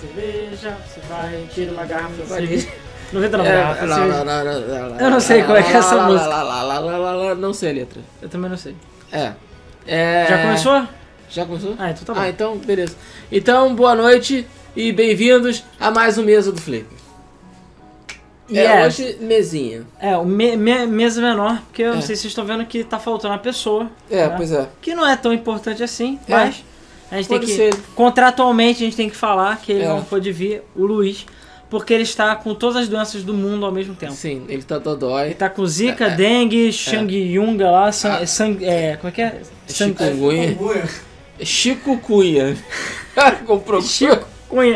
cerveja, você vai, tira uma garrafa de Vai. cerveja. 99 É, garrafas de lá, cerveja. lá, lá, lá, lá, Eu não sei como é que é essa música. Não sei a letra. Eu também não sei. É. É, Já começou? Já começou? Ah, então tá bom. Ah, então, beleza. Então, boa noite e bem-vindos a mais um Mesa do Flip. É, Yes. hoje, mesinha. É, o me, me- mesa menor, porque eu não É. sei se vocês estão vendo que tá faltando a pessoa. É, né? pois é. Que não é tão importante assim, É. mas a gente Pode tem que. ser. Contratualmente a gente tem que falar que ele É. não pôde vir, o Luiz, porque ele está com todas as doenças do mundo ao mesmo tempo. Sim, ele tá Ele dodói. tá com Zika, É. dengue, Shangyunga lá, san, Ah. sang- é, como é que é? Sang- Chikungunya. Chico Cunha. Comprou. Chico Cunha.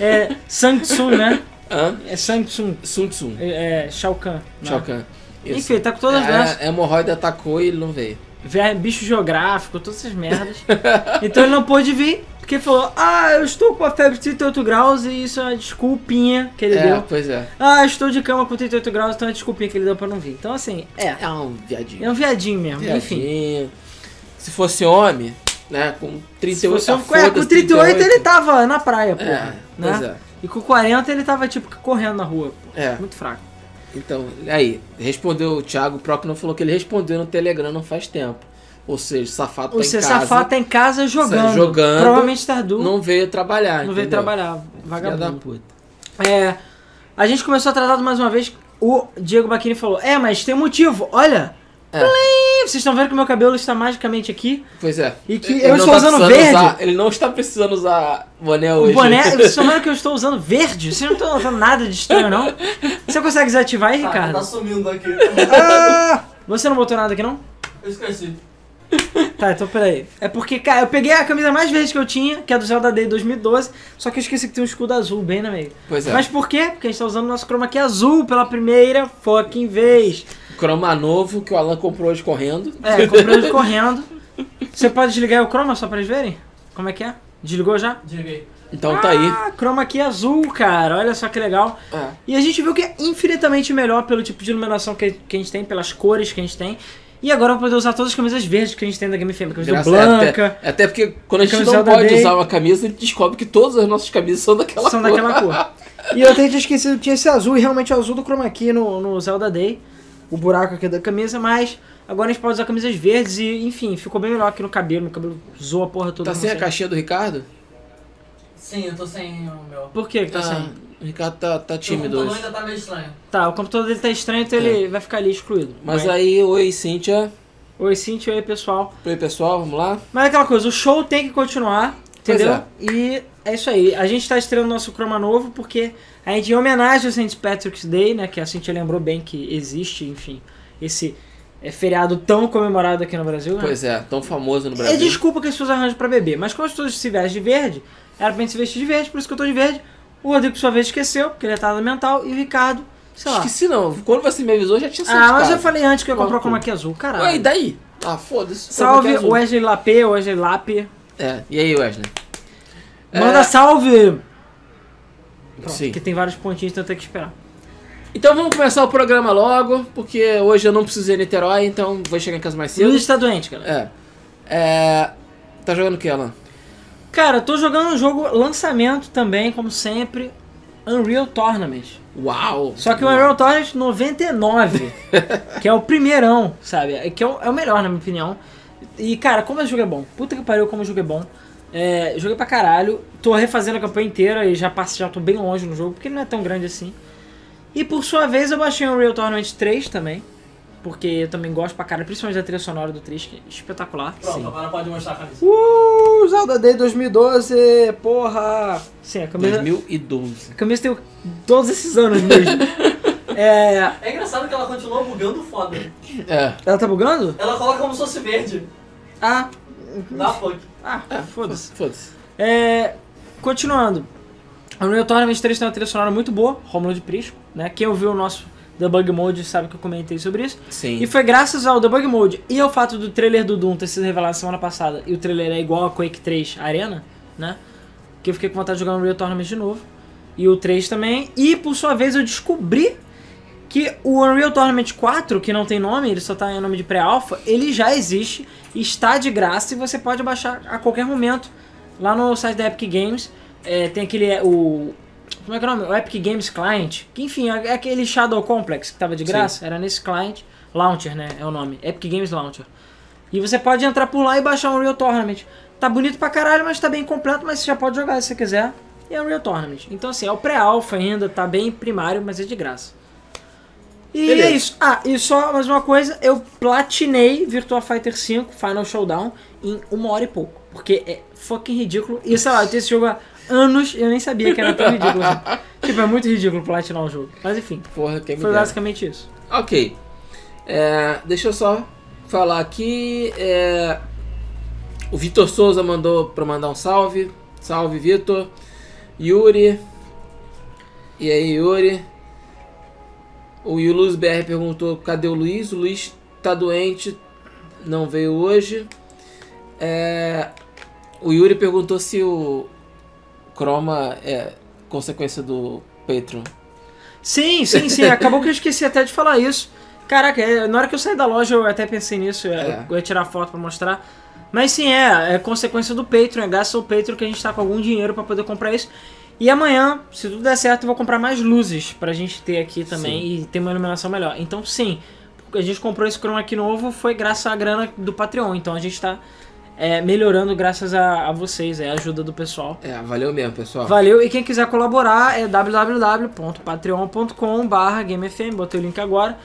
é Samsung, né? Hã? É Samsung. Sun Tsun. É, é Shao Kahn. né? Shao Kahn. Isso. Enfim, tá com todas as É, doenças. A hemorroida atacou e ele não veio. Ver- bicho geográfico, todas essas merdas. então ele não pôde vir, porque falou: Ah, eu estou com a febre de 38 graus e isso é uma desculpinha que ele É, deu. pois é. Ah, estou de cama com 38 graus, então é desculpinha que ele deu pra não vir. Então assim, é. É um viadinho. É um viadinho mesmo, enfim. Viadinho. Se fosse homem, né, com 38... Se fosse, um- é, com foda-se, 38 ele tava na praia, porra. É, né? é. E com 40 ele tava tipo correndo na rua. pô. É. Muito fraco. Então, aí, respondeu o Thiago Procno falou que ele respondeu no Telegram não faz tempo. Ou seja, safado tá O em seu casa, safado tá em casa jogando. jogando, Provavelmente Tardu não, não veio trabalhar, veio entendeu? trabalhar. Filha da Vagabundo. puta. É. A gente começou atrasado mais uma vez. O Diego Baquini falou: É, mas tem um motivo. Olha. É. Vocês estão vendo que o meu cabelo está magicamente aqui. Pois é. E que Ele eu estou tá usando verde. usar- ele não está precisando usar boné O hoje. boné, vocês estão vendo que eu estou usando verde? Vocês não estão usando nada de estranho, não? Você consegue desativar aí, Tá, Ricardo? tá sumindo aqui. Ah! Você não botou nada aqui, não? Eu esqueci. Tá, então peraí. É porque, cara, eu peguei a camisa mais verde que eu tinha, que é do Zelda Day 2012, só que eu esqueci que tem um escudo azul bem na meio. Pois é. Mas por quê? Porque a gente tá usando o nosso chroma key azul pela primeira fucking vez. Chroma novo que o Alan comprou hoje correndo. É, comprei ele correndo. Você pode desligar o chroma só pra eles verem? Como é que é? Desligou já? Desliguei. Então tá aí. Ah, chroma key azul, cara. Olha só que legal. É. E a gente viu que é infinitamente melhor pelo tipo de iluminação que, que a gente tem, pelas cores que a gente tem. E agora eu vou poder usar todas as camisas verdes que a gente tem da Game FM. Camisa Graças- Blanca, Até, até porque quando a gente não pode Day. usar uma camisa, a gente descobre que todas as nossas camisas são daquela são cor. daquela cor. E eu até tinha esquecido que tinha esse azul, e realmente é o azul do chroma key no, no Zelda Day. O buraco aqui da camisa, mas agora a gente pode usar camisas verdes e, enfim, ficou bem melhor aqui no cabelo. Meu cabelo zoa a porra toda. Tá sem a caixinha do Ricardo? Sim, eu tô sem o meu. Por que que tá Ah, sem? O Ricardo tá, tá tímido computador hoje. ainda tá meio estranho. Tá, o computador dele tá estranho, então ele vai ficar ali excluído. Mas Vai. aí, oi Cíntia. Oi, Cintia, oi, pessoal. Oi pessoal, vamos lá? Mas é aquela coisa, o show tem que continuar, Pois entendeu? E é isso aí. A gente tá estreando nosso Chroma novo porque a gente, em homenagem ao St. Patrick's Day, né? Que a Cintia lembrou bem que existe, enfim, esse é, feriado tão comemorado aqui no Brasil. né? Pois é, tão famoso no É Brasil. desculpa que as pessoas arranjam pra beber, mas como as pessoas se vestem de verde, era pra gente se vestir de verde, por isso que eu tô de verde. O Rodrigo, por sua vez, esqueceu, porque ele é retardado mental, e o Ricardo, sei lá. Esqueci não. Quando você me avisou, já tinha saído Ah, mas eu falei antes que eu ia comprar o chroma key azul, caralho. Ué, e daí? Ah, foda-se. Salve é é? Wesley Lapê, Wesley Lapê. É, e aí, Wesley? Manda É, salve! Pronto, Sim. que tem vários pontinhos, então eu tenho que esperar. Então vamos começar o programa logo, porque hoje eu não precisei em Niterói, então vou chegar em casa mais cedo. Luiz está doente, cara. É. É. Tá jogando o que, Alan? Cara, eu tô jogando um jogo lançamento também, como sempre, Unreal Tournament. Uau! Só que o Unreal Tournament 99, que é o primeirão, sabe? É Que é o, é o melhor, na minha opinião. E, cara, como esse jogo é bom. Puta que pariu, como o jogo é bom. É, joguei pra caralho. Tô refazendo a campanha inteira e já, passe, já tô bem longe no jogo, porque ele não é tão grande assim. E por sua vez eu baixei o Unreal Tournament 3 também. Porque eu também gosto pra caralho, principalmente da trilha sonora do 3, que é espetacular. Pronto, agora pode mostrar a camisa. Uh, Zelda Day 2012, porra! Sim, a camisa, 2012. a camisa tem todos esses anos mesmo. é, É engraçado que ela continua bugando foda. É. ela tá bugando? Ela coloca como se fosse verde. Ah, Dá fuck. Ah, foda-se. Foda-se. É, continuando. O Unreal Tournament 3 tem uma trilha sonora muito boa, Romulo de Prisco, né? Quem ouviu o nosso Debug Mode sabe que eu comentei sobre isso. Sim. E foi graças ao Debug Mode e ao fato do trailer do Doom ter sido revelado semana passada e o trailer é igual a Quake 3 Arena, né? Que eu fiquei com vontade de jogar Unreal Tournament de novo. E o 3 também. E por sua vez eu descobri que o Unreal Tournament 4, que não tem nome, ele só tá em nome de pré-alpha, ele já existe, está de graça e você pode baixar a qualquer momento lá no site da Epic Games. é, tem aquele. é, O. Como é que é o nome? O Epic Games Client. Que enfim, é aquele Shadow Complex que tava de graça. Era nesse client. Launcher, né? É o nome. Epic Games Launcher. E você pode entrar por lá e baixar um Unreal Tournament. Tá bonito pra caralho, mas tá bem completo, mas você já pode jogar se você quiser. E é Unreal Tournament. Então assim, é o pré-alpha ainda, tá bem primário, mas é de graça. E Beleza. é isso. Ah, e só mais uma coisa, eu platinei Virtua Fighter 5 Final Showdown em uma hora e pouco. Porque é fucking ridículo. E sei lá, eu tenho esse jogo há anos e eu nem sabia que era tão ridículo assim. Tipo, é muito ridículo platinar o jogo. Mas enfim, Porra, quem foi basicamente isso. Ok. É, deixa eu só falar aqui. é, o Vitor Souza mandou pra mandar um salve. Salve, Vitor. Yuri. E aí, Yuri? O Yuluz BR perguntou: cadê o Luiz? O Luiz tá doente, não veio hoje. É, o Yuri perguntou se o Chroma é consequência do Patreon. Sim, sim, sim. Acabou que eu esqueci até de falar isso. Caraca, é, na hora que eu saí da loja eu até pensei nisso. é, É. Eu ia tirar foto pra mostrar. Mas sim, é, é consequência do Patreon. É graças ao Patreon que a gente tá com algum dinheiro pra poder comprar isso. E amanhã, se tudo der certo, eu vou comprar mais luzes pra gente ter aqui também e ter uma iluminação melhor. Então, sim, a gente comprou esse chroma aqui novo foi graças à grana do Patreon. Então a gente tá é, melhorando graças a, a vocês, é a ajuda do pessoal. É, valeu mesmo, pessoal. Valeu, e quem quiser colaborar é www.patreon.com.br GameFM, botei o link agora.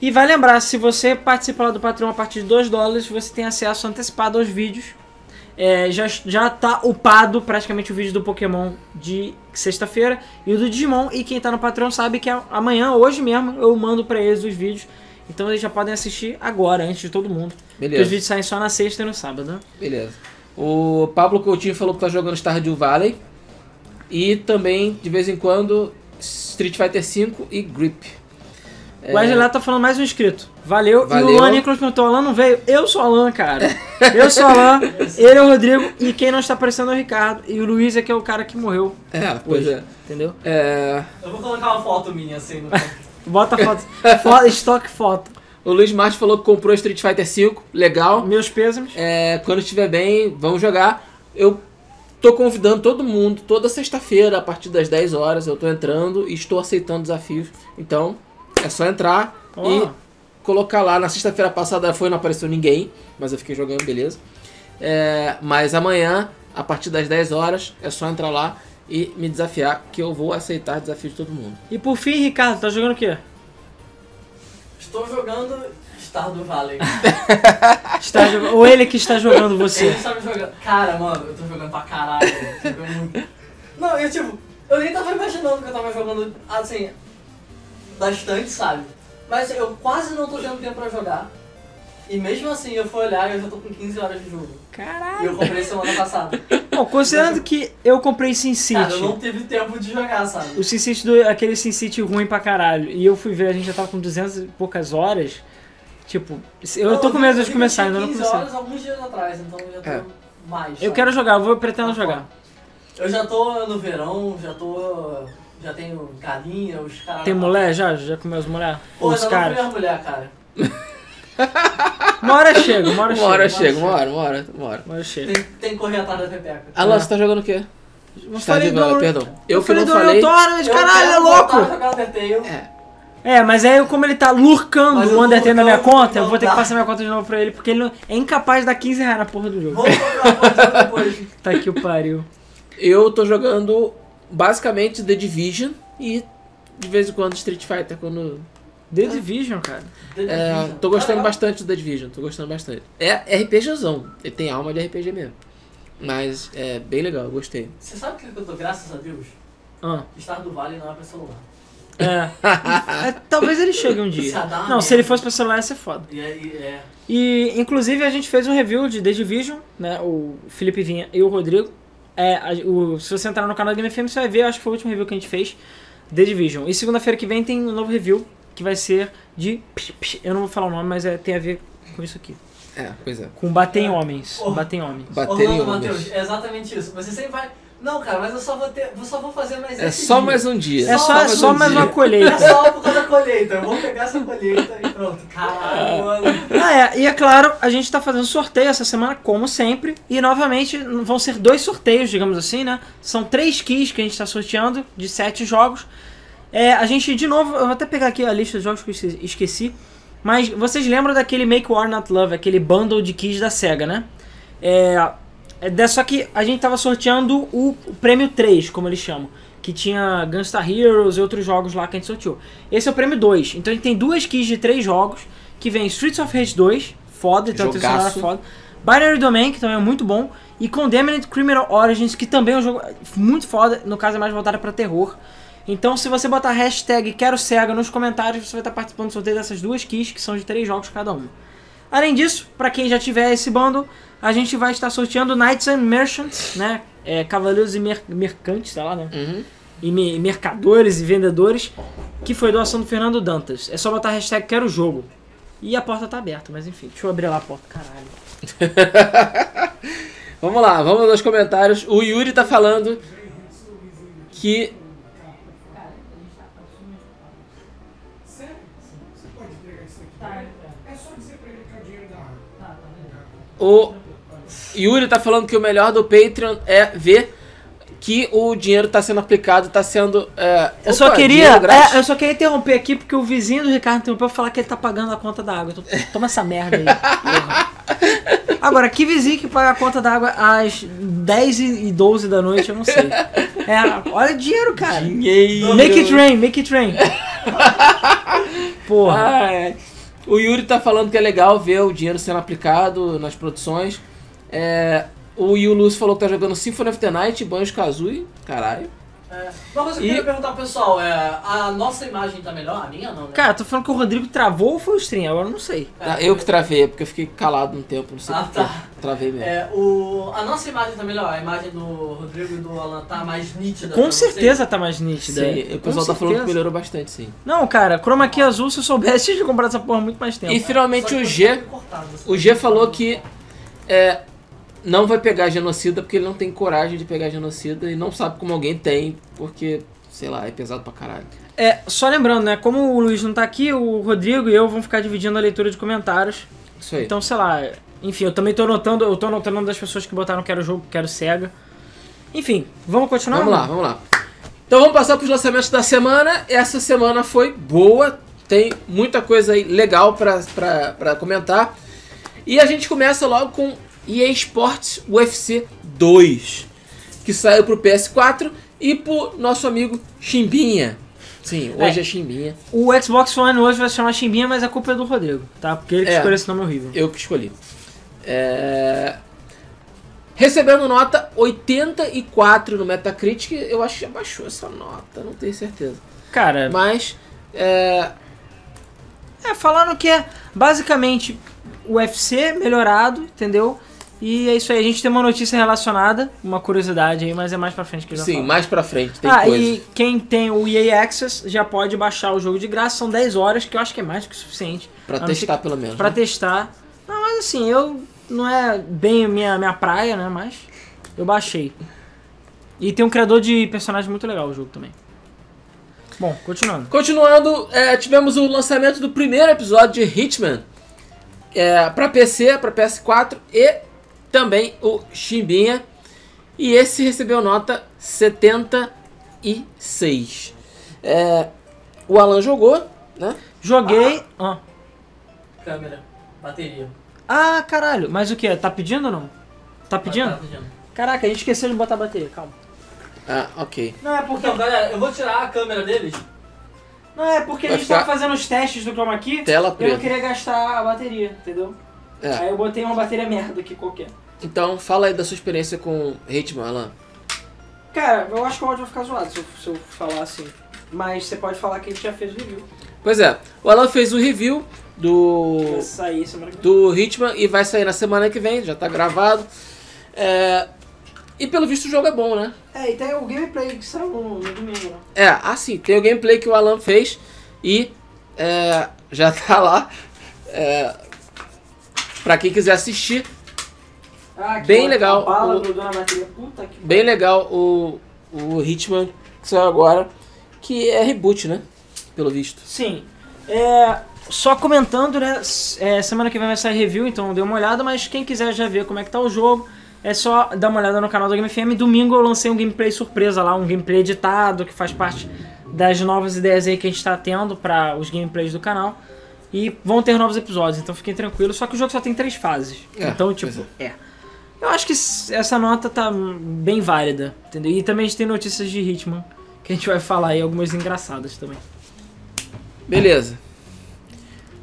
E vai lembrar, se você participar do Patreon a partir de 2 dólares, você tem acesso antecipado aos vídeos. É, já, já tá upado praticamente o vídeo do Pokémon de sexta-feira e o do Digimon. E quem tá no Patreon sabe que amanhã, hoje mesmo, eu mando pra eles os vídeos. Então eles já podem assistir agora, antes de todo mundo. Porque os Beleza. vídeos saem só na sexta e no sábado, né? Beleza. O Pablo Coutinho falou que tá jogando Stardew Valley. E também, de vez em quando, Street Fighter V e Grip. O Wesley lá tá falando mais um inscrito. Valeu. Valeu. E o Luan Nicolas perguntou: Alan não veio? Eu sou o Alan, cara. Eu sou o Alan, ele é o Rodrigo. E quem não está aparecendo é o Ricardo. E o Luiz é que é o cara que morreu É, pois hoje. é. Entendeu? É, Eu vou colocar uma foto minha assim no Bota foto. foto estoque foto. O Luiz Martins falou que comprou Street Fighter V. Legal. Meus pêsames. É, quando estiver bem, vamos jogar. Eu tô convidando todo mundo, toda sexta-feira, a partir das 10 horas, eu tô entrando e estou aceitando desafios. Então, é só entrar Ó. e colocar lá. Na sexta-feira passada foi, não apareceu ninguém, mas eu fiquei jogando, beleza. É, mas amanhã, a partir das 10 horas, é só entrar lá e me desafiar, que eu vou aceitar desafios de todo mundo. E por fim, Ricardo, tá jogando o quê? Estou jogando Stardew Valley. Está jogando- Ou ele que está jogando você? Ele sabe jogar. Cara, mano, eu tô jogando pra caralho. jogando muito. Não, eu tipo, eu nem tava imaginando que eu tava jogando assim, bastante, sabe? Mas eu quase não tô tendo tempo pra jogar. E mesmo assim eu fui olhar e eu já tô com 15 horas de jogo. E Caralho. eu comprei semana passada. Bom, considerando que eu comprei Sin Cara, eu City. não tive tempo de jogar, sabe? O Sin City, do, aquele Sin City ruim pra caralho. E eu fui ver, a gente já tava com 200 e poucas horas. Tipo, eu tô com medo de começar, ainda não 15 comecei. horas alguns dias atrás, então eu já tô É. mais. Eu sabe? quero jogar, eu vou pretendo jogar. Eu já tô no verão, já tô. Já tenho galinha, os caras. Tem mulher já? Já comeu as mulheres? Pô, Os não caras? a mulher, cara. Uma hora chega, uma hora Uma hora chega. chega, uma hora, uma hora, uma hora. Uma hora chega. Tem, tem que correr atrás da pepeca. Alan, É. você tá jogando o quê? Eu Está falei de do... perdão. Eu, Eu que falei não do falei. Unreal Tournament, Eu caralho, é louco! É. É, mas aí como ele tá lurcando Mas o Undertale na minha lurcando, conta, eu não vou ter que passar minha conta de novo pra ele, porque ele não- é incapaz de dar 15 reais na porra do jogo. Vou jogar o jogo depois. Tá aqui o pariu. Eu tô jogando basicamente The Division e de vez em quando Street Fighter quando. The Division, cara. The É, Division. tô gostando Ah, bastante do The Division, tô gostando bastante. É RPGzão, ele tem alma de RPG mesmo. Mas é bem legal, gostei. Você sabe o que eu tô, graças a Deus? Ah, Stardew Valley não é pra celular. é. É, Talvez ele chegue um dia. Não, se merda. ele fosse pra celular ia ser foda. E aí, é. E, inclusive, a gente fez um review de The Division, né? O Felipe Vinha e o Rodrigo. É, o- se você entrar no canal do Game FM, você vai ver, acho que foi o último review que a gente fez, The Division. E segunda-feira que vem tem um novo review, que vai ser de... Eu não vou falar o nome, mas é, tem a ver com isso aqui. É, pois é. Com bater em É. homens. Oh. Bater em homens. Bater em Orlando homens. Matheus, é exatamente isso. Você sempre vai. Não, cara, mas eu só vou ter. Eu só vou fazer mais É só dia. mais um dia. É só, mais só um mais dia. uma É colheita. só por causa da colheita. Eu vou pegar essa colheita e pronto. Caralho, mano. Ah, é. E é claro, a gente tá fazendo sorteio essa semana, como sempre. E novamente vão ser dois sorteios, digamos assim, né? São três keys que a gente tá sorteando de sete jogos. É, a gente, de novo, eu vou até pegar aqui a lista de jogos que eu esque- esqueci. Mas vocês lembram daquele Make War Not Love, aquele bundle de keys da SEGA, né? É, é só que a gente tava sorteando o, o prêmio 3, como eles chamam. Que tinha Gunstar Heroes e outros jogos lá que a gente sorteou. Esse é o prêmio 2. Então a gente tem duas keys de três jogos. Que vem Streets of Rage 2, foda, então trilha foda. Binary Domain, que também é muito bom. E Condemned Criminal Origins, que também é um jogo muito foda. No caso é mais voltado pra terror. Então se você botar hashtag Quero Sega nos comentários, você vai estar participando do sorteio dessas duas keys, que são de três jogos cada uma. Além disso, pra quem já tiver esse bundle, a gente vai estar sorteando Knights and Merchants, né? É, cavaleiros e mer mercantes, sei lá, né? Uhum. E me- mercadores e vendedores, que foi doação do Fernando Dantas. É só botar hashtag Quero Jogo. E a porta tá aberta, mas enfim, deixa eu abrir lá a porta, caralho. Vamos lá, vamos aos comentários. O Yuri tá falando que. O Yuri tá falando que o melhor do Patreon é ver que o dinheiro tá sendo aplicado, tá sendo. É... Eu só Opa, queria. dinheiro grátis? é, eu só queria interromper aqui porque o vizinho do Ricardo interrompeu pra falar que ele tá pagando a conta da água. Então, Toma essa merda aí. Agora, que vizinho que paga a conta da água às 10 e 12 da noite, eu não sei. É, olha o dinheiro, cara. Dinheiro. Make it rain, make it rain. Porra. É. O Yuri tá falando que é legal ver o dinheiro sendo aplicado nas produções. É, o Yu Lúcio falou que tá jogando Symphony of the Night, Banjo Kazooie. Caralho. É, uma coisa que eu queria perguntar pro pessoal é: a nossa imagem tá melhor? A minha não, né? Cara, tô falando que o Rodrigo travou ou foi o stream? Agora eu não sei. É, Ah, eu que travei, é porque eu fiquei calado um tempo, não sei Ah, tá. Travei mesmo. É, o, a nossa imagem tá melhor, a imagem do Rodrigo e do Alan tá mais nítida. Com certeza tá mais nítida. Sim, o Com pessoal tá falando que melhorou bastante, sim. Não, cara, chroma key azul, se eu soubesse, eu tinha comprado essa porra há muito mais tempo. E finalmente o G, cortado, o G falou que é, não vai pegar genocida porque ele não tem coragem de pegar genocida e não sabe como alguém tem, porque, sei lá, é pesado pra caralho. É, só lembrando, né? Como o Luiz não tá aqui, o Rodrigo e eu vamos ficar dividindo a leitura de comentários. Isso aí. Então, sei lá, enfim, eu também tô anotando, eu tô anotando o nome das pessoas que botaram quero jogo, quero cega. Enfim, vamos continuar? Vamos lá, vamos lá. Então vamos passar para os lançamentos da semana. Essa semana foi boa, tem muita coisa aí legal para comentar. E a gente começa logo com EA Sports UFC 2, que saiu pro PS4 e pro nosso amigo Chimbinha. Sim, hoje é, É. Chimbinha. O Xbox One hoje vai se chamar Chimbinha, mas a culpa é do Rodrigo, tá? Porque ele que É. escolheu esse nome horrível. Eu que escolhi. É... Recebendo nota 84 no Metacritic, eu acho que já baixou essa nota, não tenho certeza. Cara, Mas é, é, falaram que é basicamente o UFC melhorado, entendeu? E é isso aí, a gente tem uma notícia relacionada, uma curiosidade aí, mas é mais pra frente que eu já sim, falo. mais pra frente tem ah, coisa. e quem tem o EA Access já pode baixar o jogo de graça, são 10 horas, que eu acho que é mais do que o suficiente. Pra testar pelo menos. Pra né? testar. Não, mas assim, eu não é bem a minha, minha praia, né? Mas eu baixei. E tem um criador de personagem muito legal o jogo também. Bom, continuando. Continuando, é, tivemos o lançamento do primeiro episódio de Hitman é, para PC, para PS4 e também o Chimbinha. E esse recebeu nota 76. É, o Alan jogou, né? Joguei. Ah. Câmera, bateria. Ah, caralho. Mas o que? Tá pedindo ou não? Tá pedindo? Tá pedindo. Caraca, a gente esqueceu de botar a bateria, calma. Ah, ok. Não, é porque. Então, galera, eu vou tirar a câmera deles. Não, é porque a Vai gente ficar- tava fazendo os testes do Chroma Key. Tela Eu não preta. queria gastar a bateria, entendeu? É. Aí eu botei uma bateria merda aqui qualquer. Então, fala aí da sua experiência com Hitman, Alan. Cara, eu acho que o áudio vai ficar zoado se eu, se eu falar assim. Mas você pode falar que gente já fez o review. Pois é, o Alan fez o review do Vai sair semana que vem. do Hitman e vai sair na semana que vem, já tá gravado. É, e pelo visto o jogo é bom, né? É, e tem o gameplay que saiu no, no domingo, né? É, assim, tem o gameplay que o Alan fez e é, já tá lá. É, pra quem quiser assistir. Ah, que Bem legal, bala o- grudou na bateria. Puta que Bem legal o, o Hitman que saiu agora, que é reboot, né? Pelo visto. Sim. É, só comentando, né? é, semana que vem vai sair review, então dê uma olhada, mas quem quiser já ver como é que tá o jogo, é só dar uma olhada no canal da Game FM. Domingo eu lancei um gameplay surpresa lá, um gameplay editado que faz parte das novas ideias aí que a gente tá tendo para os gameplays do canal. E vão ter novos episódios, então fiquem tranquilos. Só que o jogo só tem três fases. É, então, tipo, é. Eu acho que essa nota tá bem válida, entendeu? E também a gente tem notícias de Hitman, que a gente vai falar aí, algumas engraçadas também. Beleza.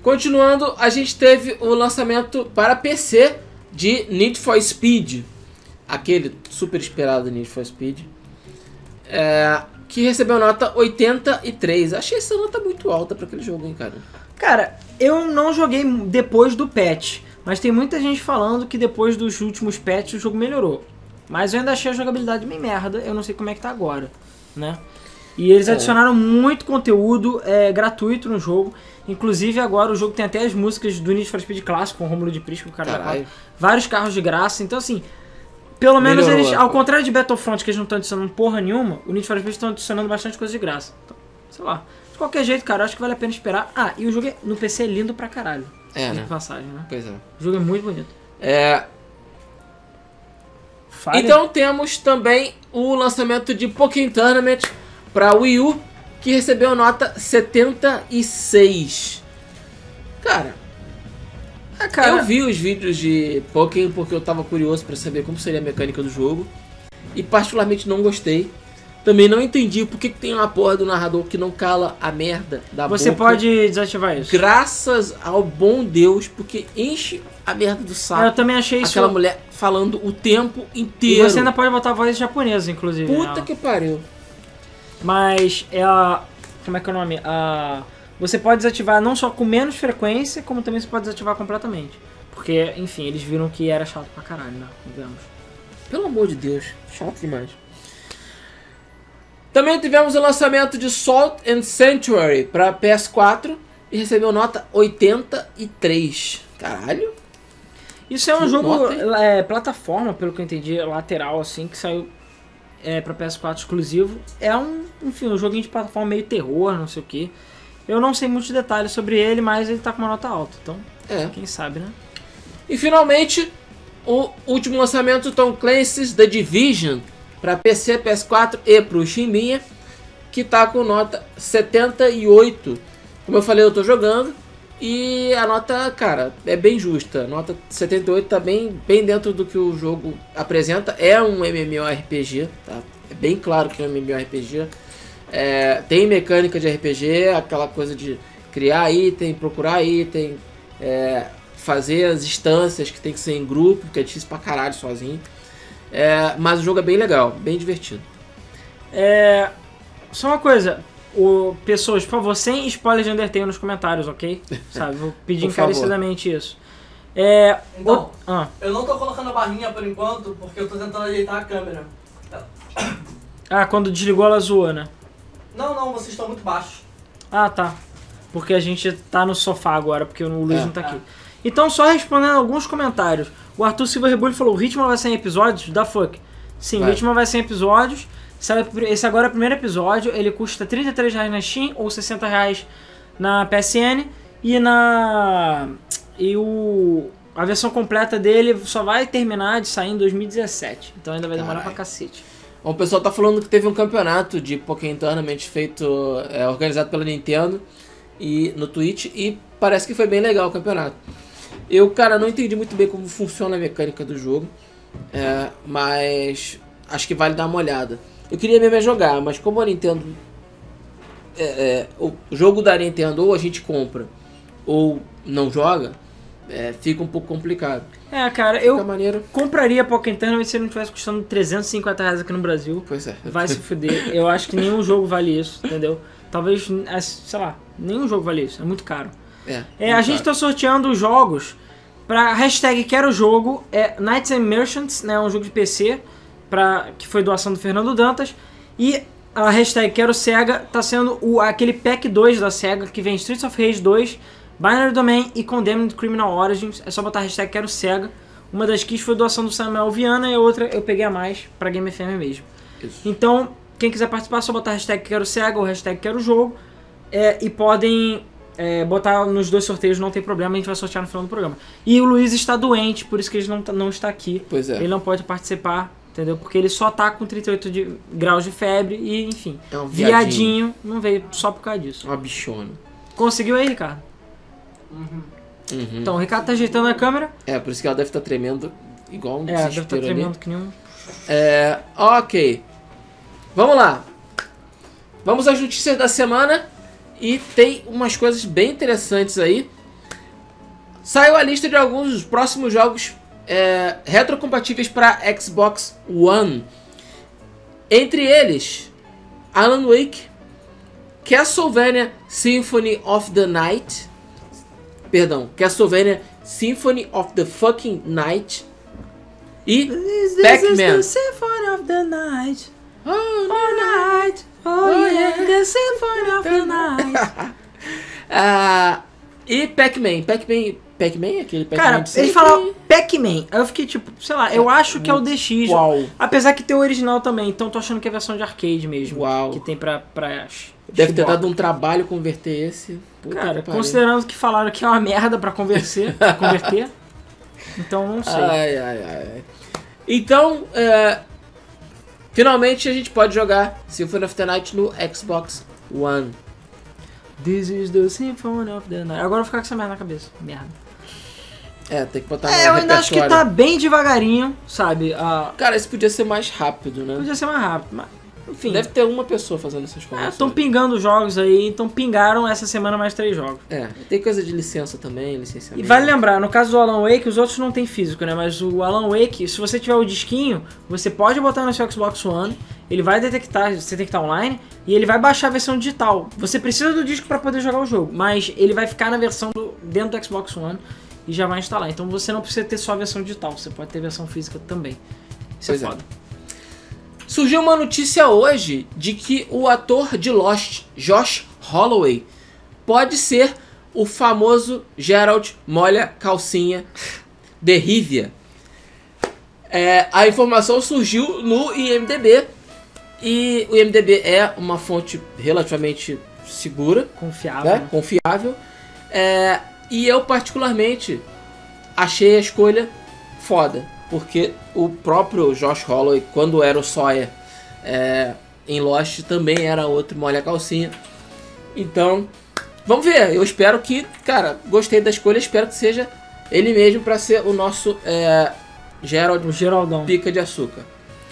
Continuando, a gente teve o lançamento para PC de Need for Speed. Aquele super esperado Need for Speed. É, que recebeu nota 83. Achei essa nota muito alta para aquele jogo, hein, cara. Cara, eu não joguei depois do patch, mas tem muita gente falando que depois dos últimos patches o jogo melhorou. Mas eu ainda achei a jogabilidade bem merda, eu não sei como é que tá agora, né? E eles É. adicionaram muito conteúdo é, gratuito no jogo. Inclusive agora o jogo tem até as músicas do Need for Speed clássico, com o Romulo de Prisco, o cara Caralho. Vários carros de graça, então assim... Pelo menos Melhorou, eles, ao contrário de Battlefront, que eles não estão adicionando porra nenhuma, o Need for Speed estão adicionando bastante coisa de graça. Então, sei lá. De qualquer jeito, cara, acho que vale a pena esperar. Ah, e o jogo é- no PC é lindo pra caralho. É, De né? passagem, né? Pois é. O jogo é muito bonito. É, Fale. Então temos também o lançamento de Pokémon Tournament para Wii U, que recebeu nota 76. Cara, ah, cara, eu vi os vídeos de Pokémon porque eu tava curioso para saber como seria a mecânica do jogo e particularmente não gostei. Também não entendi por que que tem uma porra do narrador que não cala a merda da você boca. pode desativar isso. Graças ao bom Deus, porque enche a merda do saco. Eu também achei isso. Aquela mulher falando o tempo E inteiro. você ainda pode botar a voz japonesa, inclusive. Puta nela. que pariu. Mas é a. Como é que é o nome? A. Você pode desativar não só com menos frequência, como também você pode desativar completamente. Porque, enfim, eles viram que era chato pra caralho, né? Vemos. Pelo amor de Deus, chato demais. Também tivemos o lançamento de Salt and Sanctuary para PS4 e recebeu nota 83. Caralho. Isso é um Que jogo nota, é, plataforma, pelo que eu entendi, lateral, assim, que saiu é, pra PS4 exclusivo. É um, enfim, um joguinho de plataforma meio terror, não sei o que. Eu não sei muitos detalhes sobre ele, mas ele tá com uma nota alta, então É. quem sabe, né? E finalmente, o último lançamento Tom Clancy's The Division para PC, PS4 e pro Chimbinha, que tá com nota 78. Como eu falei, eu tô jogando e a nota, cara, é bem justa. Nota 78 tá bem, bem dentro do que o jogo apresenta. É um MMORPG, tá? É bem claro que é um MMORPG. É, tem mecânica de RPG, aquela coisa de criar item, procurar item, é, fazer as instâncias que tem que ser em grupo, que é difícil pra caralho sozinho. É, mas o jogo é bem legal, bem divertido. É. Só uma coisa. O, pessoas, por favor, sem spoiler de Undertale nos comentários, ok? Sabe, vou pedir Por favor. encarecidamente isso. É. Então, o- ah, eu não tô colocando a barrinha por enquanto, porque eu tô tentando ajeitar a câmera. ah, quando desligou ela zoou, né? Não, não, vocês estão muito baixos. Ah, tá. Porque a gente tá no sofá agora, porque o Luiz É. não tá aqui. Então, só respondendo alguns comentários. O Arthur Silva Rebulho falou: o ritmo vai ser em episódios? Da fuck. Sim, Vai. o ritmo vai ser em episódios. Esse agora é o primeiro episódio. Ele custa 33 reais na Steam ou 60 reais na PSN. E na. E o. A versão completa dele só vai terminar de sair em 2017. Então ainda vai demorar Caralho. pra cacete. Bom, o pessoal tá falando que teve um campeonato de Pokémon Tournament feito, é, organizado pela Nintendo e no Twitch e parece que foi bem legal o campeonato. Eu, cara, não entendi muito bem como funciona a mecânica do jogo, é, mas acho que vale dar uma olhada. Eu queria mesmo é jogar, mas como a Nintendo. é, é, o jogo da Nintendo ou a gente compra ou não joga, é, fica um pouco complicado. É, cara, Fica eu maneiro. compraria Pokémon Tournament se ele não tivesse custando 350 reais aqui no Brasil. Pois é. Vai se fuder. Eu acho que nenhum jogo vale isso, entendeu? Talvez, é, sei lá, nenhum jogo vale isso. É muito caro. É, É, a gente caro. tá sorteando os jogos pra hashtag Quero Jogo. É Knights and Merchants, né? Um jogo de PC pra, que foi doação do Fernando Dantas. E a hashtag Quero Sega tá sendo o, aquele pack 2 da Sega que vem Streets of Rage 2, Binary Domain e Condemned Criminal Origins. É só botar a hashtag Quero Sega. Uma das keys foi doação do Samuel Viana e a outra eu peguei a mais pra Game FM mesmo. Isso. Então, quem quiser participar, é só botar hashtag quero cega ou hashtag quero jogo. É, e podem é, botar nos dois sorteios, não tem problema, a gente vai sortear no final do programa. E o Luiz está doente, por isso que ele não, tá- não está aqui. Pois é. Ele não pode participar, entendeu? Porque ele só tá com 38 de, graus de febre e, enfim. É um viadinho. Viadinho, não veio só por causa disso. Uma bichona. Conseguiu aí, Ricardo? Uhum. Uhum. Então, o Ricardo tá ajeitando a câmera. É, por isso que ela deve estar tremendo igual um É, deve estar ali. tremendo que nem um. É, ok. Vamos lá. Vamos às notícias da semana. E tem umas coisas bem interessantes aí. Saiu a lista de alguns dos próximos jogos é, retrocompatíveis para Xbox One. Entre eles, Alan Wake, Castlevania Symphony of the Night. Perdão, Castlevania Symphony of the Fucking Night. E Pac-Man. Oh, night. Oh, Oh, yeah, yeah. symphony of the night. Ah, e Pac-Man. Pac-Man. Pac-Man? Aquele Pac-Man Cara, ele fala Pac-Man. Aí eu fiquei tipo, sei lá, eu acho que é o DX. Uau. Apesar que tem o original também, então tô achando que é a versão de arcade mesmo. Uau. Que tem pra. pra Deve ter dado um trabalho converter esse. Puta Cara, que considerando que falaram que é uma merda pra converter, converter. Então não sei. Ai, ai, ai. Então, é, finalmente a gente pode jogar Symphony of the Night no Xbox One. This is the symphony of the night. Agora eu vou ficar com essa merda na cabeça. Merda. É, tem que botar É, eu ainda acho que tá bem devagarinho, sabe? Ah, Cara, esse podia ser mais rápido, né? podia ser mais rápido, mas. Enfim. Deve ter uma pessoa fazendo essas coisas. Estão pingando jogos aí, então pingaram essa semana mais três jogos. É, tem coisa de licença também, licenciamento. E vale lembrar, no caso do Alan Wake, os outros não tem físico, né? Mas o Alan Wake, se você tiver o disquinho, você pode botar no seu Xbox One, ele vai detectar, você tem que estar online, e ele vai baixar a versão digital. Você precisa do disco para poder jogar o jogo, mas ele vai ficar na versão do, dentro do Xbox One e já vai instalar. Então você não precisa ter só a versão digital, você pode ter versão física também. Isso Pois é é. Surgiu uma notícia hoje de que o ator de Lost, Josh Holloway, pode ser o famoso Gerald Molha Calcinha de Rivia. É, a informação surgiu no IMDB e o IMDB é uma fonte relativamente segura, Confiável. né? confiável. É, e eu particularmente achei a escolha foda, porque o próprio Josh Holloway, quando era o Sawyer é, em Lost, também era outro molha calcinha. Então, vamos ver. Eu espero que, cara, gostei da escolha, espero que seja ele mesmo para ser o nosso é, Gerald Geraldão. Pica de Açúcar.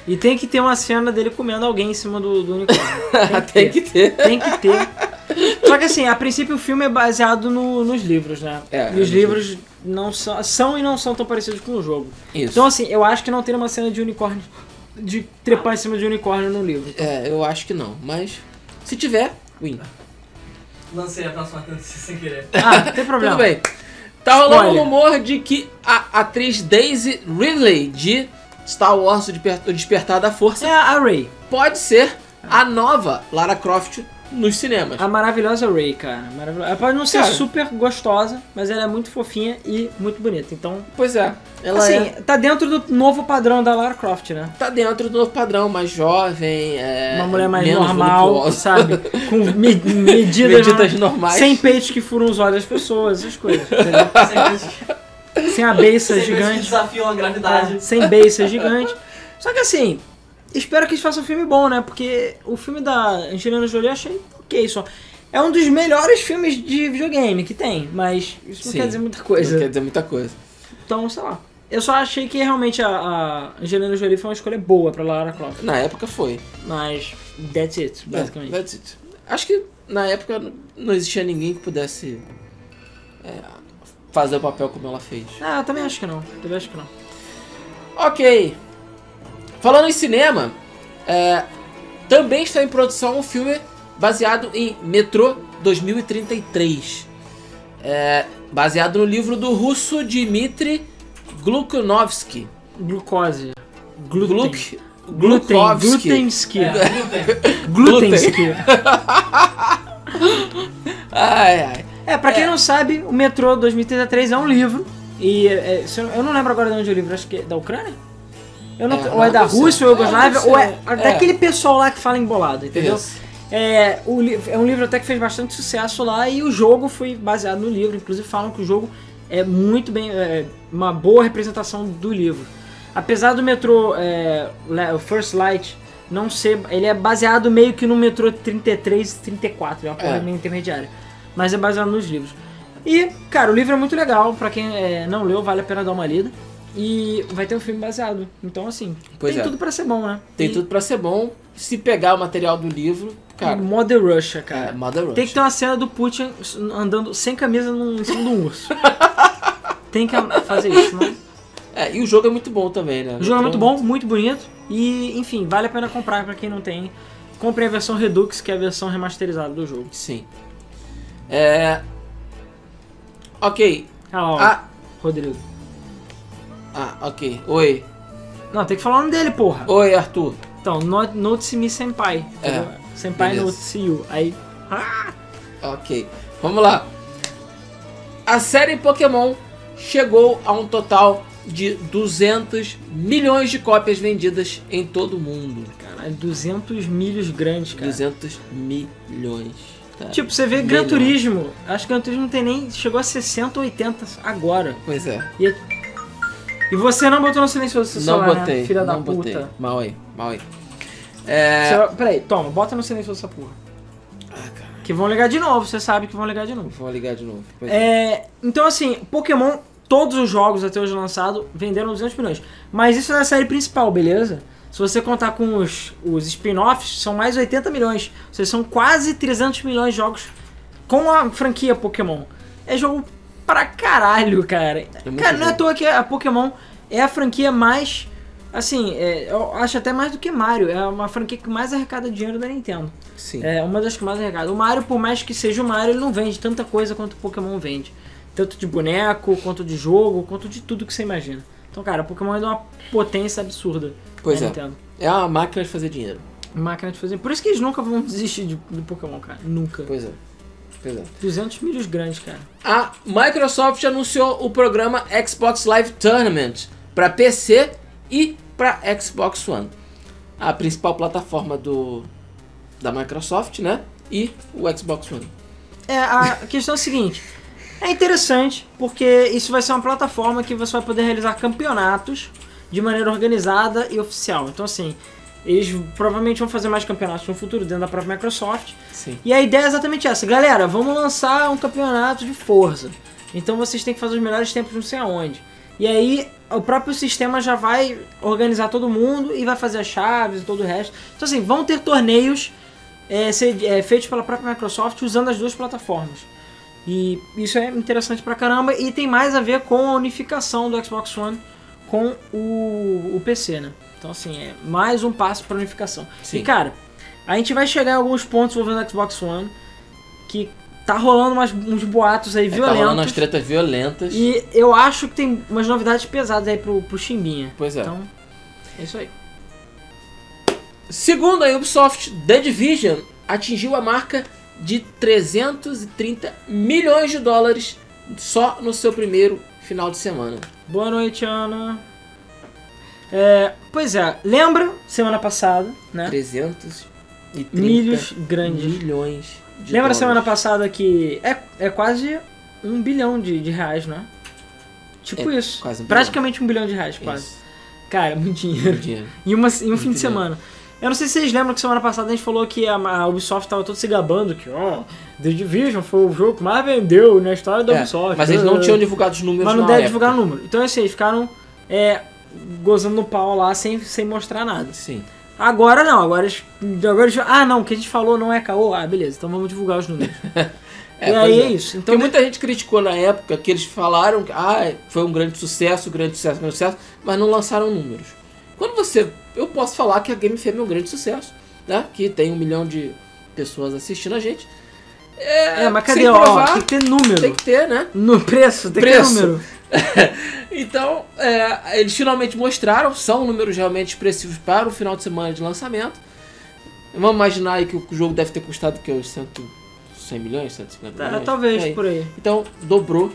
E tem que ter uma cena dele comendo alguém em cima do, do unicórnio. Tem que ter. Tem que ter. Só que assim, a princípio o filme é baseado no- nos livros, né? É, e é os nos livros não são, são e não são tão parecidos com o jogo. Isso. Então assim, eu acho que não tem uma cena de unicórnio, de trepar em cima de unicórnio no livro. É, eu acho que não, mas se tiver, win. Lancei a próxima notícia sem querer. Ah, não tem problema. Tudo bem. Tá rolando um rumor de que a atriz Daisy Ridley de Star Wars O Desper- O Despertar da Força É a Ray. pode ser a nova Lara Croft nos cinemas. A maravilhosa Ray, cara. Ela pode não ser Cara. super gostosa, mas ela é muito fofinha e muito bonita. Então, Pois é, ela assim, é- tá dentro do novo padrão da Lara Croft, né? tá dentro do novo padrão, mais jovem, é, Uma mulher mais menos normal, sabe? Com me- medidas, medidas normais. Sem peitos que furam os olhos das pessoas, essas coisas, entendeu? Sem Sem a beiça sem que gigante. desafiam a gravidade. É, sem beiça gigante. Só que assim, espero que eles façam um filme bom, né? Porque o filme da Angelina Jolie eu achei ok só. É um dos melhores filmes de videogame que tem, mas isso não Sim, quer dizer muita Não coisa. quer dizer muita coisa. Então, sei lá. Eu só achei que realmente a, a Angelina Jolie foi uma escolha boa pra Lara Croft. Na época foi. Mas that's it, basicamente. É, that's it. Acho que na época não existia ninguém que pudesse é, fazer o papel como ela fez. Ah, eu também acho que não. Também acho que não. Ok. Falando em cinema, é, também está em produção um filme baseado em Metrô 2033. É, baseado no livro do russo Dmitry Glukhovsky. Glucose. Glúten. Gluk, Glúten. Glukhovsky. Glutensky. É. Glutensky. Ai, ai. É, pra quem É. não sabe, o Metrô 2033 é um livro E é, se eu, não lembro agora de onde é o livro, acho que é da Ucrânia? Eu não, É, ou é da Rússia ou É, ou é, ser. É. daquele pessoal lá que fala embolado, entendeu? Isso. É, o, é um livro até que fez bastante sucesso lá e o jogo foi baseado no livro. Inclusive falam que o jogo é muito bem, é, uma boa representação do livro. Apesar do metrô, é, First Light, não ser, ele é baseado meio que no metrô 33 e 34, é uma coisa É. meio intermediária. Mas é baseado nos livros. E, cara, o livro é muito legal, pra quem é, não leu, vale a pena dar uma lida. E vai ter um filme baseado. Então, assim, Pois tem é. tudo pra ser bom, né? Tem E- tudo pra ser bom. Se pegar o material do livro, cara, Mother Russia, cara. é Mother Russia. Tem que ter uma cena do Putin andando sem camisa num, em cima de um urso. Tem que fazer isso, né? É, e o jogo é muito bom também, né? O jogo é muito bom, muito bonito e, enfim, vale a pena comprar pra quem não tem. Compre a versão Redux, que é a versão remasterizada do jogo. Sim. É... Ok. Ah, ó, Ah, Rodrigo. ah, ok. Oi. Não, tem que falar o nome dele, porra. Oi, Arthur. Então, not, Notice Me Senpai. entendeu? Senpai beleza. Notice You. Aí, ah, Ok. Vamos lá. A série Pokémon chegou a um total de 200 milhões de cópias vendidas em todo o mundo. caralho, 200 milhos grandes, cara. 200 milhões. Tá? Tipo, você vê Gran. Turismo. Acho que Gran Turismo não tem nem. Chegou a 60 ou 80 agora. Pois é. E, e você não botou no silencioso seu Não celular, né, botei. filha da não puta. botei. Mal aí, mal aí. É... Você- Peraí, toma, bota no silencioso essa porra. Ah, cara. Que vão ligar de novo, você sabe que vão ligar de novo. Vou ligar de novo. É. É, então assim, Pokémon, todos os jogos até hoje lançados venderam 200 milhões. Mas isso é a série principal, beleza? Se você contar com os, os spin-offs, são mais 80 milhões. Ou seja, são quase 300 milhões de jogos com a franquia Pokémon. É jogo pra caralho, cara. muito cara, não é à toa que a Pokémon é a franquia mais. Assim, é, eu acho até mais do que Mario. É uma franquia que mais arrecada dinheiro da Nintendo. Sim. É uma das que mais arrecada. O Mario, por mais que seja o Mario, ele não vende tanta coisa quanto o Pokémon vende. Tanto de boneco, quanto de jogo, quanto de tudo que você imagina. Então, cara, o Pokémon é de uma potência absurda. Pois da é. Nintendo. É uma máquina de fazer dinheiro. Máquina de fazer. Por isso que eles nunca vão desistir de, do Pokémon, cara. Nunca. Pois é. Pois é. 200 milhos grandes, cara. A Microsoft anunciou o programa Xbox Live Tournament para PC e para Xbox One. A principal plataforma do da Microsoft, né? E o Xbox One. É, a questão é a seguinte. É interessante porque isso vai ser uma plataforma que você vai poder realizar campeonatos de maneira organizada e oficial. Então, assim, eles provavelmente vão fazer mais campeonatos no futuro dentro da própria Microsoft. Sim. E a ideia é exatamente essa. Galera, vamos lançar um campeonato de força. Então vocês têm que fazer os melhores tempos não sei aonde. E aí o próprio sistema já vai organizar todo mundo e vai fazer as chaves e todo o resto. Então assim, vão ter torneios é, ser- é, feitos pela própria Microsoft usando as duas plataformas. E isso é interessante pra caramba e tem mais a ver com a unificação do Xbox One com o, o PC, né? Então assim, é mais um passo pra unificação. Sim. E cara, a gente vai chegar em alguns pontos envolvendo o Xbox One que tá rolando umas- uns boatos aí É, tá rolando umas violentos. tretas violentas. e eu acho que tem umas novidades pesadas aí pro, pro Chimbinha. Pois é. Então, é isso aí. Segundo a Ubisoft, The Division atingiu a marca de 330 milhões de dólares só no seu primeiro final de semana. Boa noite, Ana. É, pois é, lembra semana passada, né? 330 Milhos grandes. milhões de Lembra dólares. semana passada que é, é quase um bilhão de, de reais, não é? Tipo É, isso. quase um bilhão. Praticamente um bilhão de reais, quase. Isso. Cara, muito dinheiro. Dinheiro. Em, uma, em um fim Muito de semana. Eu não sei se vocês lembram que semana passada a gente falou que a, a Ubisoft tava todo se gabando que, ó, The Division foi o jogo que mais vendeu na história da É, Ubisoft. mas eles não Ah. tinham divulgado os números Mas não deram divulgar o número. Então assim, eles ficaram é, gozando no pau lá sem, sem mostrar nada. Sim. Agora não, agora eles, agora. Ah, não, o que a gente falou não é caô. Ah, beleza, então vamos divulgar os números. É, e aí pois é, isso. Então Então, muita gente criticou na época que eles falaram que ah, foi um grande sucesso, grande sucesso, grande sucesso, mas não lançaram números. Quando você. Eu posso falar que a Game FM é um grande sucesso, né? Que tem um milhão de pessoas assistindo a gente. é, mas cadê? Ó, provar, tem que ter número. Tem que ter, né? No preço, tem Preço. que ter número. então, é, eles finalmente mostraram, são números realmente expressivos para o final de semana de lançamento. Vamos imaginar aí que o jogo deve ter custado que, uns 100, 100 milhões, 150 Tá, milhões? talvez Por aí. por aí. Então, dobrou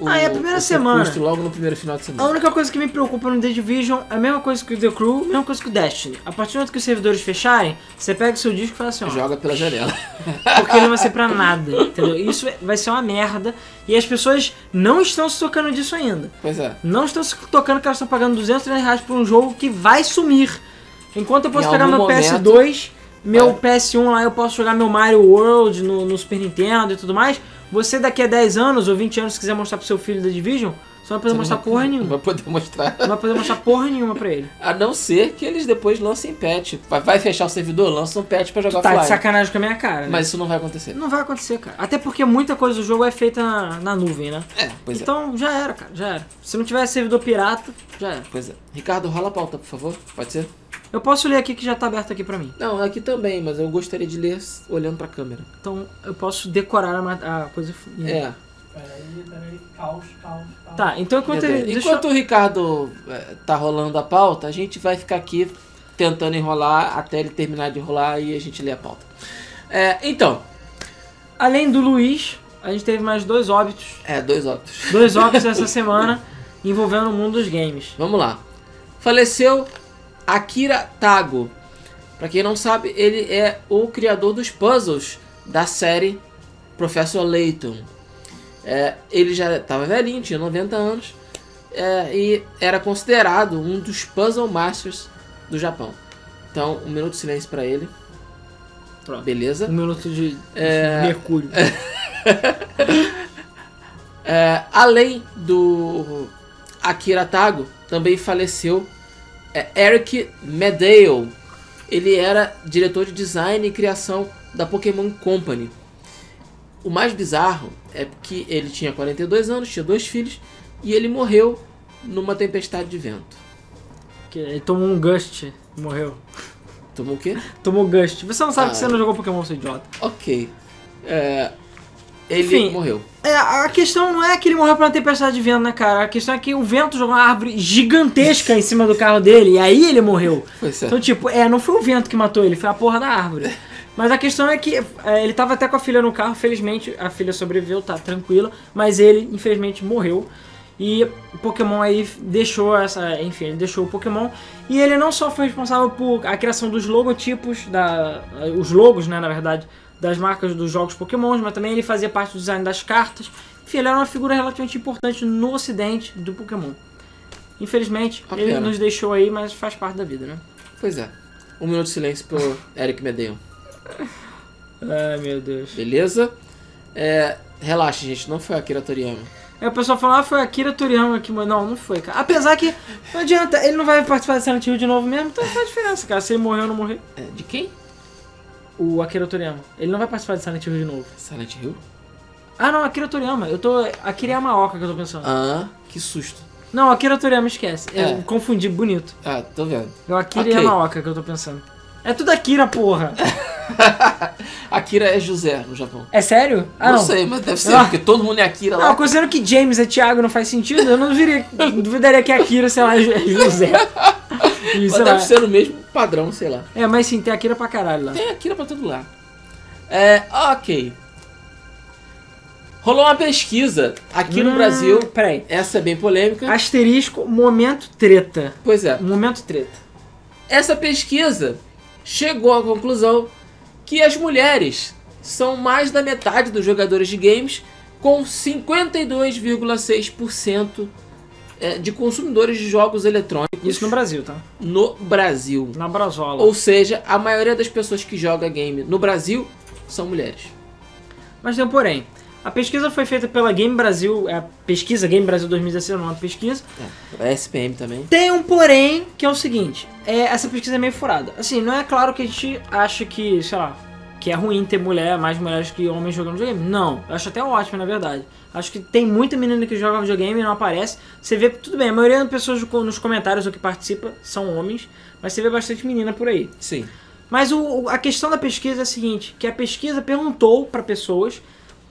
o, Ah, é a primeira semana. logo no primeiro final de A semana. única coisa que me preocupa no The Division é a mesma coisa que o The Crew, a mesma coisa que o Destiny. A partir do momento que os servidores fecharem, você pega o seu disco e fala assim, ó, Joga pela janela. porque não vai ser pra nada, entendeu? Isso vai ser uma merda e as pessoas não estão se tocando disso ainda. Pois é. Não estão se tocando que elas estão pagando 200 300 reais por um jogo que vai sumir. Enquanto eu posso Em pegar meu momento- PS2, meu É. PS1 lá, eu posso jogar meu Mario World no, no Super Nintendo e tudo mais. Você daqui a 10 anos ou 20 anos, se quiser mostrar pro seu filho da Division, você não vai poder Você mostrar não porra Não nenhuma. vai poder mostrar. Não vai poder mostrar porra nenhuma pra ele. A não ser que eles depois lancem patch. Vai, vai fechar o servidor, lança um patch pra jogar Tá de offline. sacanagem com a minha cara, né? Mas isso não vai acontecer. Não vai acontecer, cara. Até porque muita coisa do jogo é feita na, na nuvem, né? É, pois é. então já era, cara, já era. Se não tiver servidor pirata, já era. Pois é. Ricardo, rola a pauta, por favor. Pode ser? Eu posso ler aqui que já tá aberto aqui pra mim. Não, aqui também, mas eu gostaria de ler olhando pra câmera. Então eu posso decorar a, a coisa. É. Peraí, peraí, caos, caos, caos. Tá, então enquanto ele. deixa Enquanto o Ricardo é, tá rolando a pauta, a gente vai ficar aqui tentando enrolar até ele terminar de enrolar e a gente lê a pauta. É, então, Além do Luiz, a gente teve mais dois óbitos. é, dois óbitos. Dois óbitos essa semana envolvendo o mundo dos games. Vamos lá. Faleceu Akira Tago. Pra quem não sabe, ele é o criador dos puzzles da série Professor Layton. É, ele já estava velhinho, tinha 90 anos, é, e era considerado um dos puzzle masters do Japão. Então, um minuto de silêncio pra ele. Pronto. Beleza? Um minuto de É. mercúrio. É, além do Akira Tago, também faleceu é, Eric Medale. Ele era diretor de design e criação da Pokémon Company. O mais bizarro é que ele tinha 42 anos, tinha dois filhos e ele morreu numa tempestade de vento. Ele tomou um Gust e morreu. Tomou o quê? Tomou Gust. Você não sabe Ah, que você não jogou Pokémon, seu idiota. Ok. É, ele Enfim. morreu. É, a questão não é que ele morreu por uma tempestade de vento, né, cara? A questão é que o vento jogou uma árvore gigantesca em cima do carro dele e aí ele morreu. Pois é. Então, tipo, é, não foi o vento que matou ele, foi a porra da árvore. Mas a questão é que é, ele tava até com a filha no carro, felizmente a filha sobreviveu, tá tranquila, mas ele, infelizmente, morreu. E o Pokémon aí deixou essa. Enfim, ele deixou o Pokémon. E ele não só foi responsável por a criação dos logotipos, da, os logos, né, na verdade, das marcas dos jogos Pokémon, mas também ele fazia parte do design das cartas. Enfim, ele era uma figura relativamente importante no ocidente do Pokémon. Infelizmente, Uma ele pena. nos deixou aí, mas faz parte da vida, né? Pois é. Um minuto de silêncio pro Eric Medale. Ai, meu Deus. Beleza? É, relaxa, gente, não foi a Akira Toriyama. Aí o pessoal falou, ah, foi a Akira Toriyama que mandou. Não, não foi, cara. Apesar que não adianta, ele não vai participar de Silent Hill de novo mesmo, então não faz diferença, cara. Se ele morreu ou não morrer. É, de quem? O Akira Toriyama. Ele não vai participar de Silent Hill de novo. Silent Hill? Ah, não, Akira Toriyama. Eu tô. Akira Yamaoka que eu tô pensando. Ah, que susto. Não, Akira Toriyama, esquece. Eu É. confundi, bonito. Ah, tô vendo. É o Akira Ok. Yamaoka que eu tô pensando. É tudo Akira, porra. Akira é José no Japão. É sério? Ah, não, não. sei, mas deve ser, Ah. porque todo mundo é Akira Não, lá. considerando que James é Thiago não faz sentido, eu não duvidaria, duvidaria que Akira, sei lá, é José. E, Mas deve lá. ser no mesmo padrão, sei lá. É, mas sim, tem Akira pra caralho lá. Tem Akira pra todo lado. É, ok. Rolou uma pesquisa aqui no Hum, Brasil. Peraí. Essa é bem polêmica. Asterisco, momento treta. Pois é. Momento treta. Essa pesquisa chegou à conclusão que as mulheres são mais da metade dos jogadores de games, com 52,6% é, de consumidores de jogos eletrônicos Isso no Brasil, tá? no Brasil. Na Brasola. Ou seja, a maioria das pessoas que joga game no Brasil são mulheres. Mas tem um porém. A pesquisa foi feita pela Game Brasil, é a pesquisa Game Brasil 2016, não é uma pesquisa. É, a SPM também. Tem um porém, que é o seguinte, é, essa pesquisa é meio furada. Assim, não é claro que a gente acha que, sei lá, que é ruim ter mulher, mais mulheres que homens jogando videogame. Não, eu acho até ótimo, na verdade. Acho que tem muita menina que joga videogame e não aparece. Você vê, tudo bem, a maioria das pessoas nos comentários ou que participa são homens, mas você vê bastante menina por aí. Sim. Mas o- o- a questão da pesquisa é a seguinte, que a pesquisa perguntou para pessoas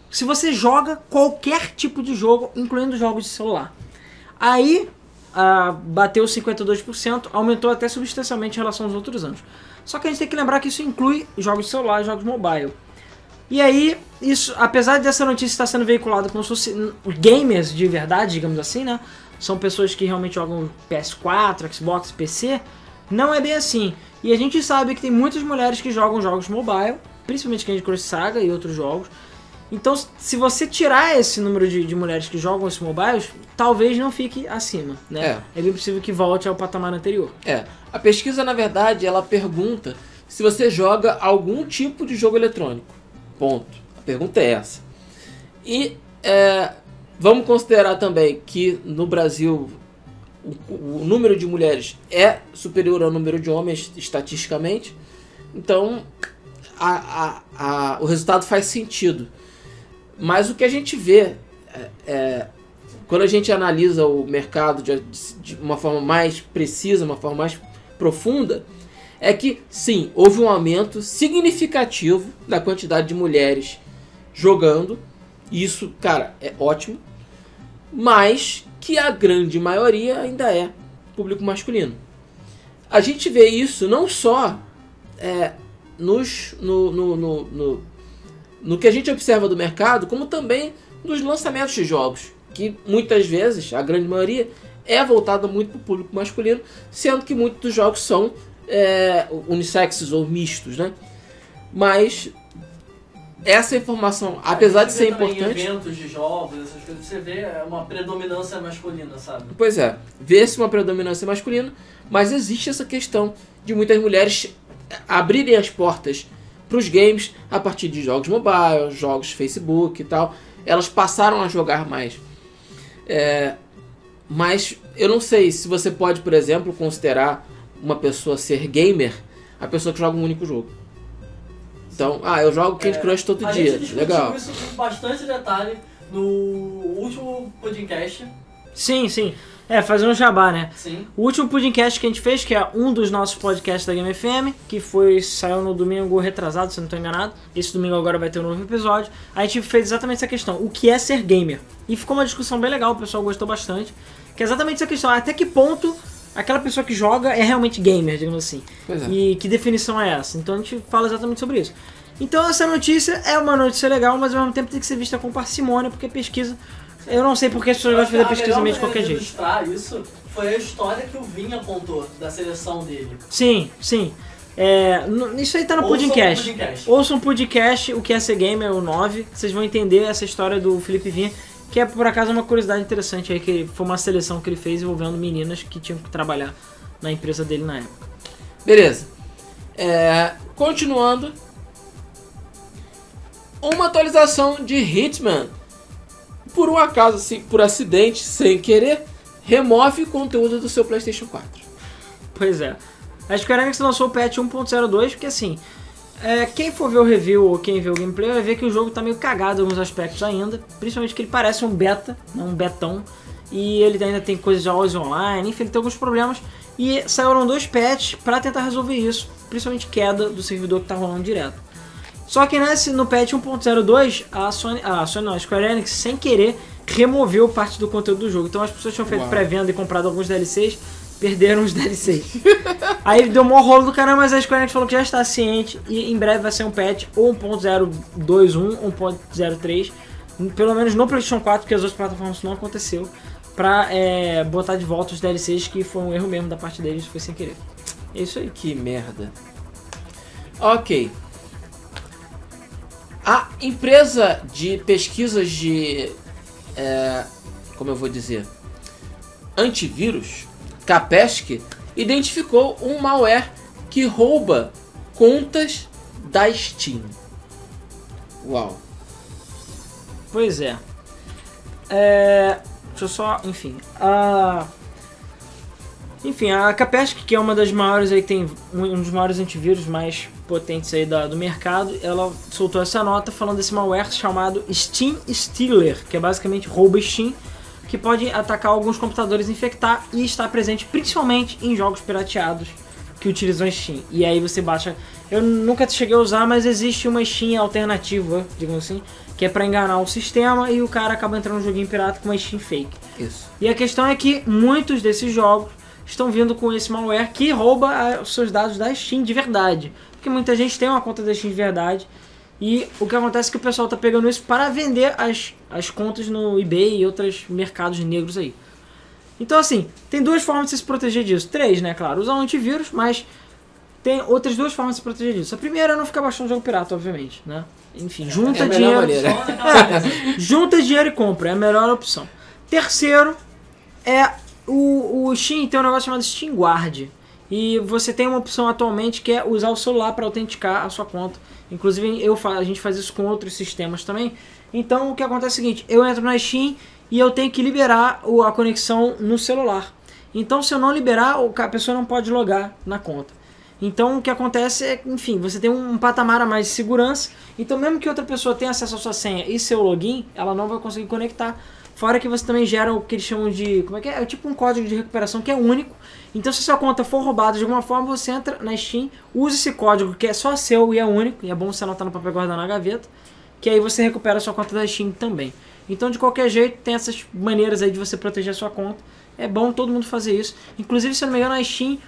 se você joga qualquer tipo de jogo, incluindo jogos de celular. Aí ah, bateu 52%, aumentou até substancialmente em relação aos outros anos. Só que a gente tem que lembrar que isso inclui jogos de celular e jogos mobile. E aí, isso, apesar dessa notícia estar sendo veiculada como se fosse gamers de verdade, digamos assim, né? São pessoas que realmente jogam PS4, Xbox, PC. Não é bem assim. E a gente sabe que tem muitas mulheres que jogam jogos mobile, principalmente Candy Crush Saga e outros jogos. Então, se você tirar esse número de, de mulheres que jogam esses mobiles, talvez não fique acima, né? É. bem possível que volte ao patamar anterior. É. A pesquisa, na verdade, ela pergunta se você joga algum tipo de jogo eletrônico. Ponto. A pergunta é essa. E é, vamos considerar também que no Brasil o, o, número de mulheres é superior ao número de homens estatisticamente. Então, a, a, a, o resultado faz sentido. Mas o que a gente vê é, é, quando a gente analisa o mercado de, de, uma forma mais precisa, uma forma mais profunda, é que sim, houve um aumento significativo da quantidade de mulheres jogando. E isso, cara, é ótimo. Mas que a grande maioria ainda é público masculino. A gente vê isso não só é, nos, no, no, no, no no que a gente observa do mercado, como também nos lançamentos de jogos, que muitas vezes, a grande maioria, é voltada muito para o público masculino, sendo que muitos dos jogos são é, unissexes ou mistos, né? Mas essa informação, apesar de ser importante. Eventos de jogos, essas coisas, você vê uma predominância masculina, sabe? Pois é, vê-se uma predominância masculina, mas existe essa questão de muitas mulheres abrirem as portas para os games a partir de jogos mobile, jogos Facebook e tal. Elas passaram a jogar mais. É, mas eu não sei se você pode, por exemplo, considerar uma pessoa ser gamer a pessoa que joga um único jogo. Então, ah, eu jogo Candy é, Crush todo a dia. Gente Legal. isso com bastante detalhe no último podcast. Sim, sim. É, fazer um jabá, né? Sim. O último podcast que a gente fez, que é um dos nossos podcasts da Game FM, que foi saiu no domingo retrasado, se não estou enganado. Esse domingo agora vai ter um novo episódio. A gente fez exatamente essa questão: o que é ser gamer? E ficou uma discussão bem legal, o pessoal gostou bastante. Que é exatamente essa questão: até que ponto aquela pessoa que joga é realmente gamer, digamos assim. Pois é. E que definição é essa? Então a gente fala exatamente sobre isso. Então essa notícia é uma notícia legal, mas ao mesmo tempo tem que ser vista com parcimônia, porque pesquisa eu não sei porque as pessoas gostam de fazer pesquisa mesmo de qualquer jeito. ilustrar isso foi a história que o Vinha contou da seleção dele. Sim, sim. É, isso aí tá no podcast. Ouçam um podcast, o que é ser gamer, o 9. Vocês vão entender essa história do Felipe Vinha, que é por acaso uma curiosidade interessante aí, que foi uma seleção que ele fez envolvendo meninas que tinham que trabalhar na empresa dele na época. Beleza. É, continuando. Uma atualização de Hitman por um acaso, assim, por acidente, sem querer, remove conteúdo do seu PlayStation 4. Pois é. A Square Enix lançou o patch 1.02 porque assim, é, quem for ver o review ou quem vê o gameplay vai ver que o jogo tá meio cagado em alguns aspectos ainda, principalmente que ele parece um beta, não um betão, e ele ainda tem coisas de always online, enfim, ele tem alguns problemas. E saíram dois patches para tentar resolver isso, principalmente queda do servidor que tá rolando direto. Só que nesse, no patch 1.02, a Sony, a Sony não, a Square Enix, sem querer, removeu parte do conteúdo do jogo. Então as pessoas tinham feito pré-venda e comprado alguns DLCs, perderam os DLCs. Aí deu um rolo do caramba, mas a Square Enix falou que já está ciente e em breve vai ser um patch ou 1.021 ou 1.03, pelo menos no PlayStation 4, porque as outras plataformas isso não aconteceu, pra é, botar de volta os DLCs, que foi um erro mesmo da parte deles, foi sem querer. É isso aí. Que merda. Ok. A empresa de pesquisas de. É, como eu vou dizer? Antivírus, Kaspersky, identificou um malware que rouba contas da Steam. Uau. Pois é. é deixa eu só. Enfim. A. Enfim, a Kaspersky, que é uma das maiores aí, tem um dos maiores antivírus mais potentes aí da, do mercado, ela soltou essa nota falando desse malware chamado Steam Stealer, que é basicamente rouba Steam, que pode atacar alguns computadores, infectar e está presente principalmente em jogos pirateados que utilizam Steam. E aí você baixa. Eu nunca cheguei a usar, mas existe uma Steam alternativa, digamos assim, que é para enganar o sistema e o cara acaba entrando no joguinho pirata com uma Steam fake. Isso. E a questão é que muitos desses jogos estão vindo com esse malware que rouba os seus dados da Steam de verdade. Porque muita gente tem uma conta da Steam de verdade E o que acontece é que o pessoal tá pegando isso para vender as, as contas no eBay e outros mercados negros aí. Então, assim, tem duas formas de você se proteger disso. Três, né? Claro, usar um antivírus, mas tem outras duas formas de se proteger disso. A primeira é não ficar baixando jogo pirata, obviamente, né? Enfim, junta é a melhor dinheiro. coisa. Junta dinheiro e compra, é a melhor opção. Terceiro é o, o Steam tem um negócio chamado Steam Guard. E você tem uma opção atualmente que é usar o celular para autenticar a sua conta. Inclusive eu, a gente faz isso com outros sistemas também. Então o que acontece é o seguinte, eu entro na Steam e eu tenho que liberar a conexão no celular. Então se eu não liberar, a pessoa não pode logar na conta. Então o que acontece é, enfim, você tem um patamar a mais de segurança. Então mesmo que outra pessoa tenha acesso à sua senha e seu login, ela não vai conseguir conectar. Fora que você também gera o que eles chamam de. Como é que é? É tipo um código de recuperação que é único. Então, se sua conta for roubada de alguma forma, você entra na Steam, usa esse código que é só seu e é único. E é bom você anotar no papel guardar na gaveta. Que aí você recupera a sua conta da Steam também. Então, de qualquer jeito, tem essas maneiras aí de você proteger a sua conta. É bom todo mundo fazer isso. Inclusive, se eu não me engano, a Steam.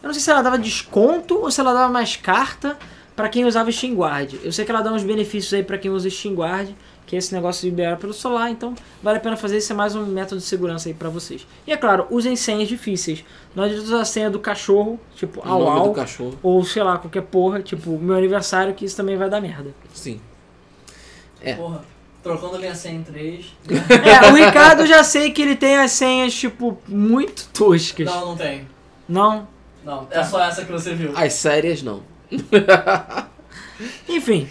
Eu não sei se ela dava desconto ou se ela dava mais carta para quem usava Steam Guard. Eu sei que ela dá uns benefícios aí para quem usa Steam Guard, que é esse negócio de liberar pelo celular, então vale a pena fazer isso, é mais um método de segurança aí para vocês. E é claro, usem senhas difíceis. Não adianta usar a senha do cachorro, tipo O au au, do cachorro. ou sei lá, qualquer porra, tipo meu aniversário, que isso também vai dar merda. Sim. É. Porra, trocando minha senha em três. É, o Ricardo eu já sei que ele tem as senhas, tipo, muito toscas. Não, não tem. Não? Não, é só essa que você viu. As sérias, não. Enfim.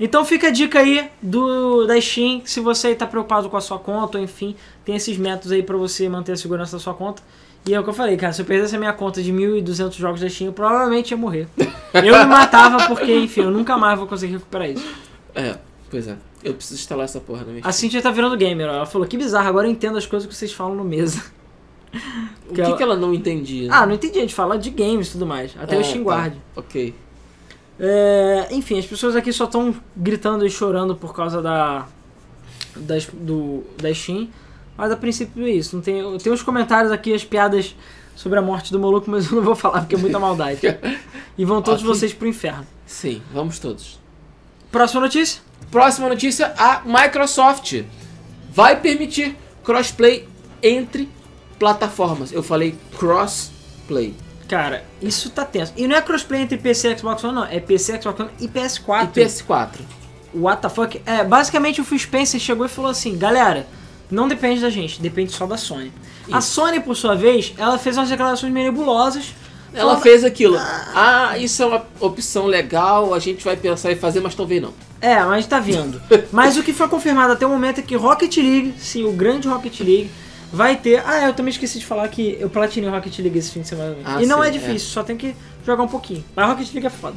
Então fica a dica aí do da Steam, se você está preocupado com a sua conta, ou enfim, tem esses métodos aí para você manter a segurança da sua conta. E é o que eu falei, cara, se eu perdesse a minha conta de 1.200 jogos da Steam, eu provavelmente ia morrer. Eu me matava porque, enfim, eu nunca mais vou conseguir recuperar isso. É, pois é. Eu preciso instalar essa porra na minha A Cintia tá virando gamer, ó. ela falou, que bizarro, agora eu entendo as coisas que vocês falam no mesa. O que que, ela- que ela não entendia? Ah, não entendi, a gente fala de games e tudo mais, até o Ah, Steam tá. Guard. Ok. É, enfim, as pessoas aqui só estão gritando e chorando por causa da, da, do, da Steam. Mas a princípio é isso. Não tem, tem uns comentários aqui, as piadas sobre a morte do maluco, mas eu não vou falar porque é muita maldade. E vão todos Ok. vocês pro inferno. Sim, vamos todos. Próxima notícia? Próxima notícia: a Microsoft vai permitir crossplay entre plataformas. Eu falei crossplay. Cara, isso tá tenso. E não é crossplay entre PC e Xbox One, não. É PC, Xbox One e PS4. E PS4. What the fuck? É, basicamente o Phil Spencer chegou e falou assim, galera, não depende da gente, depende só da Sony. A Isso. Sony, por sua vez, ela fez umas declarações meio nebulosas. Ela falando- fez aquilo. Ah, isso é uma opção legal, a gente vai pensar em fazer, mas talvez não. É, mas tá vindo. mas o que foi confirmado até o momento é que Rocket League, sim, o grande Rocket League, vai ter... Ah, eu também esqueci de falar que eu platinei o Rocket League esse fim de semana. Ah, e não sim, é difícil, só tem que jogar um pouquinho. Mas Rocket League é foda.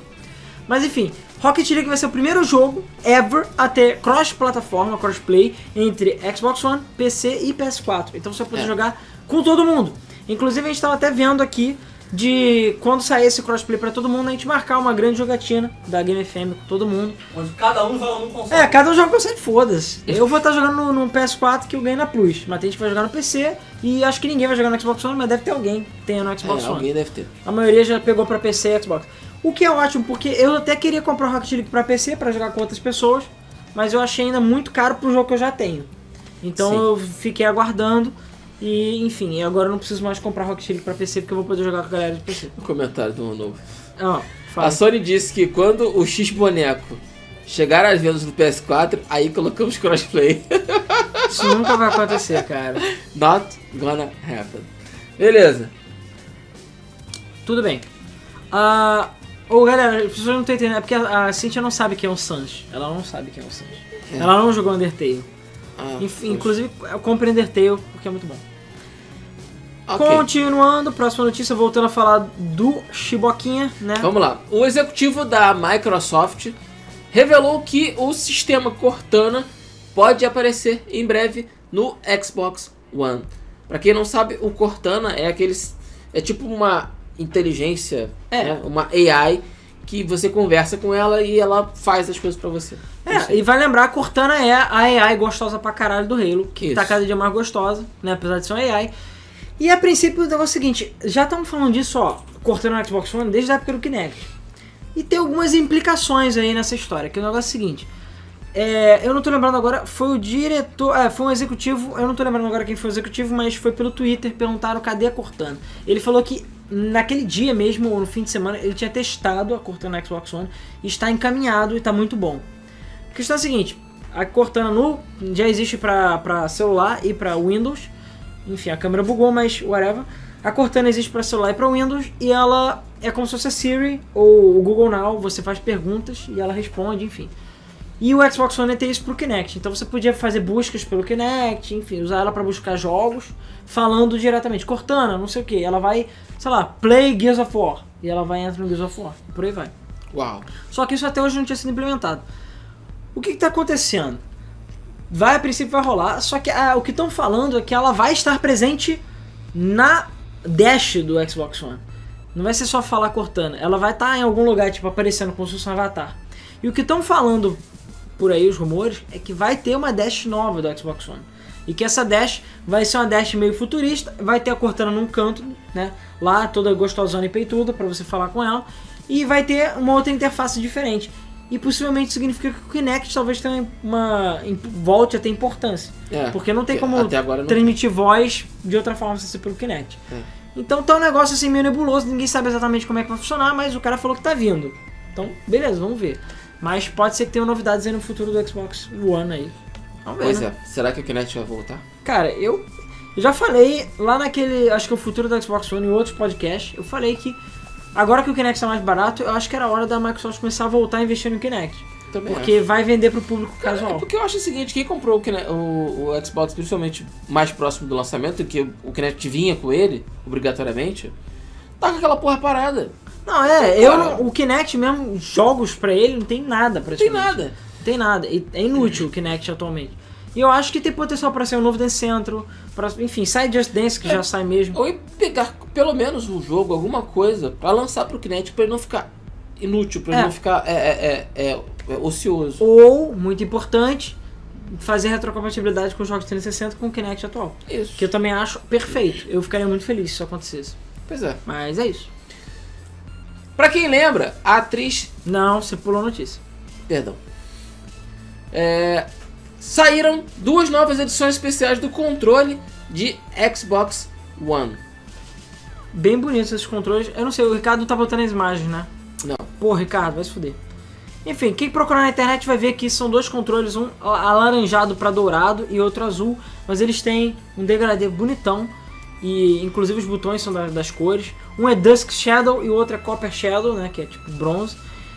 Mas enfim, Rocket League vai ser o primeiro jogo ever a ter cross-plataforma, crossplay entre Xbox One, PC e PS4. Então você vai poder É. jogar com todo mundo. Inclusive a gente estava até vendo aqui de quando sair esse crossplay pra todo mundo, a gente marcar uma grande jogatina da Game FM com todo mundo. Onde cada um joga num console. É, cada um joga com você, foda-se. Eu vou estar jogando no, no PS4 que eu ganho na Plus, mas tem gente que vai jogar no PC e acho que ninguém vai jogar no Xbox One, mas deve ter alguém que tenha no Xbox É, One. alguém deve ter. A maioria já pegou pra PC e Xbox. O que é ótimo, porque eu até queria comprar o Rocket League pra PC pra jogar com outras pessoas, mas eu achei ainda muito caro pro jogo que eu já tenho. Então Sim. eu fiquei aguardando e, enfim, agora eu não preciso mais comprar Rocket League pra PC porque eu vou poder jogar com a galera de PC. Um comentário do novo. Fala. A Sony disse que quando o X boneco chegar às vendas do PS4, aí colocamos crossplay. Isso nunca vai acontecer, cara. Not gonna happen. Beleza. Tudo bem. Ah, ô galera, as pessoas não estão entendendo, é porque a, a Cintia não sabe quem é o Sans. Ela não sabe quem é o Sans. É. Ela não jogou Undertale. Ah, inclusive, eu compre Undertale porque é muito bom. Ok. Continuando, próxima notícia, voltando a falar do Shiboquinha, né? Vamos lá. O executivo da Microsoft revelou que o sistema Cortana pode aparecer em breve no Xbox One. Pra quem não sabe, o Cortana é aqueles é tipo uma inteligência, É. né? uma AI que você conversa com ela e ela faz as coisas pra você. É, e vai lembrar, a Cortana é a AI gostosa pra caralho do Halo, que Isso. tá cada dia mais gostosa, né? Apesar de ser uma AI. E a princípio o negócio é o seguinte, já estamos falando disso, ó, Cortana no Xbox One desde a época do Kinect. E tem algumas implicações aí nessa história, que é o negócio seguinte. É, eu não tô lembrando agora, foi o diretor, é, foi um executivo, eu não tô lembrando agora quem foi o executivo, mas foi pelo Twitter, perguntaram cadê a Cortana. Ele falou que naquele dia mesmo, ou no fim de semana, ele tinha testado a Cortana Xbox One está encaminhado e está muito bom. A questão é a seguinte, a Cortana no, já existe para celular e para Windows, enfim, a câmera bugou, mas whatever. A Cortana existe para celular e para Windows e ela é como se fosse a Siri ou o Google Now, você faz perguntas e ela responde, enfim. E o Xbox One tem isso pro Kinect, então você podia fazer buscas pelo Kinect, enfim, usar ela para buscar jogos, falando diretamente, Cortana, não sei o que, ela vai, sei lá, play Gears of War, e ela vai entrar no Gears of War, por aí vai. Uau. Só que isso até hoje não tinha sido implementado. O que está acontecendo? Vai, a princípio vai rolar, só que ah, o que estão falando é que ela vai estar presente na dash do Xbox One. Não vai ser só falar Cortana, ela vai estar em algum lugar, tipo, aparecendo como se fosse um avatar. E o que estão falando por aí, os rumores, é que vai ter uma dash nova do Xbox One. E que essa dash vai ser uma dash meio futurista, vai ter a Cortana num canto, né? Lá, toda gostosona e peituda, para você falar com ela. E vai ter uma outra interface diferente. E possivelmente significa que o Kinect talvez tenha uma. volte a ter importância. É, Porque não tem como até agora não transmitir voz de outra forma sem ser pelo Kinect. É. Então tá um negócio assim meio nebuloso, ninguém sabe exatamente como é que vai funcionar, mas o cara falou que tá vindo. Então, beleza, vamos ver. Mas pode ser que tenha novidades aí no futuro do Xbox One aí. Vamos ver, Pois né? é. Será que o Kinect vai voltar? Cara, eu, eu já falei lá naquele, acho que é o futuro do Xbox One em outros podcasts, eu falei que agora que o Kinect está mais barato, eu acho que era hora da Microsoft começar a voltar a investir no Kinect. Também Porque vai vender pro público É casual. porque eu acho o seguinte, quem comprou o, Kinect- o- o Xbox, principalmente mais próximo do lançamento, que o Kinect vinha com ele, obrigatoriamente, tá com aquela porra parada. Não, é, eu Cara. não- o Kinect mesmo, jogos pra ele, não tem nada tem praticamente. nada. Não tem nada. E É inútil o Kinect atualmente. E eu acho que tem potencial pra ser um novo Dance Central, pra, enfim, sai Just Dance que já sai mesmo. Ou pegar pelo menos um jogo, alguma coisa, pra lançar pro Kinect, pra ele não ficar inútil, pra ele É. não ficar é, é, é, é, é ocioso. Ou, muito importante, fazer retrocompatibilidade com os jogos 360 com o Kinect atual. Isso. Que eu também acho perfeito. Eu ficaria muito feliz se isso acontecesse. Pois é. Mas é isso. Pra quem lembra, a atriz Não, você pulou a notícia. Perdão. É, saíram duas novas edições especiais do controle de Xbox One. Bem bonitos esses controles. Eu não sei, o Ricardo não tá botando as imagens, né? Não. Pô, Ricardo, vai se fuder. Enfim, quem procurar na internet vai ver que são dois controles, um alaranjado para dourado e outro azul, mas eles têm um degradê bonitão e inclusive os botões são da- das cores. Um é Dusk Shadow e o outro é Copper Shadow, né, que é tipo bronze.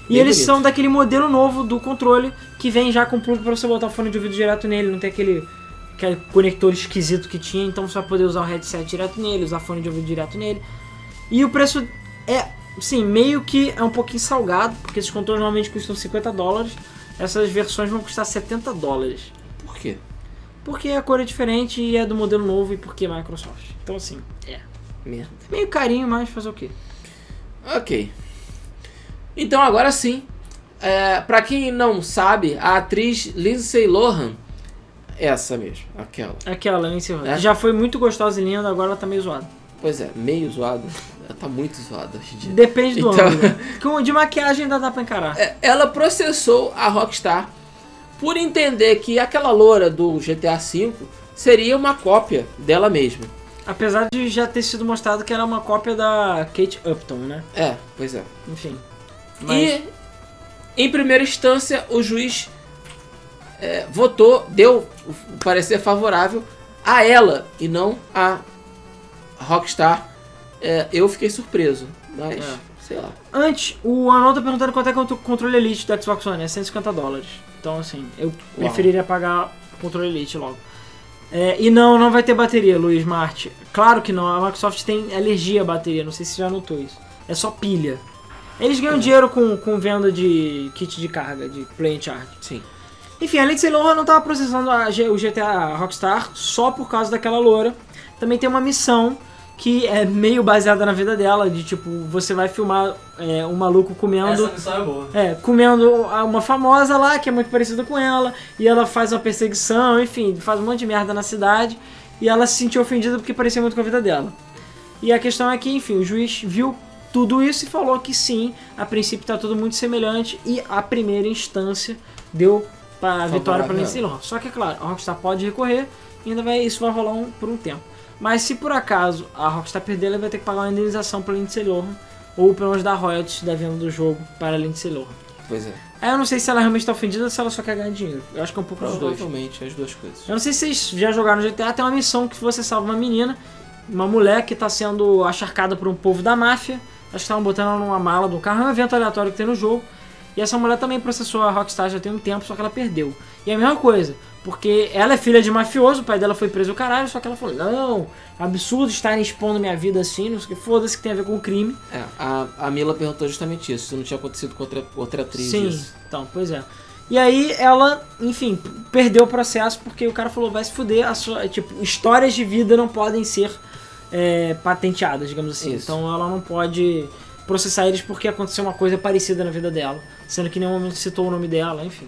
E Bem eles bonito. são daquele modelo novo do controle que vem já com plug para você botar o fone de ouvido direto nele, não tem aquele aquele conector esquisito que tinha, então você vai poder usar o headset direto nele, usar fone de ouvido direto nele. E o preço é, sim, meio que é um pouquinho salgado, porque esses controles normalmente custam 50 dólares. Essas versões vão custar 70 dólares. Porque a cor é diferente e é do modelo novo e porque é Microsoft. Então assim, é. Merda. Meio carinho, mas fazer o quê? Ok. Então agora sim. É, pra quem não sabe, a atriz Lindsay Lohan. Essa mesmo, aquela. Aquela, sei lá. É? Já foi muito gostosa e linda, agora ela tá meio zoada. Pois é, meio zoada. Ela tá muito zoada hoje em dia. Depende do Então- ângulo. De maquiagem ainda dá pra encarar. É, ela processou a Rockstar por entender que aquela loura do GTA V seria uma cópia dela mesma. Apesar de já ter sido mostrado que era uma cópia da Kate Upton, né? É, pois é. Enfim. Mas... E, em primeira instância, o juiz é, votou, deu o parecer favorável a ela e não a Rockstar. É, eu fiquei surpreso, mas É. sei lá. Antes, o Anol tá perguntando quanto é que é o controle Elite do Xbox One. É 150 dólares. Então, assim, eu preferiria pagar o controle Elite logo. É, e não, não vai ter bateria, Luiz Marte. Claro que não, a Microsoft tem alergia à bateria, não sei se você já notou isso. É só pilha. Eles ganham dinheiro com, com venda de kit de carga, de play and charge. Sim. Enfim, a Lindsay Lohan não tava processando a o GTA Rockstar só por causa daquela loura. Também tem uma missão que é meio baseada na vida dela, de tipo, você vai filmar é, um maluco comendo. Essa missão é boa. É, comendo uma famosa lá, que é muito parecida com ela, e ela faz uma perseguição, enfim, faz um monte de merda na cidade, e ela se sentiu ofendida porque parecia muito com a vida dela. E a questão é que, enfim, o juiz viu tudo isso e falou que sim, a princípio tá tudo muito semelhante e a primeira instância deu para a vitória para. Lindsay Lohan. Só que é claro, a Rockstar pode recorrer e ainda vai, isso vai rolar um, por um tempo. Mas se por acaso a Rockstar perder, ela vai ter que pagar uma indenização para Lindsay Lohan ou pelo menos dar royalties da venda do jogo para Lindsay Lohan. Pois é. Aí eu não sei se ela realmente tá ofendida ou se ela só quer ganhar dinheiro. Eu acho que é um pouco dos dois. Provavelmente, as duas coisas. Eu não sei se vocês já jogaram no GTA, tem uma missão que você salva uma menina, uma mulher que tá sendo acharcada por um povo da máfia. Acho que estavam botando ela numa mala do carro, é um evento aleatório que tem no jogo. E essa mulher também processou a Rockstar já tem um tempo, só que ela perdeu. E é a mesma coisa, porque ela é filha de mafioso, o pai dela foi preso o caralho, só que ela falou, não, absurdo estarem expondo minha vida assim, não sei o que, foda-se que tem a ver com o crime. É, a, a Mila perguntou justamente isso, se não tinha acontecido com outra, outra atriz Sim, isso. então, pois é. E aí ela, enfim, perdeu o processo porque o cara falou, vai se fuder, a sua, tipo, histórias de vida não podem ser é, patenteadas, digamos assim. Isso. Então ela não pode processar eles porque aconteceu uma coisa parecida na vida dela, sendo que em nenhum momento citou o nome dela, enfim.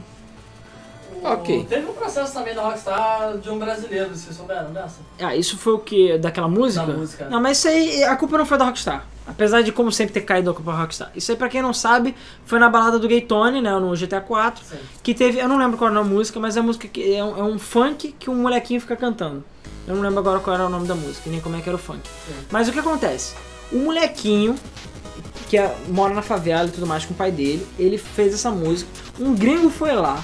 Ok. Teve um processo também da Rockstar de um brasileiro, vocês souberam dessa? Ah, isso foi o que? Daquela música? Da música. Não, mas isso aí, a culpa não foi da Rockstar. Apesar de, como sempre, ter caído a culpa da Rockstar. Isso aí, pra quem não sabe, foi na balada do Gay Tony, né, no GTA 4. Sim. Que teve, eu não lembro qual era a música, mas é a música que é um, é um funk que um molequinho fica cantando. Eu não lembro agora qual era o nome da música, nem como é que era o funk. Sim. Mas o que acontece? O molequinho, que é- mora na favela e tudo mais com o pai dele, ele fez essa música. Um gringo foi lá,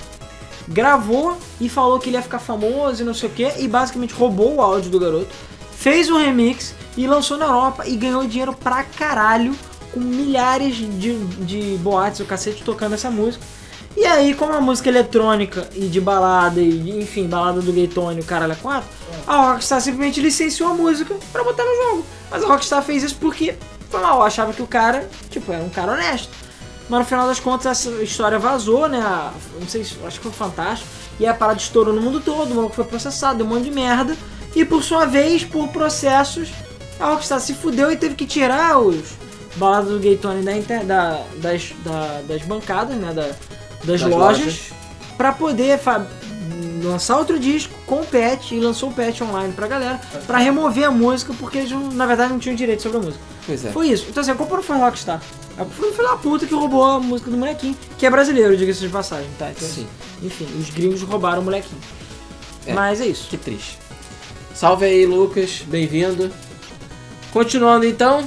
gravou e falou que ele ia ficar famoso e não sei o que, e basicamente roubou o áudio do garoto, fez um remix e lançou na Europa e ganhou dinheiro pra caralho com milhares de, de boates, o cacete tocando essa música. E aí, como é uma música eletrônica e de balada, e enfim, balada do Gaytone, o caralho é 4, a Rockstar simplesmente licenciou a música pra botar no jogo. Mas a Rockstar fez isso porque foi mal, achava que o cara, tipo, era um cara honesto. Mas no final das contas essa história vazou, né? A- Não sei, se- acho que foi fantástico. E a parada estourou no mundo todo, o maluco foi processado, deu um monte de merda. E por sua vez, por processos, a Rockstar se fudeu e teve que tirar os baladas do Gaytone da, inter- da- das, da- das bancadas, né? Da- das, Das lojas, lojas. pra poder fa- lançar outro disco com o patch e lançou o patch online pra galera pra remover a música porque eles não- na verdade não tinham direito sobre a música. Pois é. Foi isso. Então assim, a culpa não foi Rockstar. A culpa foi da puta que roubou a música do molequinho, que é brasileiro, diga-se de passagem, tá? Então, Sim. enfim, os gringos roubaram o molequinho. É. Mas é isso. Que triste. Salve aí, Lucas. Bem-vindo. Continuando então.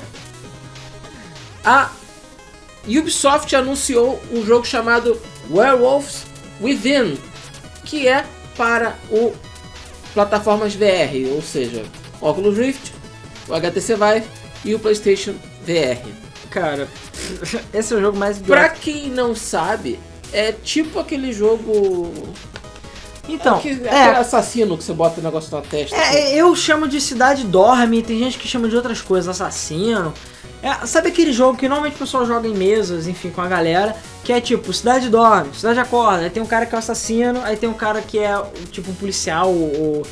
A Ubisoft anunciou um jogo chamado Werewolves Within, que é para o plataformas VR, ou seja, Oculus Rift, o HTC Vive e o PlayStation VR. Cara, esse é o jogo mais Pra idiota. quem não sabe, é tipo aquele jogo Então, que, aquele é, assassino que você bota o negócio na testa. assim. é, eu chamo de Cidade Dorme, tem gente que chama de outras coisas, assassino. É, sabe aquele jogo que normalmente o pessoal joga em mesas, enfim, com a galera, que é tipo, cidade dorme, cidade acorda, aí tem um cara que é o assassino, aí tem um cara que é tipo um policial, o,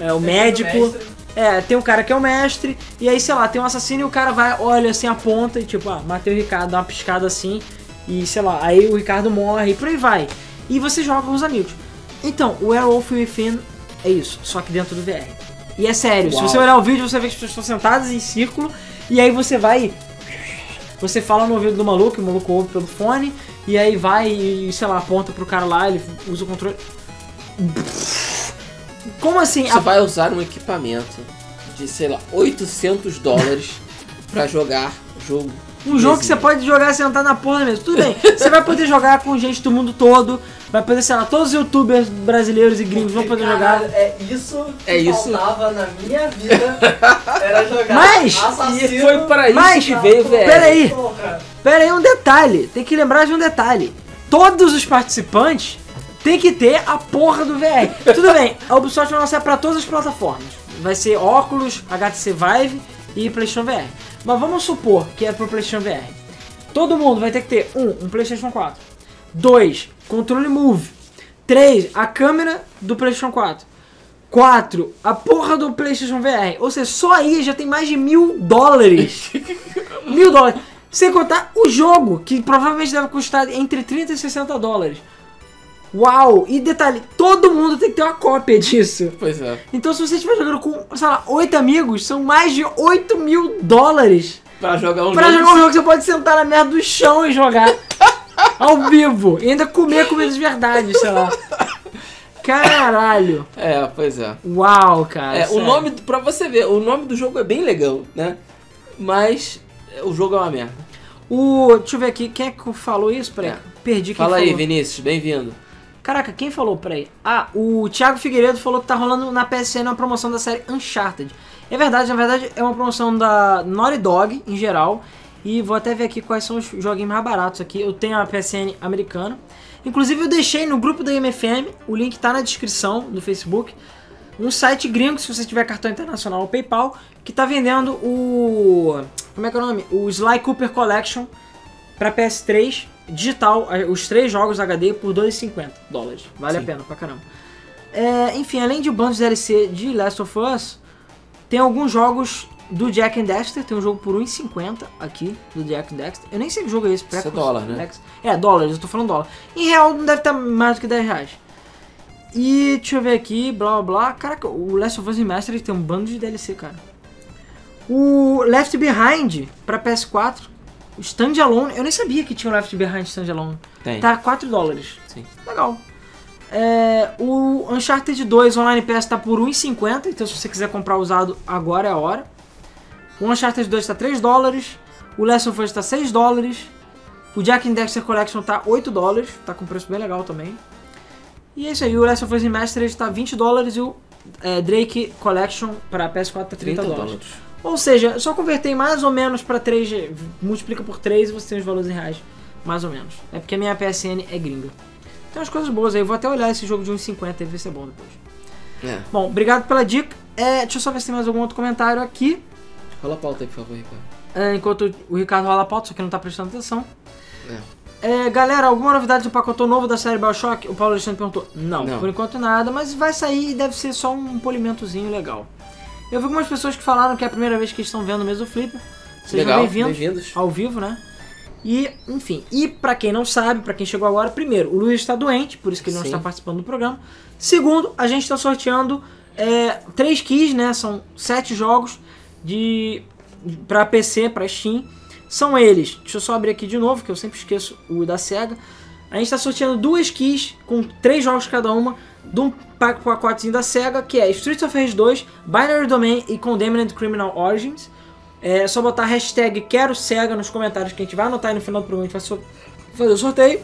é, o médico. É, tem um cara que é o mestre, e aí, sei lá, tem um assassino e o cara vai, olha assim, aponta e tipo, ah, matei o Ricardo, dá uma piscada assim, e sei lá, aí o Ricardo morre e por aí vai. E você joga com os amigos. Então, o Werewolf Within é isso, só que dentro do VR. E é sério, se Uau. você olhar o vídeo, você vê que as pessoas estão sentadas em círculo, e aí você vai. Você fala no ouvido do maluco, o maluco ouve pelo fone, e aí vai e, sei lá, aponta pro cara lá, ele usa o controle. Como assim? Você A- vai usar um equipamento de, sei lá, 800 dólares pra jogar jogo. Um jogo que você pode jogar sentado na porra mesmo. Tudo bem, você vai poder jogar com gente do mundo todo, vai poder, sei lá, todos os youtubers brasileiros e gringos vão poder jogar. É isso que É isso. faltava na minha vida. Era jogar Mas- assassino. E foi para isso Mas- que veio o VR. Pera aí. Porra. Pera aí, um detalhe, tem que lembrar de um detalhe. Todos os participantes têm que ter a porra do VR. Tudo bem, a Ubisoft vai lançar pra todas as plataformas. Vai ser óculos, HTC Vive e PlayStation VR. Mas vamos supor que é pro PlayStation VR. Todo mundo vai ter que ter um, um PlayStation 4. Dois, controle Move. Três, a câmera do PlayStation 4. 4. A porra do PlayStation VR. Ou seja, só aí já tem mais de mil dólares. mil dólares. Sem contar o jogo, que provavelmente deve custar entre 30 e 60 dólares. Uau! E detalhe, todo mundo tem que ter uma cópia disso. Pois é. Então se você estiver jogando com, sei lá, 8 amigos, são mais de 8 mil dólares Pra jogar um Pra jogo. jogar um jogo que você pode sentar na merda do chão e jogar. Ao vivo. E ainda comer comida de verdade, sei lá. Caralho. É, pois é. Uau, cara. É, o nome, pra você ver, o nome do jogo é bem legal, né? Mas é, o jogo é uma merda. O. Deixa eu ver aqui. Quem é que falou isso? Peraí. É. Perdi quem Fala aí, falou. Vinícius, bem-vindo. Caraca, quem falou? Peraí. Ah, o Thiago Figueiredo falou que tá rolando na PSN uma promoção da série Uncharted. É verdade, na verdade é uma promoção da Naughty Dog em geral. E vou até ver aqui quais são os joguinhos mais baratos aqui. Eu tenho a PSN americana. Inclusive eu deixei no grupo da MFM, o link tá na descrição do Facebook. Um site gringo, se você tiver cartão internacional ou PayPal, que tá vendendo o. Como é que é o nome? O Sly Cooper Collection para PS3 digital, os três jogos HD por 2,50 dólares. Vale Sim. a pena pra caramba. É, enfim, além de bandos DLC de Last of Us, tem alguns jogos do Jack and Dexter. Tem um jogo por 1,50 aqui do Jack and Dexter. Eu nem sei que jogo é esse. Isso é dólar, né? Dex- É, dólares, eu tô falando dólar. Em real não deve estar mais do que 10 reais. E deixa eu ver aqui, blá blá blá. Caraca, o Last of Us Remastered tem um bando de DLC, cara. O Left Behind pra PS4, o Standalone, eu nem sabia que tinha o Left Behind Standalone. Tem. Tá 4 dólares. Sim. Legal. É, o Uncharted 2 Online PS tá por 1,50, então se você quiser comprar usado, agora é a hora. O Uncharted 2 tá 3 dólares. O Last of Us tá 6 dólares. O Jack and Dexter Collection tá 8 dólares, tá com preço bem legal também. E é isso aí, o Last of Us Remastered tá 20 dólares e o é, Drake Collection para PS4 tá 30, 30 dólares. dólares. Ou seja, é só converter mais ou menos para 3, multiplica por 3 e você tem os valores em reais, mais ou menos. É porque a minha PSN é gringa. Tem umas coisas boas aí, eu vou até olhar esse jogo de 1,50 e ver se é bom depois. É. Bom, obrigado pela dica. É, deixa eu só ver se tem mais algum outro comentário aqui. Rola a pauta aí, por favor, Ricardo. É, enquanto o Ricardo rola a pauta, só que não tá prestando atenção. É, galera, alguma novidade do pacote novo da série Bioshock? O Paulo Alexandre perguntou. Não, Não. por enquanto nada, mas vai sair e deve ser só um polimentozinho legal. Eu vi algumas pessoas que falaram que é a primeira vez que estão vendo mesmo o Flipper. Sejam bem-vindos bem-vindos. ao vivo, né? E, enfim, e pra quem não sabe, pra quem chegou agora, primeiro, o Luiz está doente, por isso que ele não Sim. está participando do programa. Segundo, a gente está sorteando é, três keys, né? São sete jogos de para PC, para Steam. São eles. Deixa eu só abrir aqui de novo, que eu sempre esqueço o da Sega. A gente está sorteando duas keys com três jogos cada uma de um pack pacotezinho da Sega, que é Streets of Rage 2, Binary Domain e Condemned Criminal Origins. É só botar hashtag Quero Sega nos comentários que a gente vai anotar aí no final do programa, a gente vai fazer o sorteio.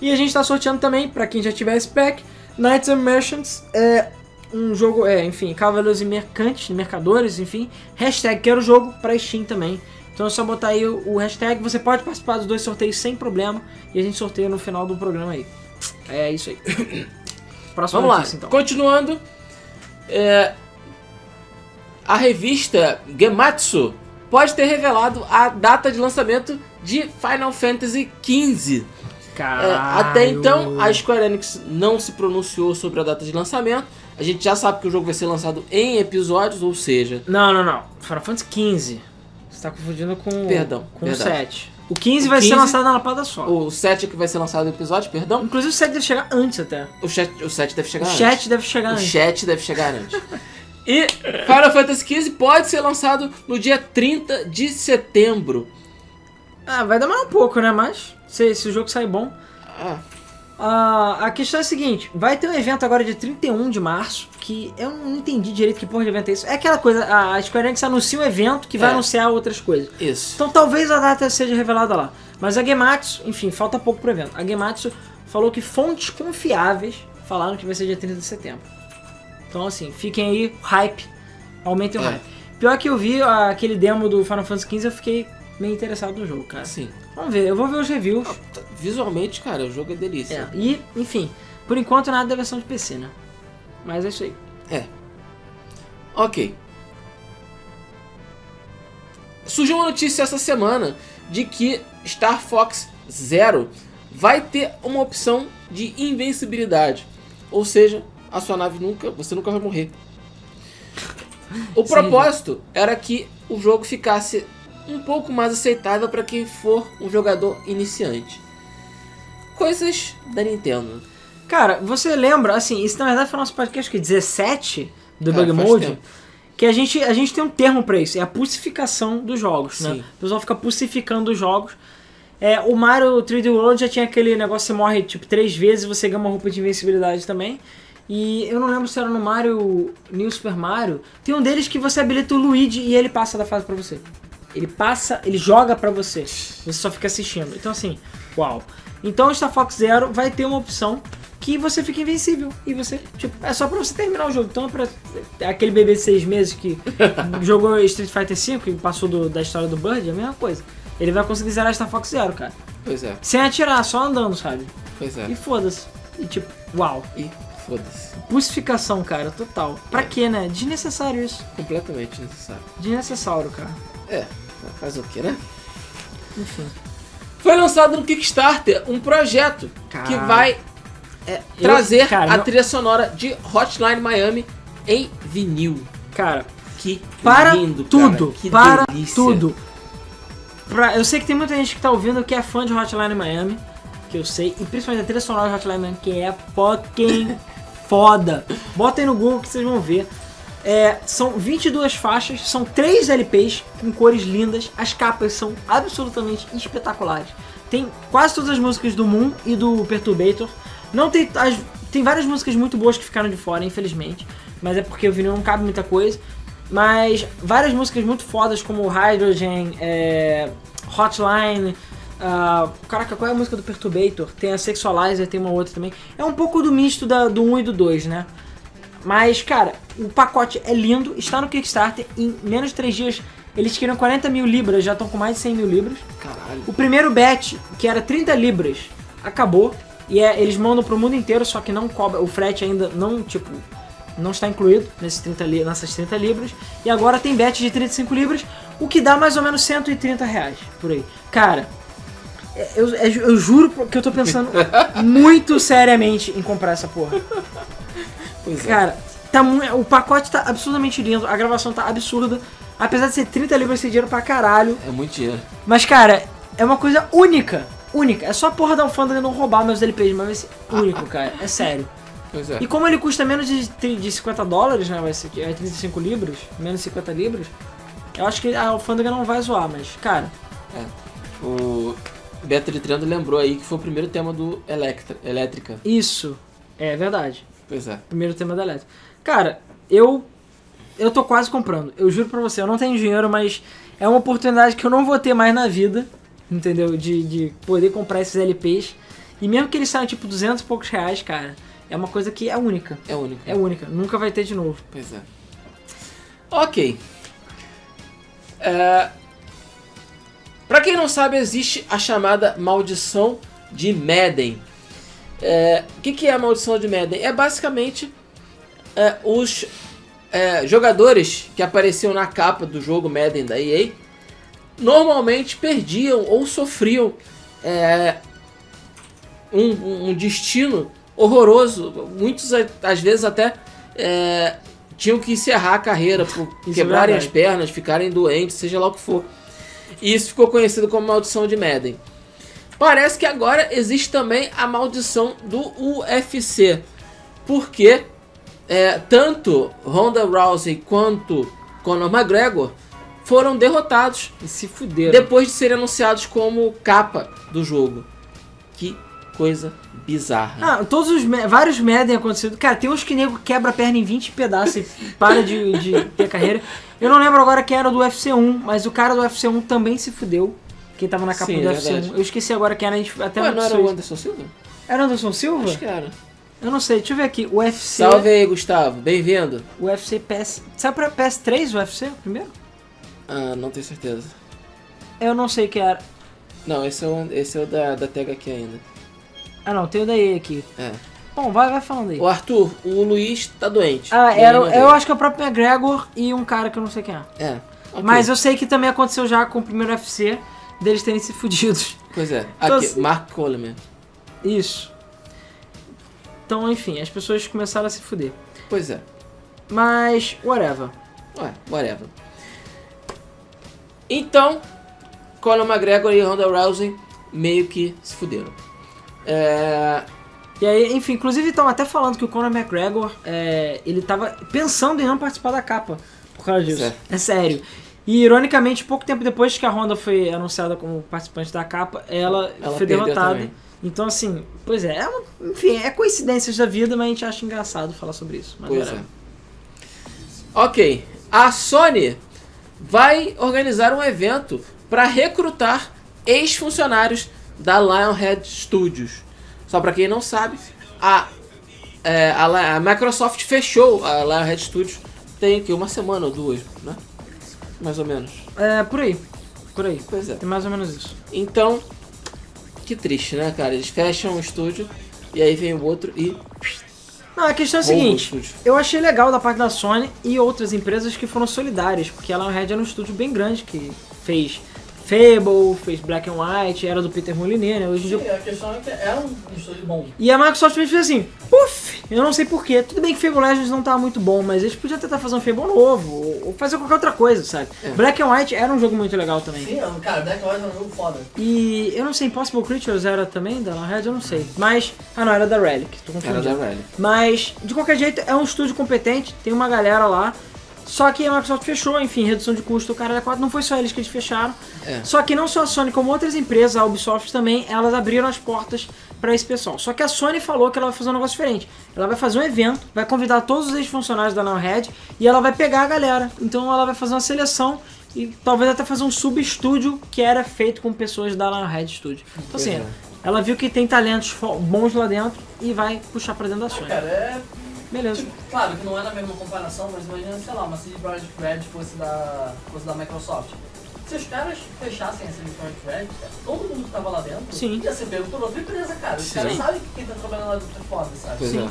E a gente está sorteando também, para quem já tiver esse pack, Knights and Merchants, é um jogo, é, enfim, Cavaleiros e Mercantes, Mercadores, enfim. Hashtag Quero Jogo para Steam também. Então é só botar aí o hashtag, você pode participar dos dois sorteios sem problema e a gente sorteia no final do programa aí. É isso aí. Próxima Vamos lá, notícia, então. continuando. é, a revista Gematsu pode ter revelado a data de lançamento de Final Fantasy XV. É, até então, a Square Enix não se pronunciou sobre a data de lançamento. A gente já sabe que o jogo vai ser lançado em episódios, ou seja, Não, não, não. Final Fantasy XV. Você tá confundindo com, Perdão, com verdade. o 7. O 15 O vai ser 15 lançado na lapada só. o 7 é que vai ser lançado em episódio, perdão. Inclusive o 7 deve chegar antes até. O, chat, o 7 deve chegar o antes. chat deve chegar O antes. chat deve chegar antes. E Final Fantasy XV pode ser lançado no dia 30 de setembro. Ah, vai demorar um pouco, né? Mas se, se o jogo sair bom. Ah, Ah, a questão é a seguinte: vai ter um evento agora dia 31 de março. Que eu não entendi direito que porra de evento é isso. É aquela coisa, a Square Enix anuncia um evento que vai É. anunciar outras coisas. isso. Então talvez a data seja revelada lá. Mas a Gematsu, enfim, falta pouco pro evento. A Gematsu falou que fontes confiáveis falaram que vai ser dia 30 de setembro. Então assim, fiquem aí, hype. Aumentem o É. hype. Pior que eu vi ah, aquele demo do Final Fantasy XV, eu fiquei meio interessado no jogo, cara. Assim, Vamos ver, eu vou ver os reviews. visualmente, cara, o jogo é delícia. É, e, enfim, por enquanto nada da versão de PC, né? Mas é isso aí. Ok. Surgiu uma notícia essa semana de que Star Fox Zero vai ter uma opção de invencibilidade. Ou seja, a sua nave nunca, você nunca vai morrer. O propósito era que o jogo ficasse um pouco mais aceitável para quem for um jogador iniciante. Coisas da Nintendo. Cara, você lembra, assim, isso na verdade foi nosso podcast que 17 do Bug Mode. tempo. que a gente, a gente tem um termo pra isso, é a pulsificação dos jogos, né? Sim. O pessoal fica pulsificando os jogos. É, o Mario 3D World já tinha aquele negócio, você morre tipo três vezes e você ganha uma roupa de invencibilidade também. E eu não lembro se era no Mario New Super Mario. Tem um deles que você habilita o Luigi e ele passa da fase pra você. Ele passa, ele joga pra você. Você só fica assistindo. Então assim, uau. Então o Star Fox Zero vai ter uma opção que você fica invencível. E você, tipo, é só pra você terminar o jogo. Então é pra é aquele bebê de seis meses que jogou Street Fighter V e passou do- da história do Bird, é a mesma coisa. Ele vai conseguir zerar Star Fox Zero, cara. Pois é, Sem atirar, só andando, sabe? pois é. E foda-se. E tipo, uau. E foda-se. Pulsificação, cara, total. Pra quê, né? Desnecessário isso. Completamente necessário. Desnecessário, cara. É, faz o que, né? Enfim. Foi lançado no Kickstarter um projeto que vai É, eu- trazer cara, a não- trilha sonora de Hotline Miami em vinil. Cara, Que para lindo, tudo. cara. Que para delícia. tudo. Pra, eu sei que tem muita gente que tá ouvindo que é fã de Hotline Miami. Que eu sei. E principalmente a trilha sonora de Hotline Miami, que é fucking foda. Botem no Google que vocês vão ver. É, são 22 faixas, são 3 LPs com cores lindas. As capas são absolutamente espetaculares. Tem quase todas as músicas do Moon e do Perturbator. Não tem as, tem várias músicas muito boas que ficaram de fora, infelizmente. Mas é porque o vinil não cabe muita coisa. Mas várias músicas muito fodas, como Hydrogen, é, Hotline. ah, caraca, qual é a música do Perturbator? Tem a Sexualizer, tem uma outra também. É um pouco do misto da- do 1 e do 2, né? Mas, cara, o pacote é lindo, está no Kickstarter. Em menos de 3 dias eles queriam 40 mil libras, já estão com mais de 100 mil libras. Caralho. O primeiro bet, que era 30 libras, acabou. E é, eles mandam pro mundo inteiro, só que não cobra. O frete ainda não, tipo, não está incluído nesses 30 li- nessas 30 libras. E agora tem bet de 35 libras, o que dá mais ou menos 130 reais por aí. Cara, é- eu, é- eu juro que eu tô pensando muito seriamente em comprar essa porra. Pois é. Cara, tá o pacote tá absurdamente lindo, a gravação tá absurda. Apesar de ser 30 libras, ser dinheiro pra caralho. É muito dinheiro. Mas, cara, é uma coisa única. Única. É só a porra da alfândega não roubar meus LPs, mas vai ser único, cara. É sério. Pois é. E como ele custa menos de, de 50 dólares, né? Vai ser é 35 libras, menos 50 libras. Eu acho que a alfândega não vai zoar, mas, cara, O Beto de Trendo lembrou aí que foi o primeiro tema do Electra, Elétrica. isso é verdade. Pois é. Primeiro tema da Eletro. Cara, eu. Eu tô quase comprando. Eu juro pra você, eu não tenho dinheiro, mas é uma oportunidade que eu não vou ter mais na vida. Entendeu? De, de poder comprar esses LPs. E mesmo que eles saiam tipo 200 e poucos reais, cara, é uma coisa que é única. É único. É única. Nunca vai ter de novo. Pois é. Ok. É... Pra quem não sabe, existe a chamada maldição de Madden. É, O que, que é a maldição de Madden? É basicamente é, os é, jogadores que apareciam na capa do jogo Madden da EA normalmente perdiam ou sofriam é, um, um- destino horroroso. Muitos, às vezes, até é, tinham que encerrar a carreira por Isso é quebrarem as verdade. pernas, ficarem doentes, seja lá o que for. E isso ficou conhecido como maldição de Madden. Parece que agora existe também a maldição do UFC. Porque é, tanto Ronda Rousey quanto Conor McGregor foram derrotados E se fuderam. depois de serem anunciados como capa do jogo. Que coisa bizarra. Ah, todos os. Vários Madden acontecido. Cara, tem uns que nego quebra a perna em 20 pedaços e para de, de ter carreira. Eu não lembro agora quem era do UFC 1, mas o cara do UFC 1 também se fudeu. Quem tava na capa Sim, do é UFC 1. verdade. Eu esqueci agora quem era, a gente até Ué, não era o. Anderson Silva? Era o Anderson Silva? Acho que era. Eu não sei, deixa eu ver aqui. O UFC. Salve aí, Gustavo. Bem-vindo. O UFC PS. Sabe pra PS3 o UFC primeiro? Ah, não tenho certeza. Eu não sei que era. Não, esse é o, esse é o da, da aqui ainda. Ah não, tem o daí aqui. É. Bom, vai, vai falando aí. O Arthur, o Luiz tá doente. Ah, era, eu veio. acho que é o próprio McGregor e um cara que eu não sei quem é. É. ok. Mas eu sei que também aconteceu já com o primeiro UFC deles terem se fudidos. Pois é. Então, Aqui, assim- Mark Coleman. Isso. Então, enfim, as pessoas começaram a se fuder. Pois é. Mas, whatever. Ué, whatever. Então, Conor McGregor e Ronda Rousey meio que se fuderam. É... E aí, enfim, inclusive estão até falando que o Conor McGregor, é, ele tava pensando em não participar da capa. por causa disso. Sério. É sério. E ironicamente, pouco tempo depois que a Honda foi anunciada como participante da capa, ela, Ela foi derrotada. também. Então, assim, pois é, é uma- enfim, é coincidências da vida, mas a gente acha engraçado falar sobre isso. Mas Pois é. Ok. A Sony vai organizar um evento para recrutar ex-funcionários da Lionhead Studios. Só para quem não sabe, a, é, a, a Microsoft fechou a Lionhead Studios tem que uma semana ou duas, né? Mais ou menos. É, por aí. Por aí. Pois é. Tem mais ou menos isso. Então, que triste, né, cara? Eles fecham o estúdio e aí vem o outro e Não, a questão é a seguinte. Eu achei legal da parte da Sony e outras empresas que foram solidárias, porque a Lionhead era um estúdio bem grande que fez Fable, fez Black and White, era do Peter Molyneux, né? Hoje em dia Sim, a questão é que é um estúdio bom. E a Microsoft fez assim, puf, eu não sei porquê. Tudo bem que Fable Legends não tá muito bom, mas eles podiam tentar fazer um Fable novo, ou- fazer qualquer outra coisa, sabe? É. Black and White era um jogo muito legal também. Sim, cara, Black White é um jogo foda. E eu não sei, Impossible Creatures era também da Lionhead, eu não sei. Mas, ah não, era da Relic, tô Era confundindo. da Rally. Mas, de qualquer jeito, é um estúdio competente, tem uma galera lá. Só que a Microsoft fechou, enfim, redução de custo, o cara da 4 não foi só eles que eles fecharam. É. Só que não só a Sony, como outras empresas, a Ubisoft também, elas abriram as portas para esse pessoal. Só que a Sony falou que ela vai fazer um negócio diferente. Ela vai fazer um evento, vai convidar todos os ex-funcionários da Nowhead e ela vai pegar a galera. Então ela vai fazer uma seleção e talvez até fazer um sub-estúdio que era feito com pessoas da Nowhead Studio. Então assim, é. ela viu que tem talentos bons lá dentro e vai puxar pra dentro da Sony. Cara, é. Beleza. Tipo, claro que não é na mesma comparação, mas imagina, sei lá, uma CD Projekt Red fosse da, fosse da Microsoft. Se os caras fechassem a CD Projekt Red, cara, todo mundo que tava lá dentro Sim. ia ser pego por outra empresa, cara. Os Sim. caras sabem que quem tá trabalhando lá dentro é foda, sabe? Pois Sim. é.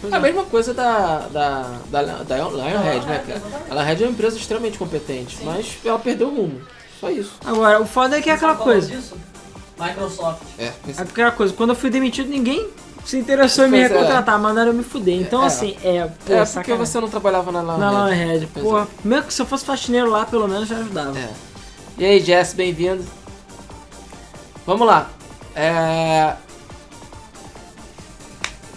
Pois A é. mesma coisa da, da, da, da Lionhead, né, Lionhead, cara? exatamente. A Lionhead é uma empresa extremamente competente, Sim. mas ela perdeu o rumo. Só isso. Agora, o foda é que é aquela qual coisa. Disso? Microsoft. É, É aquela coisa, quando eu fui demitido, ninguém se interessou em me é. recontratar, mandaram eu me fuder. Então, É. assim, é, pô, é porque sacanagem. você não trabalhava na Na Lionhead. Lionhead, Pois porra. Mesmo que se eu fosse faxineiro lá, pelo menos já ajudava. É. E aí, Jess, bem-vindo. Vamos lá. É...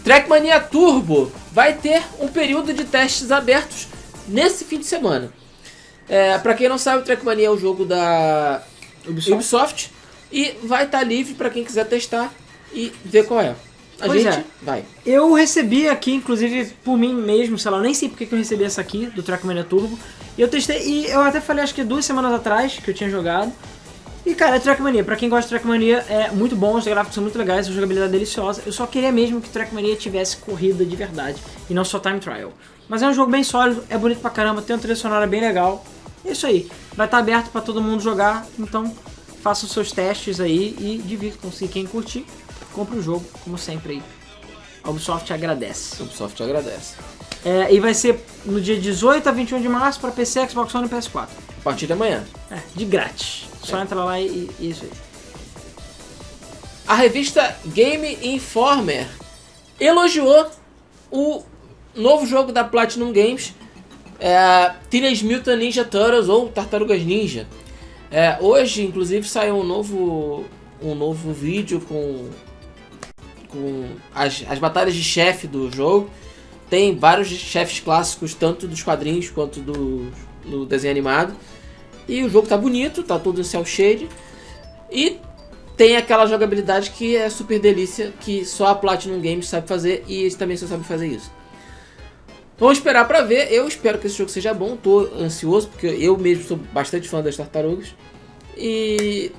Trackmania Turbo vai ter um período de testes abertos nesse fim de semana. É, para quem não sabe, o Trackmania é o jogo da Ubisoft. Ubisoft e vai estar livre para quem quiser testar e ver qual é. A Pois gente é. vai. Eu recebi aqui, inclusive, por mim mesmo, sei lá, nem sei porque que eu recebi essa aqui, do Trackmania Turbo. E eu testei, e eu até falei, acho que duas semanas atrás, que eu tinha jogado. E, cara, é Trackmania. Pra quem gosta de Trackmania, é muito bom, os gráficos são muito legais, a jogabilidade é deliciosa. Eu só queria mesmo que Trackmania tivesse corrida de verdade, e não só time trial. Mas é um jogo bem sólido, é bonito pra caramba, tem uma trilha sonora bem legal. É isso aí. Vai estar aberto pra todo mundo jogar, então façam os seus testes aí e divirtam-se. Quem curtir, compre o jogo, como sempre aí. A Ubisoft agradece. A Ubisoft agradece. É, e vai ser no dia 18 a 21 de março para PC, Xbox One e PS4. A partir de amanhã. É, de grátis. Só É. entra lá e, e isso aí. A revista Game Informer elogiou o novo jogo da Platinum Games, é, Teenage Mutant Ninja Turtles ou Tartarugas Ninja. É, hoje, inclusive, saiu um novo, um novo vídeo com, com as, as batalhas de chefe do jogo. Tem vários chefes clássicos, tanto dos quadrinhos quanto do, do desenho animado. E o jogo tá bonito, tá todo em cel shade. E tem aquela jogabilidade que é super delícia, que só a Platinum Games sabe fazer e eles também só sabem fazer isso. Vamos esperar pra ver. Eu espero que esse jogo seja bom. Tô ansioso porque eu mesmo sou bastante fã das tartarugas. E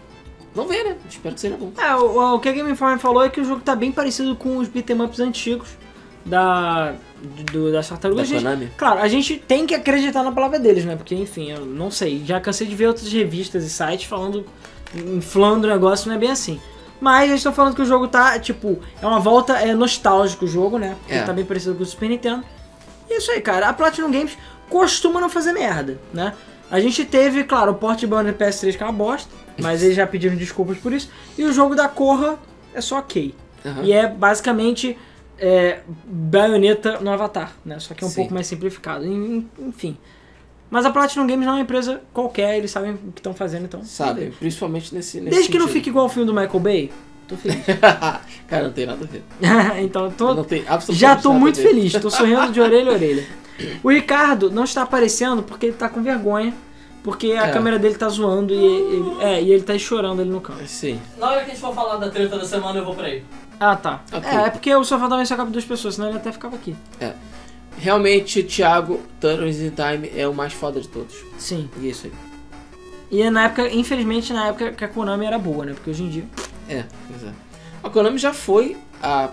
vamos ver, né? Espero que seja bom. É, o, o que a Game Informer falou é que o jogo tá bem parecido com os beat'em ups antigos da, do, das Da tartarugas. A gente- Konami. Claro, a gente tem que acreditar na palavra deles, né? Porque, enfim, eu não sei. Já cansei de ver outras revistas e sites falando, inflando o negócio, não é bem assim. Mas eles estão falando que o jogo tá, tipo, é uma volta é nostálgico o jogo, né? Porque É. tá bem parecido com o Super Nintendo. E é isso aí, cara. A Platinum Games costuma não fazer merda, né? A gente teve, claro, o port de banner PS3 que é uma bosta, mas eles já pediram desculpas por isso. E o jogo da Corra é só ok. Aham. E é basicamente é, baioneta no Avatar, né? Só que é um Sim. pouco mais simplificado. En- Enfim. Mas a Platinum Games não é uma empresa qualquer, eles sabem o que estão fazendo, então. Sabe? beleza. Principalmente nesse, nesse Desde que não sentido. fique igual o filme do Michael Bay, Tô feliz. Cara, não tem nada a ver. então, tô, Não tem absolutamente já tô muito feliz, tô sorrindo de orelha a orelha. O Ricardo não está aparecendo porque ele tá com vergonha, porque a É. câmera dele tá zoando e ele, é, e ele tá chorando ali no canto. Sim. Na hora que a gente for falar da treta da semana, eu vou pra aí. Ah, tá. Ok. É, é porque o sofá também só cabe duas pessoas, senão ele até ficava aqui. Realmente, Thiago, Turtles in Time é o mais foda de todos. Sim. E é isso aí. E é na época, infelizmente, na época que a Konami era boa, né? Porque hoje em dia. É, pois é. A Konami já foi a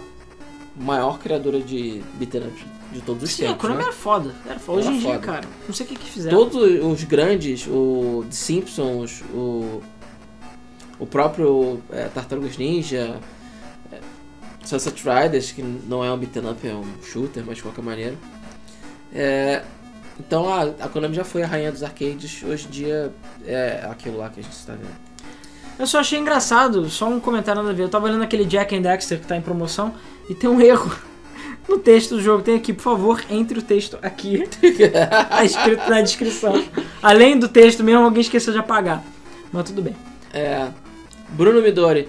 maior criadora de beat'em ups de todos os Sim, a tempos, Konami né? era foda. Era foda. Hoje Era em dia, foda. cara, não sei o que que fizeram. Todos os grandes, o The Simpsons, o, o próprio é, Tartarugas Ninja, é, Sunset Riders, que não é um beat'em up, é um shooter, mas de qualquer maneira. É, então a, a Konami já foi a rainha dos arcades, hoje em dia é aquilo lá que a gente está vendo. Eu só achei engraçado, só um comentário nada a ver. Eu tava olhando aquele Jack and Dexter que tá em promoção e tem um erro no texto do jogo. Tem aqui, por favor, entre o texto aqui. tá escrito na descrição. Além do texto mesmo, alguém esqueceu de apagar. Mas tudo bem. É, Bruno Midori,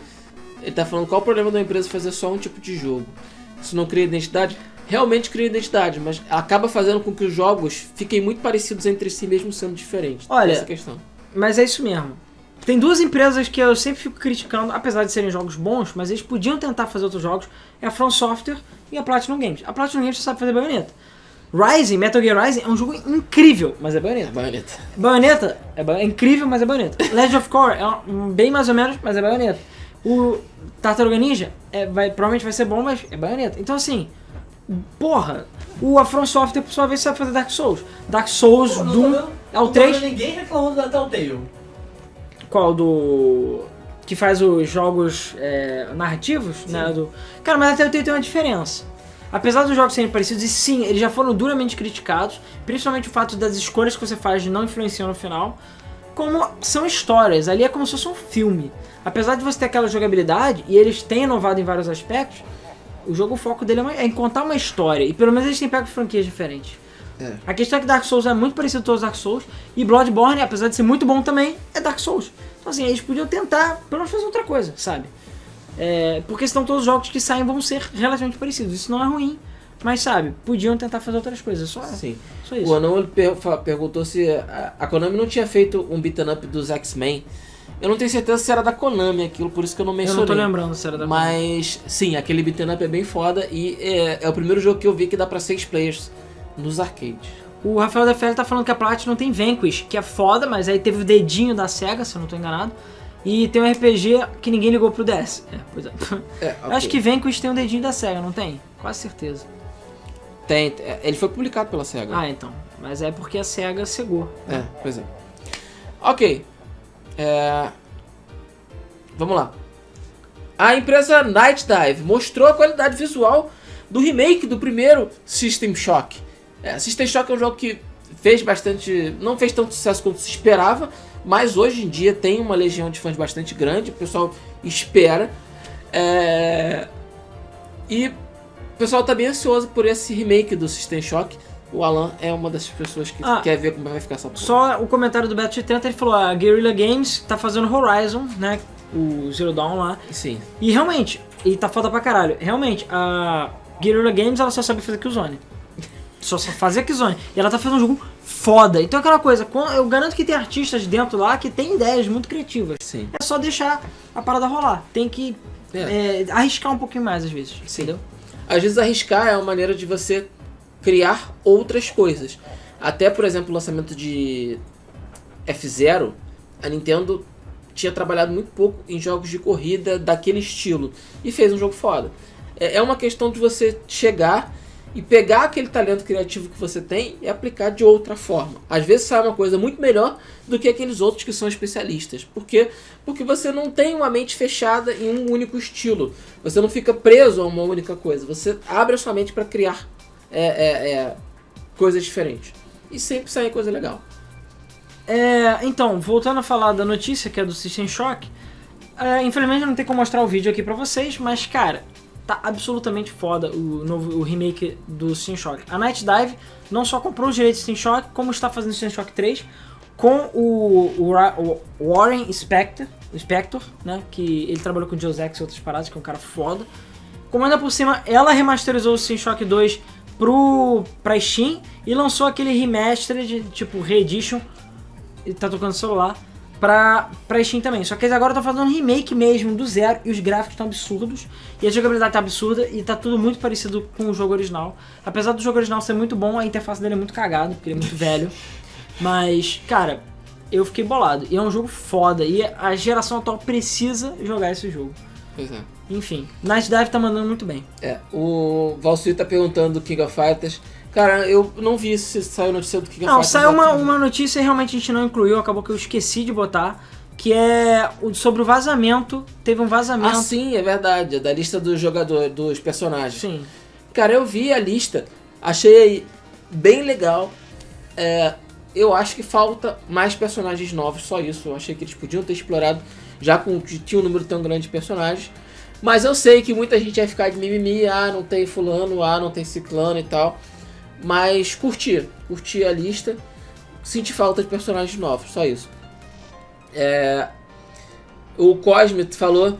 ele tá falando qual o problema da empresa fazer só um tipo de jogo. Isso não cria identidade? Realmente cria identidade, mas acaba fazendo com que os jogos fiquem muito parecidos entre si, mesmo sendo diferentes. Olha, Essa é questão. Mas é isso mesmo. Tem duas empresas que eu sempre fico criticando, apesar de serem jogos bons, mas eles podiam tentar fazer outros jogos. É a From Software e a Platinum Games. A Platinum Games sabe fazer baioneta. Rising, Metal Gear Rising é um jogo incrível, mas é É baioneta. baioneta. Baioneta é, ba- é incrível, mas é baioneta. Legend of Core é um, bem mais ou menos, mas é baioneta. O Tartaruga Ninja é, vai, provavelmente vai ser bom, mas é baioneta. Então assim, porra, o A From Software por sua vez sabe fazer Dark Souls. Dark Souls, Pô, Doom, é o não tô 3. vendo ninguém reclamando da Telltale. Qual? Do. Que faz os jogos é, narrativos, né? Do... Cara, mas a Telltale tem uma diferença. Apesar dos jogos serem parecidos, e sim, eles já foram duramente criticados, principalmente o fato das escolhas que você faz não influenciam no final, como são histórias, ali é como se fosse um filme. Apesar de você ter aquela jogabilidade, e eles têm inovado em vários aspectos, o jogo, o foco dele é uma- é em contar uma história, e pelo menos eles têm pego franquias diferentes. É. A questão é que Dark Souls é muito parecido com todos os Dark Souls, e Bloodborne, apesar de ser muito bom também, é Dark Souls. Então assim, eles podiam tentar, pelo menos fazer outra coisa, sabe? É, porque senão todos os jogos que saem vão ser relativamente parecidos. Isso não é ruim, mas sabe, podiam tentar fazer outras coisas, só, Sim. só O isso. Anão ele per- perguntou se a, a Konami não tinha feito um beat'em up dos X-Men. Eu não tenho certeza se era da Konami aquilo, por isso que eu não Eu mencionei. não tô lembrando se era da Mas sim, aquele beat'em up é bem foda e é, é o primeiro jogo que eu vi que dá pra seis players nos arcades. O Rafael Defel tá falando que a Platinum tem Vanquish, que é foda, mas aí teve o dedinho da SEGA, se eu não tô enganado. E tem um RPG que ninguém ligou pro DS. É, pois é. É, Eu acho que Vanquish tem um dedinho da SEGA, não tem? Quase certeza. tem. é, Ele foi publicado pela SEGA. Ah, então. Mas é porque a SEGA cegou. É, pois é. Ok. É, Vamos lá. A empresa Night Dive mostrou a qualidade visual do remake do primeiro System Shock. É, System Shock é um jogo que fez bastante. não fez tanto sucesso quanto se esperava, mas hoje em dia tem uma legião de fãs bastante grande, o pessoal espera. É, E o pessoal tá bem ansioso por esse remake do System Shock. O Alan é uma das pessoas que Ah, quer ver como vai ficar essa porra. Só o comentário do Beto de 30, ele falou: a Guerrilla Games tá fazendo Horizon, né? O Zero Dawn lá. Sim. E realmente, e tá foda pra caralho. Realmente, a Guerrilla Games ela só sabe fazer Killzone. Só sabe fazer Killzone. E ela tá fazendo um jogo foda. Então é aquela coisa, eu garanto que tem artistas dentro lá que tem ideias muito criativas. Sim. É só deixar a parada rolar. Tem que É. é, arriscar um pouquinho mais às vezes. Sim. Entendeu? Às vezes arriscar é uma maneira de você criar outras coisas. Até, por exemplo, o lançamento de F0, a Nintendo tinha trabalhado muito pouco em jogos de corrida daquele estilo e fez um jogo foda. É é uma questão de você chegar e pegar aquele talento criativo que você tem e aplicar de outra forma. Às vezes sai uma coisa muito melhor do que aqueles outros que são especialistas. Por quê? Porque você não tem uma mente fechada em um único estilo. Você não fica preso a uma única coisa. Você abre a sua mente para criar é, é, é, coisas diferentes. E sempre sai coisa legal. É, então, voltando a falar da notícia que é do System Shock, é, infelizmente não tem como mostrar o vídeo aqui pra vocês, mas cara, tá absolutamente foda o novo o remake do System Shock. A Night Dive não só comprou os direitos do System Shock, como está fazendo System Shock 3 com o, o o Warren Spector, Spector, né? Que ele trabalhou com o Deus e outras paradas, que é um cara foda. Como ainda por cima, ela remasterizou o System Shock 2 pro, pra Steam e lançou aquele remastered, tipo, reedition, e tá tocando celular, pra, pra Steam também. Só que eles agora estão fazendo um remake mesmo, do zero, e os gráficos estão absurdos, e a jogabilidade tá absurda, e tá tudo muito parecido com o jogo original. Apesar do jogo original ser muito bom, a interface dele é muito cagada, porque ele é muito velho. Mas, cara, eu fiquei bolado. E é um jogo foda, e a geração atual precisa jogar esse jogo. Pois é. Enfim, Night Dive tá mandando muito bem. É, o Valsui tá perguntando do King of Fighters. Cara, eu não vi se saiu notícia do of Não, saiu uma, uma notícia e realmente a gente não incluiu, acabou que eu esqueci de botar, que é sobre o vazamento. Teve um Ah, vazamento. sim, é verdade. É da lista dos jogadores, dos personagens. Sim. Cara, eu vi a lista, achei bem legal. É, eu acho que falta mais personagens novos, só isso. Eu achei que eles podiam ter explorado, já com que tinha um número tão grande de personagens. Mas eu sei que muita gente vai ficar de mimimi, ah, não tem fulano, ah, não tem ciclano e tal. Mas curti, curti a lista. Senti falta de personagens novos, só isso. É, o Cosme falou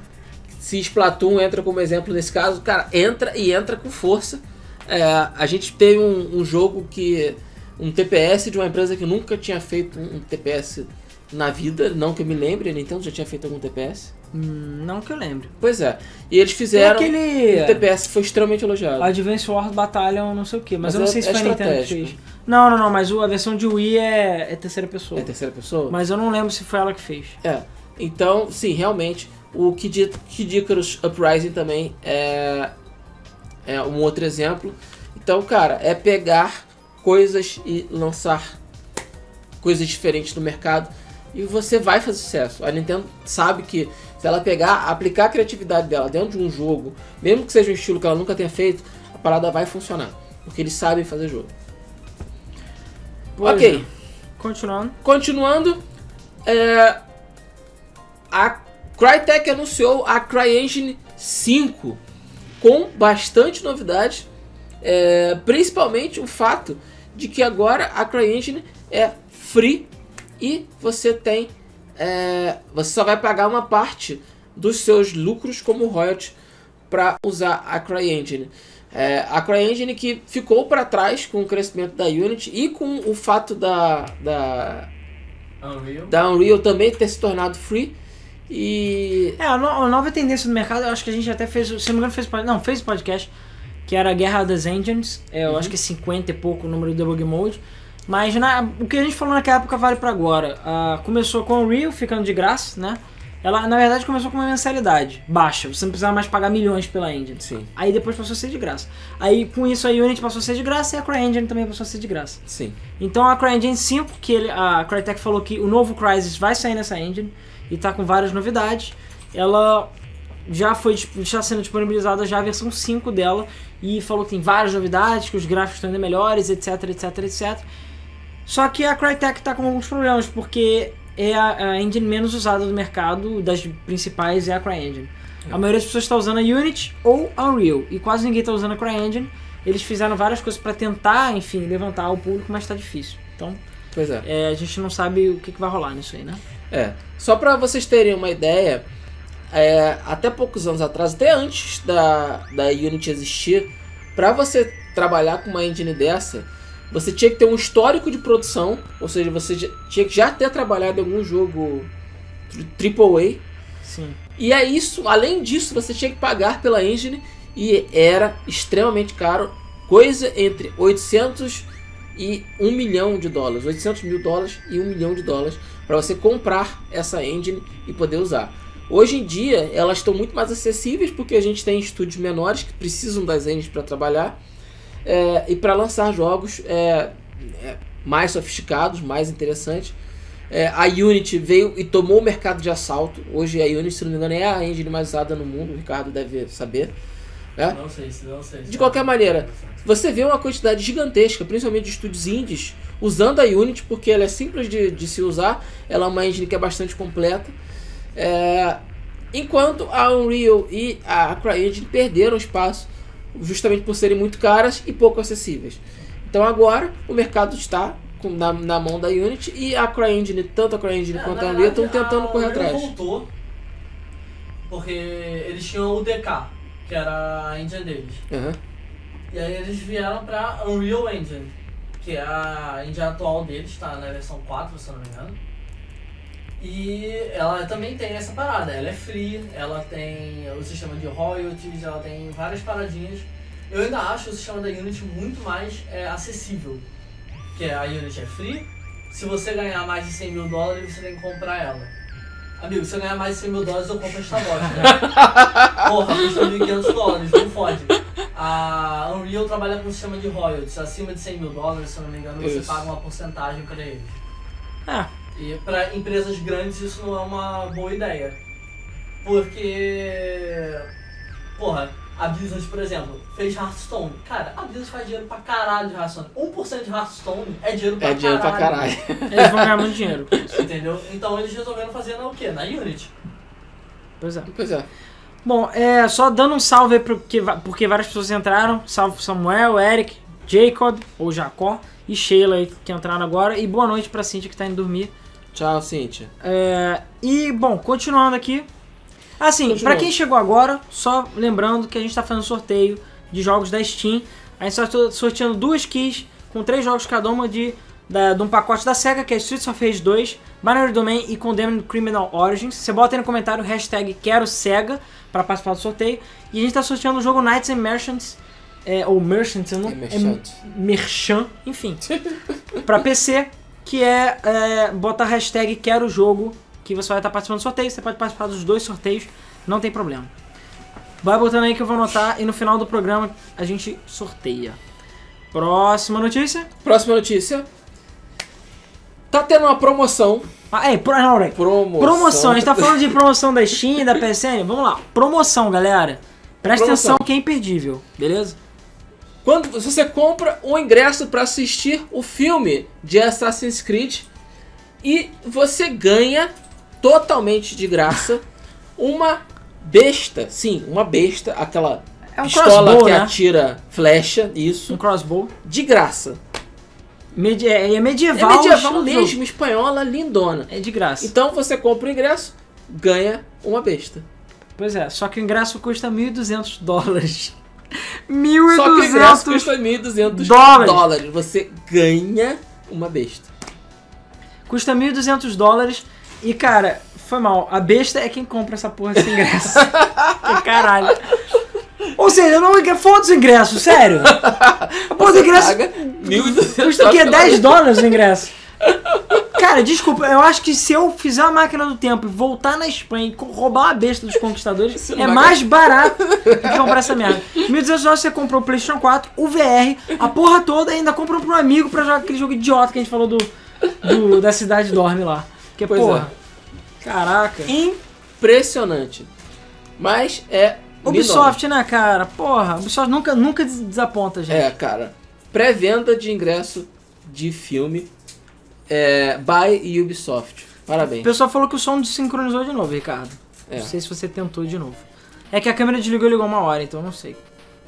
se Splatoon entra como exemplo nesse caso, cara, entra e entra com força. É, a gente teve um, um jogo que. um TPS de uma empresa que nunca tinha feito um TPS na vida, não que eu me lembre, a Nintendo já tinha feito algum TPS. Hum, não que eu lembre. Pois é. E eles fizeram. aquele. O TPS foi extremamente elogiado. Advance Wars Battalion, não sei o que, mas, Mas eu não é- sei se é foi a Nintendo que fez. Não, não, não, mas a versão de Wii é, é terceira pessoa. É terceira pessoa? Mas eu não lembro se foi ela que fez. É. Então, sim, realmente, o Kid, Kid Icarus Uprising também é, é um outro exemplo. Então, cara, é pegar coisas e lançar coisas diferentes no mercado e você vai fazer sucesso. A Nintendo sabe que se ela pegar, aplicar a criatividade dela dentro de um jogo, mesmo que seja um estilo que ela nunca tenha feito, a parada vai funcionar. Porque eles sabem fazer jogo. Pois ok. é. Continuando. Continuando, é, a Crytek anunciou a CryEngine 5 com bastante novidade, é, principalmente o fato de que agora a CryEngine é free e você tem é, você só vai pagar uma parte dos seus lucros como royalty para usar a CryEngine. É, a CryEngine que ficou para trás com o crescimento da Unity e com o fato da, da, Unreal. da Unreal também ter se tornado free. E. É, a, no- a nova tendência do mercado, eu acho que a gente até fez, se não me engano, fez, não, fez podcast, que era a Guerra das Engines, é, eu Uhum. acho que é 50 e pouco o número do debug mode, mas na, o que a gente falou naquela época vale pra agora. Ah, começou com o Unreal ficando de graça, né? Ela, na verdade, começou com uma mensalidade baixa, você não precisava mais pagar milhões pela engine. Sim, Aí depois passou a ser de graça. Aí com isso a Unity passou a ser de graça e a CryEngine também passou a ser de graça. sim. Então a CryEngine 5, que ele, a Crytek falou que o novo Crysis vai sair nessa engine e tá com várias novidades, ela já foi disp- está sendo disponibilizada já a versão 5 dela e falou que tem várias novidades, que os gráficos estão ainda melhores, etc, etc, etc. Só que a Crytek tá com alguns problemas, porque é a, a engine menos usada do mercado, das principais é a CryEngine. A maioria das pessoas está usando a Unity ou a Unreal, e quase ninguém está usando a CryEngine. Eles fizeram várias coisas para tentar, enfim, levantar o público, mas está difícil. Então, Pois é. é, a gente não sabe o que, que vai rolar nisso aí, né? É. Só pra vocês terem uma ideia, é, até poucos anos atrás, até antes da, da Unity existir, pra você trabalhar com uma engine dessa, você tinha que ter um histórico de produção, ou seja, você tinha que já ter trabalhado em algum jogo AAA. Sim. E é isso, além disso, você tinha que pagar pela engine e era extremamente caro, coisa entre 800 e 1 milhão de dólares, 800 mil dólares e 1 milhão de dólares para você comprar essa engine e poder usar. Hoje em dia elas estão muito mais acessíveis porque a gente tem estúdios menores que precisam das engines para trabalhar é, e para lançar jogos é, é, mais sofisticados, mais interessantes. É, a Unity veio e tomou o mercado de assalto. Hoje a Unity, se não me engano, é a engine mais usada no mundo, o Ricardo deve saber. né? Não sei se, não sei se. De qualquer maneira, você vê uma quantidade gigantesca, principalmente de estúdios indies, usando a Unity, porque ela é simples de, de se usar, ela é uma engine que é bastante completa. É, enquanto a Unreal e a CryEngine perderam espaço, justamente por serem muito caras e pouco acessíveis. Então agora o mercado está com- na, na mão da Unity e a CryEngine, tanto a CryEngine É, quanto a Unreal, estão tentando correr atrás. voltou Porque eles tinham o DK, que era a engine deles. Aham. E aí eles vieram pra Unreal Engine, que é a engine atual deles, tá na versão 4, se não me engano. E ela também tem essa parada, ela é free, ela tem o sistema de royalties, ela tem várias paradinhas. Eu ainda acho o sistema da Unity muito mais é, acessível. Que a Unity é free, se você ganhar mais de 100 mil dólares, você tem que comprar ela. Amigo, se eu ganhar mais de 100 mil dólares, eu compro esta bosta. Né? Porra, custa 1.500 dólares, não fode. A Unreal trabalha com um sistema de royalties. Acima de 100 mil dólares, se eu não me engano, você Isso. paga uma porcentagem pra eles. É, E pra empresas grandes isso não é uma boa ideia. Porque. Porra, a Blizzard, por exemplo, fez Hearthstone. Cara, a Blizzard faz dinheiro pra caralho de Hearthstone. 1% de Hearthstone é dinheiro pra É dinheiro pra caralho. caralho. eles vão ganhar muito dinheiro. com isso. Entendeu? Então eles resolveram fazer na o quê? Na Unity. Pois é. Pois é. Bom, é, só dando um salve aí porque, porque várias pessoas entraram. Salve Samuel, Eric, Jacob, ou Jacó, e Sheila aí que entraram agora. E boa noite pra Cintia que tá indo dormir. Tchau, Cíntia. É, e, bom, continuando aqui. Assim, pra quem chegou agora, só lembrando que a gente tá fazendo sorteio de jogos da Steam. A gente tá sorteando duas keys com três jogos cada uma de, da, de um pacote da SEGA, que é Streets of Rage 2, Binary Domain e Condemned Criminal Origins. Você bota aí no comentário o hashtag Quero SEGA pra participar do sorteio. E a gente tá sorteando o jogo Knights and Merchants, é, ou Merchants, eu não... É Merchant. Merchan, enfim, pra PC, que é, é bota a hashtag Quero Jogo, que você vai estar participando do sorteio. Você pode participar dos dois sorteios, não tem problema. Vai botando aí que eu vou anotar e no final do programa a gente sorteia. Próxima notícia. Próxima notícia. Tá tendo uma promoção. Ah, é, pro, não, peraí. Promoção. Promoção, a gente tá falando de promoção da Steam, da PSN. Vamos lá, promoção, galera. Presta Promoção. atenção que é imperdível, beleza? Quando você compra um ingresso para assistir o filme de Assassin's Creed e você ganha totalmente de graça uma besta, sim, uma besta, aquela É um pistola crossbow, que né? atira flecha, Um isso, crossbow. de graça. Medi é, é É medieval. medieval estilo mesmo, espanhola, lindona. É de graça. Então você compra o ingresso, ganha uma besta. Pois é, só que o ingresso custa 1.200 dólares. Só que o ingresso 1.200 custa 1.200 dólares. dólares. Você ganha uma besta. Custa 1.200 dólares. E, cara, foi mal. A besta é quem compra essa porra desse ingresso. que caralho. Ou seja, não foda-se o ingresso, sério. A porra do ingresso Paga 1.200 custa o quê? dólares. 10 dólares o ingresso. Cara, desculpa, eu acho que se eu fizer a máquina do tempo e voltar na Espanha e roubar a besta dos conquistadores, é mais barato do que comprar essa merda. 1.200 dólares você comprou o PlayStation 4, o VR, a porra toda e ainda comprou pro amigo pra jogar aquele jogo idiota que a gente falou do, do- da Cidade Dorme lá. Que Pois porra. Caraca. Impressionante. Mas é. Ubisoft, né, cara? Porra, Ubisoft nunca, nunca des- desaponta, gente. É, cara. Pré-venda de ingresso de filme é, by Ubisoft. O Parabéns. pessoal falou que o som desincronizou de novo, Ricardo. É. Não sei se você tentou de novo. É que a câmera desligou e ligou uma hora, então eu não sei.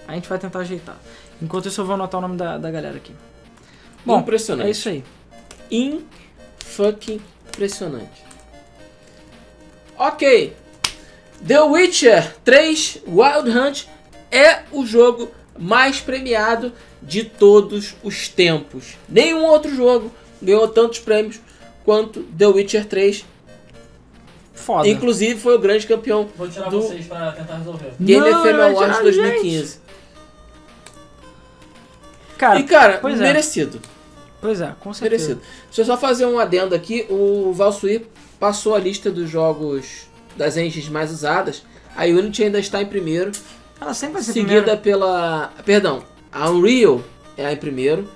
A gente vai tentar ajeitar. Enquanto isso, eu vou anotar o nome da, da galera aqui. Bom, Impressionante. é isso aí. In fucking impressionante. Ok. The Witcher 3 Wild Hunt é o jogo mais premiado de todos os tempos. Nenhum outro jogo ganhou tantos prêmios quanto The Witcher 3. Foda. Inclusive foi o grande campeão Vou tirar Do- vocês pra tentar resolver. Game Não, FM Awards tirar 2015. Cara, E cara, pois é. merecido. pois é, com certeza. Merecido. Deixa eu só fazer um adendo aqui. O Valsuir passou a lista dos jogos das engines mais usadas. A Unity ainda está em primeiro, Ela sempre vai ser seguida primeira. pela. Perdão, a Unreal é em primeiro,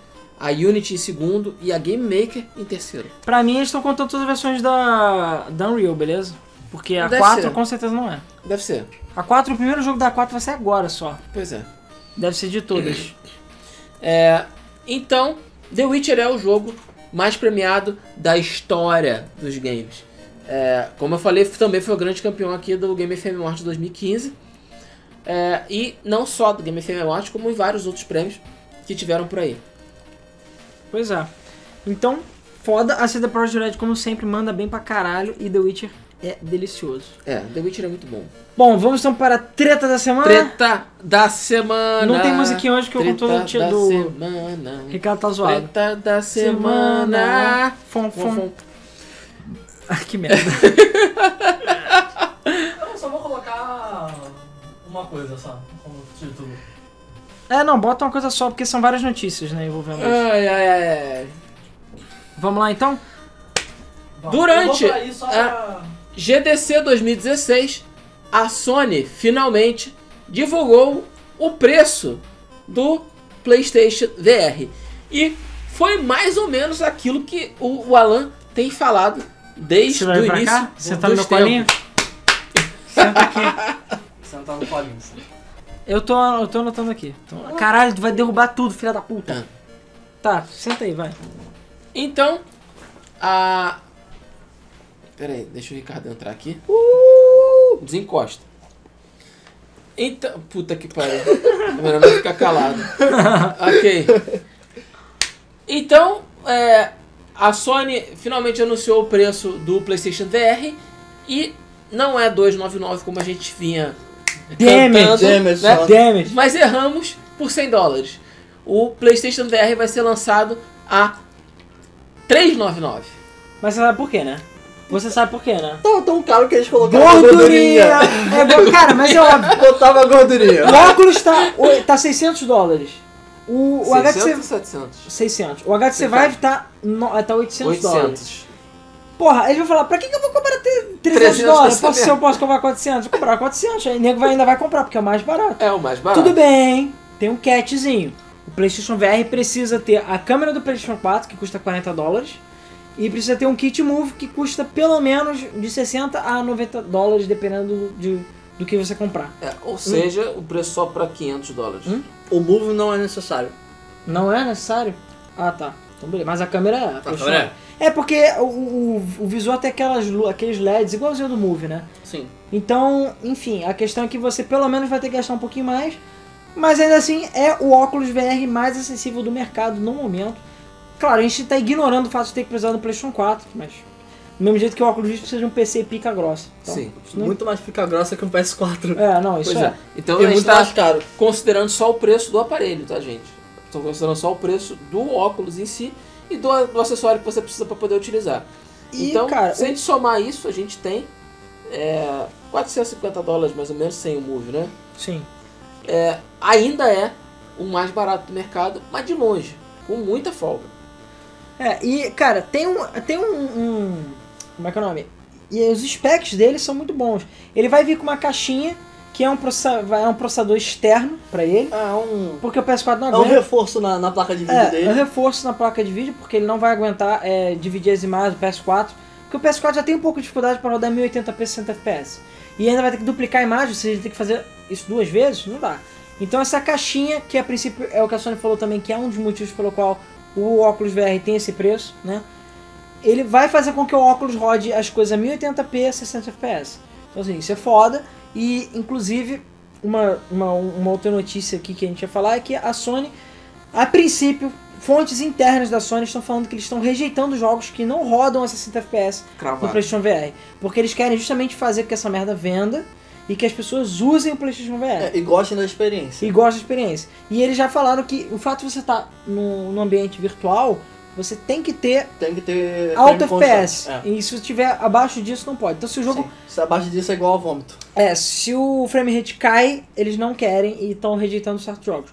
a Unity em segundo e a Game Maker em terceiro. Pra mim, eles estão contando todas as versões da, da Unreal, beleza? Porque a Deve 4 ser. com certeza não é. Deve ser. A 4, o primeiro jogo da 4 vai ser agora só. Pois é. Deve ser de todas. É, então, The Witcher é o jogo mais premiado da história dos games. É, como eu falei, também foi o grande campeão aqui do Game FM Awards 2015. É, e não só do Game FM Awards, como em vários outros prêmios que tiveram por aí. Pois é. Então, foda. A CD Projekt Red, como sempre, manda bem pra caralho. E The Witcher é delicioso. É, The Witcher é muito bom. Bom, vamos então para a treta da semana. Treta da semana. Não tem musiquinha hoje que eu Treta conto do da do. semana. Ricardo tá zoado. Treta da semana. Fom, Fom, fom. fom. Ah, que merda. Eu só vou colocar uma coisa só como título. É, não, bota uma coisa só, porque são várias notícias, né, envolvendo isso. Ai, ai, ai, ai. Vamos lá então? Vamos, Durante- vou pra. GDC 2016, a Sony finalmente divulgou o preço do PlayStation VR. E foi mais ou menos aquilo que o, o Alan tem falado desde o início cá? Você tá no meu colinho? Senta aqui. Sentar no colinho. Eu tô, eu tô anotando aqui. Então, caralho, tu vai derrubar tudo, filha da puta. Tá, senta aí, vai. Então, a. Pera aí, deixa o Ricardo entrar aqui. Uh, desencosta. Então. Puta que pariu. É melhor não ficar calado. ok. Então, é, a Sony finalmente anunciou o preço do PlayStation VR e não é 299 como a gente vinha Damn cantando, it, né? Damn it. Mas erramos por 100 dólares. O PlayStation VR vai ser lançado a 399. Mas você sabe por quê, né? Você sabe por quê, né? Tava tão caro que eles colocaram Gordurinha! gordurinha. É, cara, mas é óbvio. Botava a gordurinha. O óculos tá, o- tá 600 dólares. O, o 600 HTC... ou 700? 600. O HTC Vive tá, no, tá 800, dólares. 800. Porra, ele vai falar, pra que, que eu vou comprar te- 300, 300 dólares? Posso, se eu posso comprar 400? Vou comprar 400. Aí o nego vai, ainda vai comprar, porque é o mais barato. É o mais barato. Tudo bem, tem um catchzinho. O PlayStation VR precisa ter a câmera do PlayStation 4, que custa 40 dólares, e precisa ter um kit Move, que custa pelo menos de 60 a 90 dólares, dependendo do, de- do que você comprar. É, ou seja, o preço só pra 500 dólares. Hum? O move não é necessário. Não é necessário? Ah, tá. Então beleza. Mas a câmera é. A câmera É porque o, o, o visual tem aquelas, aqueles LEDs igualzinho do Move, né? Sim. Então, enfim, a questão é que você pelo menos vai ter que gastar um pouquinho mais, mas ainda assim é o óculos VR mais acessível do mercado no momento. Claro, a gente está ignorando o fato de ter que precisar do PlayStation 4, mas do mesmo jeito que o óculos Rift precisa de um PC pica grossa. Então, Sim. não- Muito mais fica grossa que um PS4. É, não, isso Pois é. é. Então gente muito tá mais caro. considerando só o preço do aparelho, tá, gente? Estão considerando só o preço do óculos em si e do, do acessório que você precisa para poder utilizar. E, então, cara, se a gente somar isso, a gente tem é, 450 dólares mais ou menos sem o Move, né? Sim. É, ainda é o mais barato do mercado, mas de longe, com muita folga. É, e, cara, tem um. Tem um, um- Como é que é o nome? E os specs dele são muito bons. Ele vai vir com uma caixinha que é um, processa- vai- é um processador externo pra ele. É um, Porque o PS4 não é um aguenta. reforço na, na placa de vídeo É, é um dele. reforço na placa de vídeo, porque ele não vai aguentar é, dividir as imagens do PS4. Porque o PS4 já tem um pouco de dificuldade para rodar 1080p 60 fps. E ainda vai ter que duplicar a imagem, ou seja, ele tem que fazer isso duas vezes, não dá. Então essa caixinha, que a princípio é o que a Sony falou também, que é um dos motivos pelo qual o óculos VR tem esse preço, né? Ele vai fazer com que o óculos rode as coisas a 1080p 60 fps. Então assim, isso é foda. E inclusive, uma, uma, uma outra notícia aqui que a gente ia falar é que a Sony, a princípio, fontes internas da Sony estão falando que eles estão rejeitando jogos que não rodam a 60 fps no. PlayStation VR. Porque eles querem justamente fazer com que essa merda venda e que as pessoas usem o PlayStation VR. É, e gostem da experiência. E gostem da experiência. E eles já falaram que o fato de você estar no, no ambiente virtual, você tem que ter Tem que ter. alto. FPS. É. E se tiver abaixo disso, não pode. Então se o jogo. Sim. Se abaixo disso é igual a vômito. É, se o frame rate cai, eles não querem e estão rejeitando certos jogos.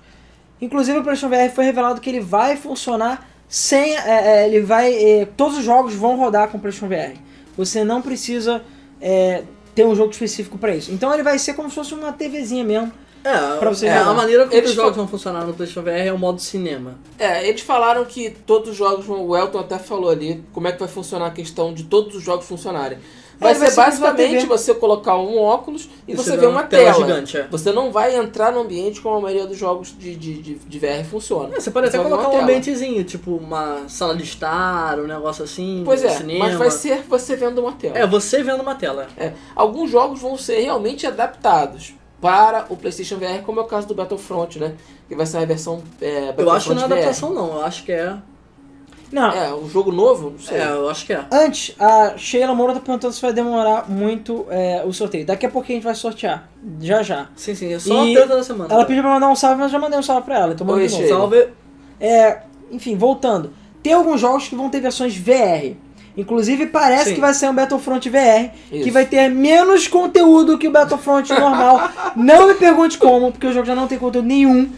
Inclusive o PlayStation VR foi revelado que ele vai funcionar sem. é, é, ele vai. é, todos os jogos vão rodar com o PlayStation VR. Você não precisa é, ter um jogo específico para isso. Então ele vai ser como se fosse uma TVzinha mesmo. É, Pra você é jogar. a maneira como Eles os jogos vão funcionar no PlayStation VR é o modo cinema. É, eles falaram que todos os jogos, o Elton até falou ali, como é que vai funcionar a questão de todos os jogos funcionarem. Vai É, vai ser ser como se fosse basicamente você colocar um óculos e, E você você vê uma tela tela. gigante, é. Você não vai entrar no ambiente como a maioria dos jogos de, de, de, de VR funciona. É, você pode até vai ver colocar um tela. ambientezinho, tipo uma sala de estar, um negócio assim, Pois é, cinema. mas vai ser você vendo uma tela. É, você vendo uma tela. É, alguns jogos vão ser realmente adaptados para o PlayStation VR, como é o caso do Battlefront, né? Que vai ser a versão é, Eu acho que não é VR. adaptação não, eu acho que é. Não, É, um jogo novo? Não sei. É, eu acho que é. Antes, a Sheila Moura tá perguntando se vai demorar muito é, o sorteio. Daqui a pouquinho a gente vai sortear. Já já. Sim, sim, é só E a treta da semana. Ela pediu pra mandar um salve, mas eu já mandei um salve pra ela. Então manda. Sheila. Salve. É, enfim, voltando. Tem alguns jogos que vão ter versões VR. Inclusive, parece Sim. que vai ser um Battlefront VR, que Isso. vai ter menos conteúdo que o Battlefront normal. não me pergunte como, porque o jogo já não tem conteúdo nenhum.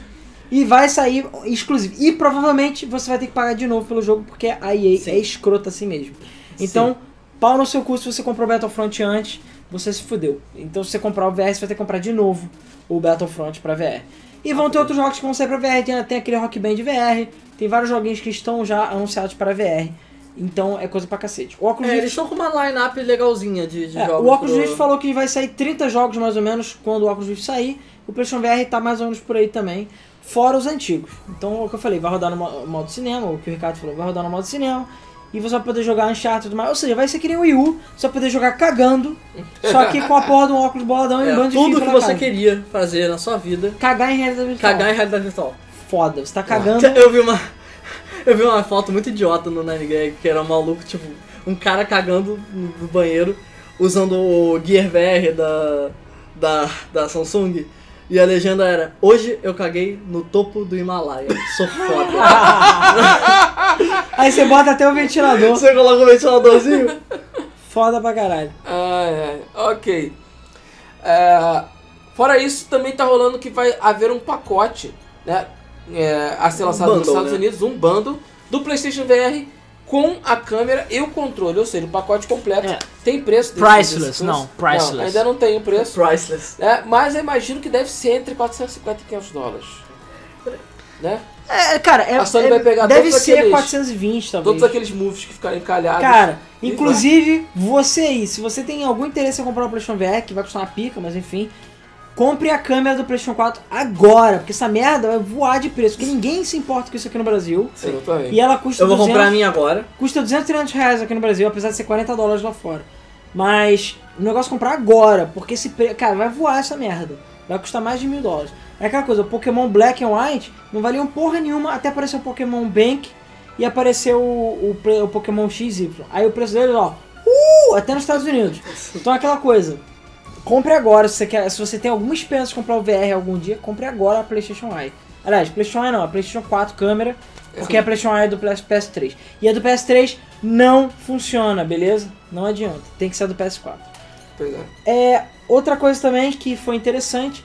E vai sair exclusivo. E provavelmente você vai ter que pagar de novo pelo jogo, porque a EA Sim. é escrota assim mesmo. Então, pau no seu cu se você comprou o Battlefront antes, você se fudeu. Então, se você comprar o VR, você vai ter que comprar de novo o Battlefront pra VR. E vão ter outros jogos que vão sair pra VR. Tem, tem aquele Rock Band VR, tem vários joguinhos que estão já anunciados para VR. Então, é coisa pra cacete. O Oculus É, Rift eles estão com uma line-up legalzinha de, de é, jogos. o Oculus pro- Rift falou que vai sair 30 jogos mais ou menos quando o Oculus Rift sair. O PlayStation VR tá mais ou menos por aí também, fora os antigos. Então, é o que eu falei, vai rodar no mo- modo cinema, o que o Ricardo falou, vai rodar no modo cinema. E você vai poder jogar Uncharted e tudo mais. Ou seja, vai ser que nem o Wii U, você vai poder jogar cagando, só que com a porra de um óculos boladão e um É, bando de tudo que você cara. queria fazer na sua vida, Cagar em realidade virtual. cagar em realidade virtual. Foda, você tá cagando. Eu vi uma. Eu vi uma foto muito idiota no Nine Gag, que era um maluco, tipo, um cara cagando no banheiro, usando o Gear VR da, da, da Samsung. E a legenda era, hoje eu caguei no topo do Himalaia. Sou foda. Aí você bota até o ventilador. Você coloca o ventiladorzinho? Foda pra caralho. Ai, ai, ok. É, fora isso, também tá rolando que vai haver um pacote, né? É, a ser Um lançado nos bundle, Estados né? Unidos, um bundle do PlayStation VR com a câmera e o controle, ou seja, o pacote completo. É. Tem preço desse- Priceless, desse não, priceless. Não, ainda não tem o preço. Priceless. né? Mas eu imagino que deve ser entre 450 e 500 dólares. Né? É, cara, é, A Sony é- vai pegar deve todos ser aqueles- 420 talvez. Todos aqueles moves que ficaram encalhados. Cara, inclusive, você aí, se você tem algum interesse em comprar o PlayStation VR, que vai custar uma pica, mas enfim, compre a câmera do PlayStation 4 agora, porque essa merda vai voar de preço, porque ninguém se importa com isso aqui no Brasil. Exatamente. E ela custa Eu vou 200, comprar a minha agora. custa 200, 300 reais aqui no Brasil, apesar de ser 40 dólares lá fora. Mas o negócio é comprar agora, porque esse pre... cara, vai voar essa merda. Vai custar mais de mil dólares. É aquela coisa, o Pokémon Black and White não valiam porra nenhuma até aparecer o Pokémon Bank e apareceu o, o, o Pokémon XY. Aí o preço dele, ó, uh, até nos Estados Unidos. Então é aquela coisa. Compre agora, se você, quer, se você tem alguma esperança de comprar o VR algum dia, compre agora a PlayStation Eye. Aliás, PlayStation Eye não, a PlayStation 4 câmera, porque a PlayStation Eye é do PS- PS3. E a do PS3 não funciona, beleza? Não adianta, tem que ser a do PS4. Pois é. É, outra coisa também que foi interessante,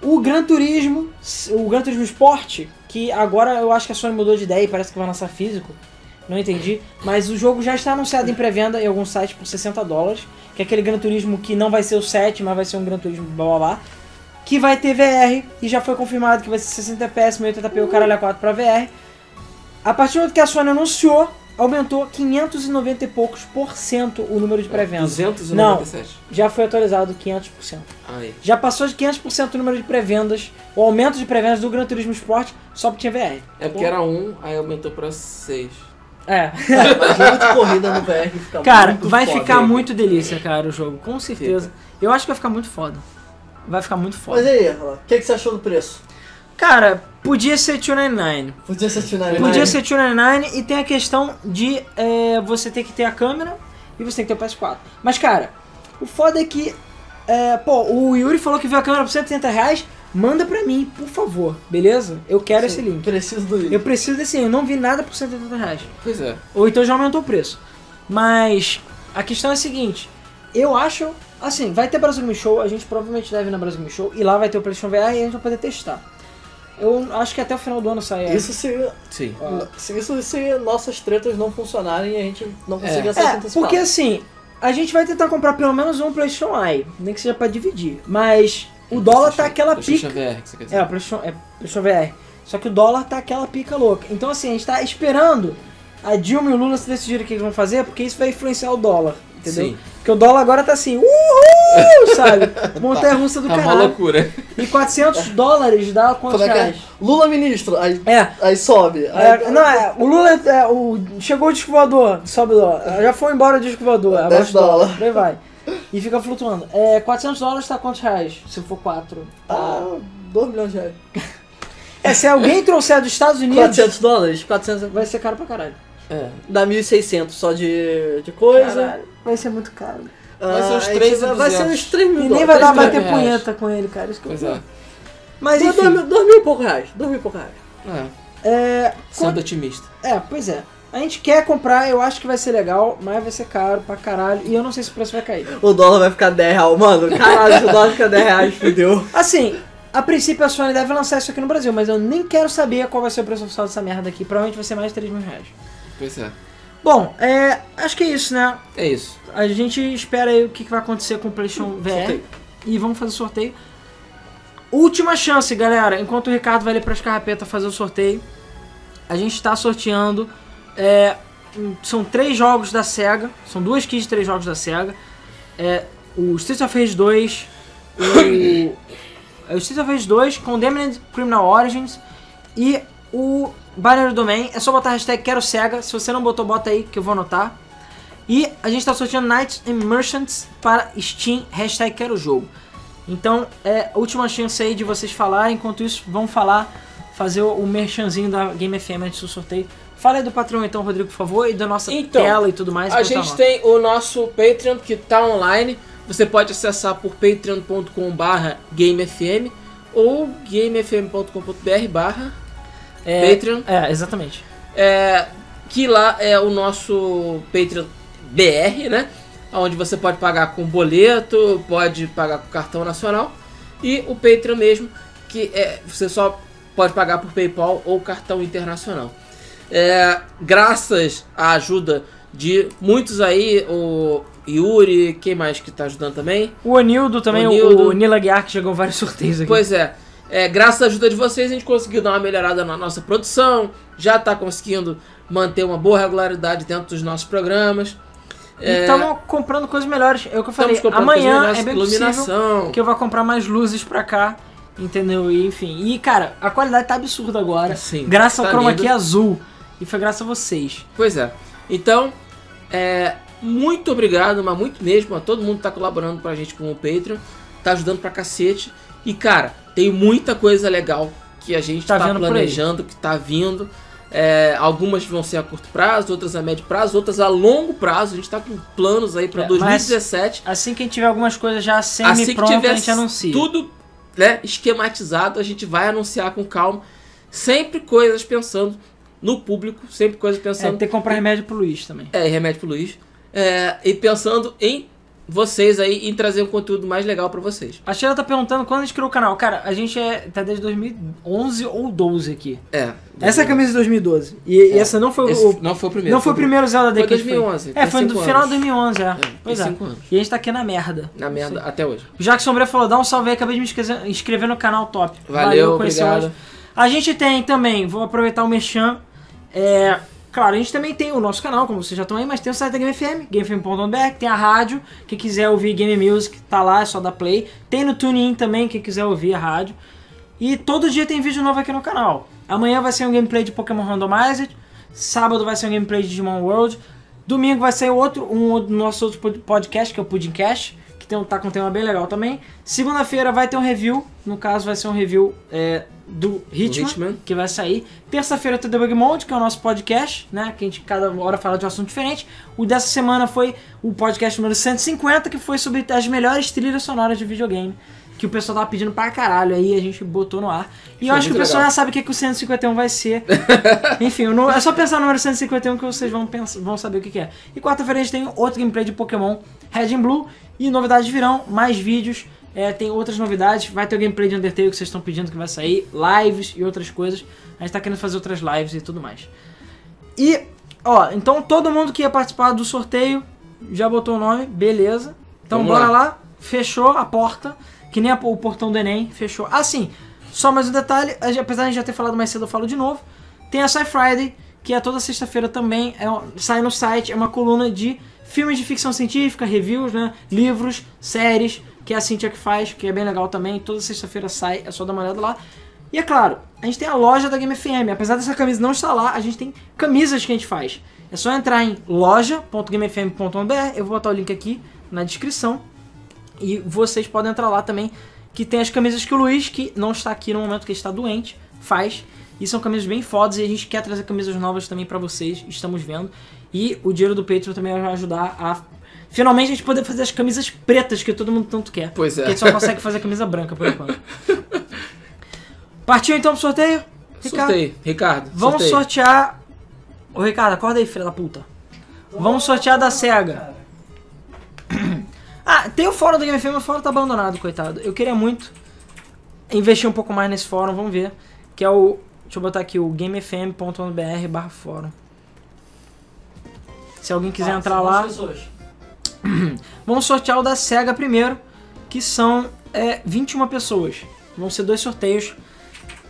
o Gran Turismo, o Gran Turismo Sport, que agora eu acho que a Sony mudou de ideia e parece que vai lançar físico, não entendi, mas o jogo já está anunciado em pré-venda em alguns sites por 60 dólares, que é aquele Gran Turismo que não vai ser o 7, mas vai ser um Gran Turismo blá blá blá, que vai ter VR, e já foi confirmado que vai ser 60 FPS, 1080p, o caralho a 4 para VR. A partir do momento que a Sony anunciou, aumentou 590 e poucos por cento o número de pré-venda. 297. Já foi atualizado 500%. Aí. Já passou de 500% o número de pré-vendas, o aumento de pré-vendas do Gran Turismo Sport só porque tinha VR. É porque era um, aí aumentou pra seis. É. Cara, mas jogo de corrida no VR fica Cara, muito vai foda. ficar muito delícia, cara, o jogo, com certeza. Eu acho que vai ficar muito foda. Vai ficar muito Mas foda. e aí, o que, que você achou do preço? Cara, podia ser 299. Podia ser final Podia ser 299 e tem a questão de é, você ter que ter a câmera e você tem que ter o PS4. Mas, cara, o foda é que. é, pô, o Yuri falou que viu a câmera por 180 reais. Manda pra mim, por favor, beleza? Eu quero esse link. Preciso do link. Eu preciso desse link. Eu não vi nada por 180 reais. Pois é. Ou então já aumentou o preço. Mas a questão é a seguinte: eu acho. Assim, vai ter Brasil Game Show, a gente provavelmente deve ir na Brasil Game Show, e lá vai ter o PlayStation VR e a gente vai poder testar. Eu acho que até o final do ano sai. Isso se, Sim. se, isso se nossas tretas não funcionarem e a gente não conseguir É. acesso É, antecipado. porque assim, a gente vai tentar comprar pelo menos um PlayStation Eye, nem que seja pra dividir. Mas o dólar tá aquela pica. VR, que você quer dizer. É, PlayStation, é, PlayStation VR. Só que o dólar tá aquela pica louca. Então assim, a gente tá esperando a Dilma e o Lula se decidirem o que eles vão fazer, porque isso vai influenciar o dólar, entendeu? Sim. Porque o dólar agora tá assim, uhul, sabe? Montanha russa do Tá uma caralho. loucura. E 400 dólares dá quantos Como é que é? reais? Lula ministro, aí, É. aí sobe. É, Aí, não, é, o Lula é, o, chegou o disco voador, sobe o dólar. Já foi embora o disco voador, abaixa o 10 dólares. Daí vai. E fica flutuando. É, 400 dólares tá quantos reais? Se for 4. Ah, 2 milhões de reais. É, se alguém trouxer dos Estados Unidos, 400 dólares? 400 vai ser caro pra caralho. É. Dá 1.600 só de, de coisa. Caralho, vai ser muito caro. Vai ser uns Ah, 3.200. Vai ser uns 3 mil E nem vai dar pra bater reais. punheta com ele, cara. Isso que eu Pois falo. é. Mas Dois enfim. mil, dois mil e pouco reais. Dois mil e pouco reais. É. É, Sendo otimista. é, pois é. A gente quer comprar, eu acho que vai ser legal, mas vai ser caro pra caralho. E eu não sei se o preço vai cair. O dólar vai ficar 10 reais. Mano, caralho, se o dólar ficar 10 reais, fudeu. Assim, a princípio a Sony deve lançar isso aqui no Brasil, mas eu nem quero saber qual vai ser o preço oficial dessa merda aqui. Provavelmente vai ser mais de 3 mil reais. Pois é. Bom, é, acho que é isso, né? É isso. A gente espera aí o que que vai acontecer com o PlayStation VR. Sorteio. E vamos fazer o sorteio. Última chance, galera. Enquanto o Ricardo vai ali pras carrapetas fazer o sorteio, a gente está sorteando. É, são três jogos da SEGA. São duas kits de três jogos da SEGA. É, o Streets of Rage 2, o, é, o Streets of Rage 2, Condemned Criminal Origins e o Binary Domain. É só botar a hashtag Quero SEGA. Se você não botou, bota aí que eu vou anotar. E a gente está sorteando Knights and Merchants para Steam, hashtag Quero Jogo. Então é a última chance aí de vocês falarem. Enquanto isso, vamos falar, fazer o, o merchanzinho da Game FM antes do sorteio. Fala aí do Patreon então, Rodrigo, por favor, e da nossa Então, tela e tudo mais. A gente tem o nosso Patreon que tá online. Você pode acessar por patreon.com/barra gamefm ou gamefm.com.br/barra É, Patreon. É, exatamente. É, que lá é o nosso Patreon BR, né? Onde você pode pagar com boleto, pode pagar com cartão nacional. E o Patreon mesmo, que é, você só pode pagar por PayPal ou cartão internacional. É, graças à ajuda de muitos aí, o Yuri, quem mais que tá ajudando também? O Anildo também, O Anildo. o Nila Guiar, que chegou vários sorteios aqui. Pois é, é, graças à ajuda de vocês a gente conseguiu dar uma melhorada na nossa produção, já está conseguindo manter uma boa regularidade dentro dos nossos programas. E É, estamos comprando coisas melhores. É o que eu falei. estamos Amanhã é bem iluminação. que eu vou comprar mais luzes pra cá. Entendeu? E, enfim. E, cara, a qualidade tá absurda agora. Sim, graças ao tá chroma lindo. key azul. E foi graças a vocês. Pois é. Então, é, muito obrigado, mas muito mesmo a todo mundo que tá colaborando pra gente com o Patreon. Tá ajudando pra cacete. E, cara, tem muita coisa legal que a gente Tá tá, planejando, que tá vindo. É, algumas vão ser a curto prazo, outras a médio prazo, outras a longo prazo. A gente tá com planos aí pra É, 2017. Assim que a gente tiver algumas coisas já assim que semi-prontas, tiver a gente anuncia. tudo né, esquematizado, a gente vai anunciar com calma. Sempre coisas pensando no público, sempre coisas É, pensando tem que comprar remédio pro Luiz também. é, e remédio pro Luiz. É, e pensando em vocês aí, em trazer um conteúdo mais legal pra vocês. A Sheila tá perguntando quando a gente criou o canal. Cara, a gente é, tá desde 2011 ou 12 aqui. É. Essa é a camisa de 2012. E, e É. essa não foi Esse o. não foi o primeiro. Não foi o primeiro Zelda Foi daqui. gente 2011. É, tem foi no final de anos. 2011, é. É, pois é. anos. E a gente tá aqui na merda. Na merda até hoje. O Jackson Sombria falou, dá um salve aí, acabei de me inscrever, inscrever no canal top. Valeu, conheceu obrigado. hoje. A gente tem também, vou aproveitar o Merchan. É, claro, a gente também tem o nosso canal, como vocês já estão aí, mas tem o site da Game FM, gamefm.br, tem a rádio, quem quiser ouvir Game Music, tá lá, é só dar play. Tem no TuneIn também, quem quiser ouvir a rádio. E todo dia tem vídeo novo aqui no canal. Amanhã vai ser um gameplay de Pokémon Randomized, sábado vai ser um gameplay de Digimon World, domingo vai ser outro, um nosso outro pod- podcast, que é o Pudimcast, tem, um- tá com um tema bem legal também. Segunda-feira vai ter um review, no caso vai ser um review é, do Hitman, Hitman. que vai sair. Terça-feira tem o Debug Mode, que é o nosso podcast, né? Que a gente cada hora fala de um assunto diferente. O dessa semana foi o podcast número 150, que foi sobre as melhores trilhas sonoras de videogame. Que o pessoal tava pedindo pra caralho, aí a gente botou no ar. E eu Foi acho que o pessoal legal. já sabe o que, que o 151 vai ser. Enfim, eu não- é só pensar no número 151 que vocês vão, pensar, vão saber o que, que é. E quarta-feira a gente tem outro gameplay de Pokémon Red and Blue. E novidades virão, mais vídeos. é, tem outras novidades. Vai ter o gameplay de Undertale que vocês estão pedindo que vai sair. Lives e outras coisas. A gente tá querendo fazer outras lives e tudo mais. E, ó, então todo mundo que ia participar do sorteio já botou o nome, beleza. Então Vamos bora lá. lá. Fechou a porta. Que nem a- o portão do Enem, fechou. Ah, sim, só mais um detalhe, apesar de a gente já ter falado mais cedo, eu falo de novo. Tem a Sci Friday, que é toda sexta-feira também, é, sai no site, é uma coluna de filmes de ficção científica, reviews, né? Livros, séries, que é a Cintia que faz, que é bem legal também. Toda sexta-feira sai, é só dar uma olhada lá. E é claro, a gente tem a loja da Game FM. Apesar dessa camisa não estar lá, a gente tem camisas que a gente faz. É só entrar em loja.gamefm.br. Eu vou botar o link aqui na descrição. E vocês podem entrar lá também, que tem as camisas que o Luiz, que não está aqui no momento que está doente, faz. E são camisas bem fodas e a gente quer trazer camisas novas também pra vocês, estamos vendo. E o dinheiro do Patreon também vai ajudar a finalmente a gente poder fazer as camisas pretas que todo mundo tanto quer. Pois é. Porque a gente só consegue fazer a camisa branca por enquanto. Partiu então pro sorteio? Ricardo? Sorteio. Ricardo, Vamos sorteio. sortear. Ô Ricardo, acorda aí, filha da puta. Vamos sortear da SEGA. Ah, tem o fórum do Game FM, mas o fórum tá abandonado, coitado. Eu queria muito investir um pouco mais nesse fórum, vamos ver. Que é o. Deixa eu botar aqui o gamefm.br barra fórum. Se alguém quiser Ah, entrar lá. Vamos sortear o da SEGA primeiro, que são é, 21 pessoas. Vão ser dois sorteios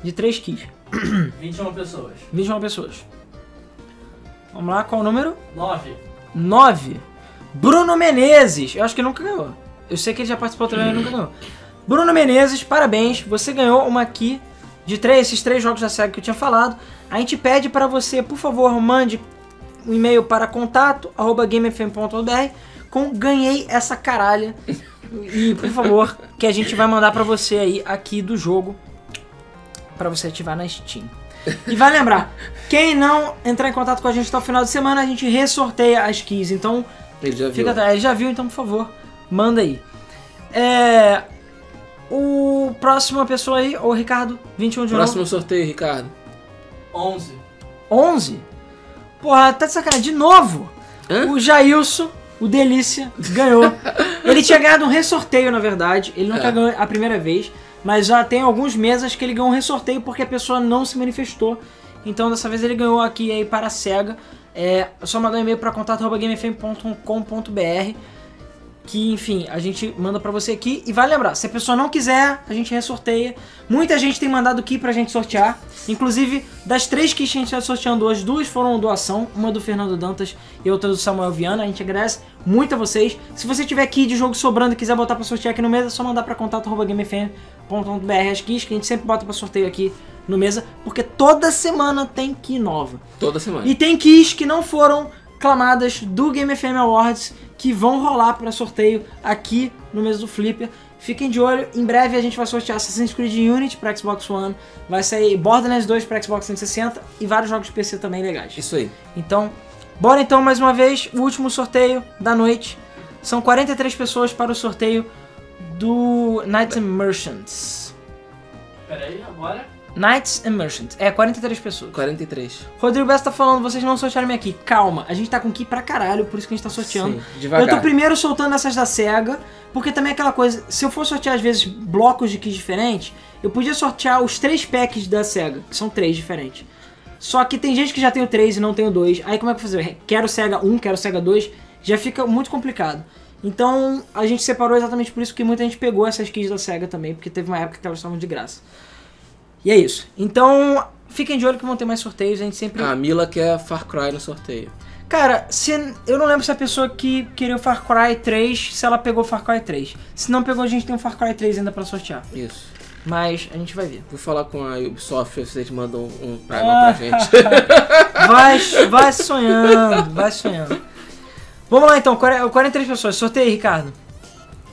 de 3 keys. 21 pessoas. 21 pessoas. Vamos lá, qual o número? 9. 9. Bruno Menezes. Eu acho que nunca ganhou. Eu sei que ele já participou também, nunca ganhou. Bruno Menezes, parabéns. Você ganhou uma aqui de três, esses três jogos da SEGA que eu tinha falado. A gente pede para você, por favor, mande um e-mail para contato@gamefm.br com ganhei essa caralha. E, por favor, que a gente vai mandar para você aí aqui do jogo para você ativar na Steam. E vai lembrar, quem não entrar em contato com a gente até o final de semana, a gente ressorteia as keys. Então, Ele já viu. fica atrás. Ele já viu, então, por favor, manda aí. É. O próxima pessoa aí, o Ricardo, 21 de Próximo novo. sorteio, Ricardo. 11. 11. Porra, tá de sacanagem. De novo, Hã? o Jailson, o Delícia, ganhou. ele tinha ganhado um ressorteio, na verdade. Ele nunca É. ganhou a primeira vez. Mas já tem alguns meses que ele ganhou um ressorteio porque a pessoa não se manifestou. Então dessa vez ele ganhou aqui aí para a SEGA. É só mandar um e-mail para contato.gamefm.com.br que, enfim, a gente manda pra você aqui. E vai lembrar, se a pessoa não quiser, a gente ressorteia. Muita gente tem mandado key pra gente sortear. Inclusive, das três keys que a gente está sorteando hoje, duas foram doação. Uma do Fernando Dantas e outra do Samuel Viana. A gente agradece muito a vocês. Se você tiver key de jogo sobrando e quiser botar pra sortear aqui no mesa, é só mandar pra contato.gamefm.br as keys que a gente sempre bota pra sorteio aqui no mesa. Porque toda semana tem key nova. Toda semana. E tem keys que não foram clamadas do Game FM Awards que vão rolar para sorteio aqui no mês do Flipper. Fiquem de olho, em breve a gente vai sortear Assassin's Creed Unity para Xbox One, vai sair Borderlands 2 para Xbox 360 e vários jogos de PC também legais. Isso aí. Então, bora então mais uma vez, o último sorteio da noite. São 43 pessoas para o sorteio do Knights and Merchants. Pera aí, agora. Knights and Merchants. É, 43 pessoas. 43. Rodrigo Bessa tá falando, vocês não sortearam minha key. Calma, a gente tá com key pra caralho, por isso que a gente tá sorteando. Sim, devagar. Eu tô primeiro soltando essas da SEGA, porque também é aquela coisa, se eu for sortear às vezes blocos de keys diferentes, eu podia sortear os três packs da SEGA, que são três diferentes. Só que tem gente que já tem o 3 e não tem o 2. Aí como é que eu fazer? Quero SEGA 1, quero SEGA 2, já fica muito complicado. Então a gente separou exatamente por isso que muita gente pegou essas keys da SEGA também, porque teve uma época que elas estavam de graça. E é isso. Então, fiquem de olho que vão ter mais sorteios, a gente sempre A Mila quer Far Cry no sorteio. Cara, se, eu não lembro se a pessoa que queria o Far Cry 3, se ela pegou o Far Cry 3. Se não pegou, a gente tem um Far Cry 3 ainda pra sortear. Isso. Mas a gente vai ver. Vou falar com a Ubisoft, se eles mandam um Ah. Prima pra gente. Vai, vai sonhando, vai sonhando. Vamos lá então, 40 43 pessoas. Sorteio, Ricardo.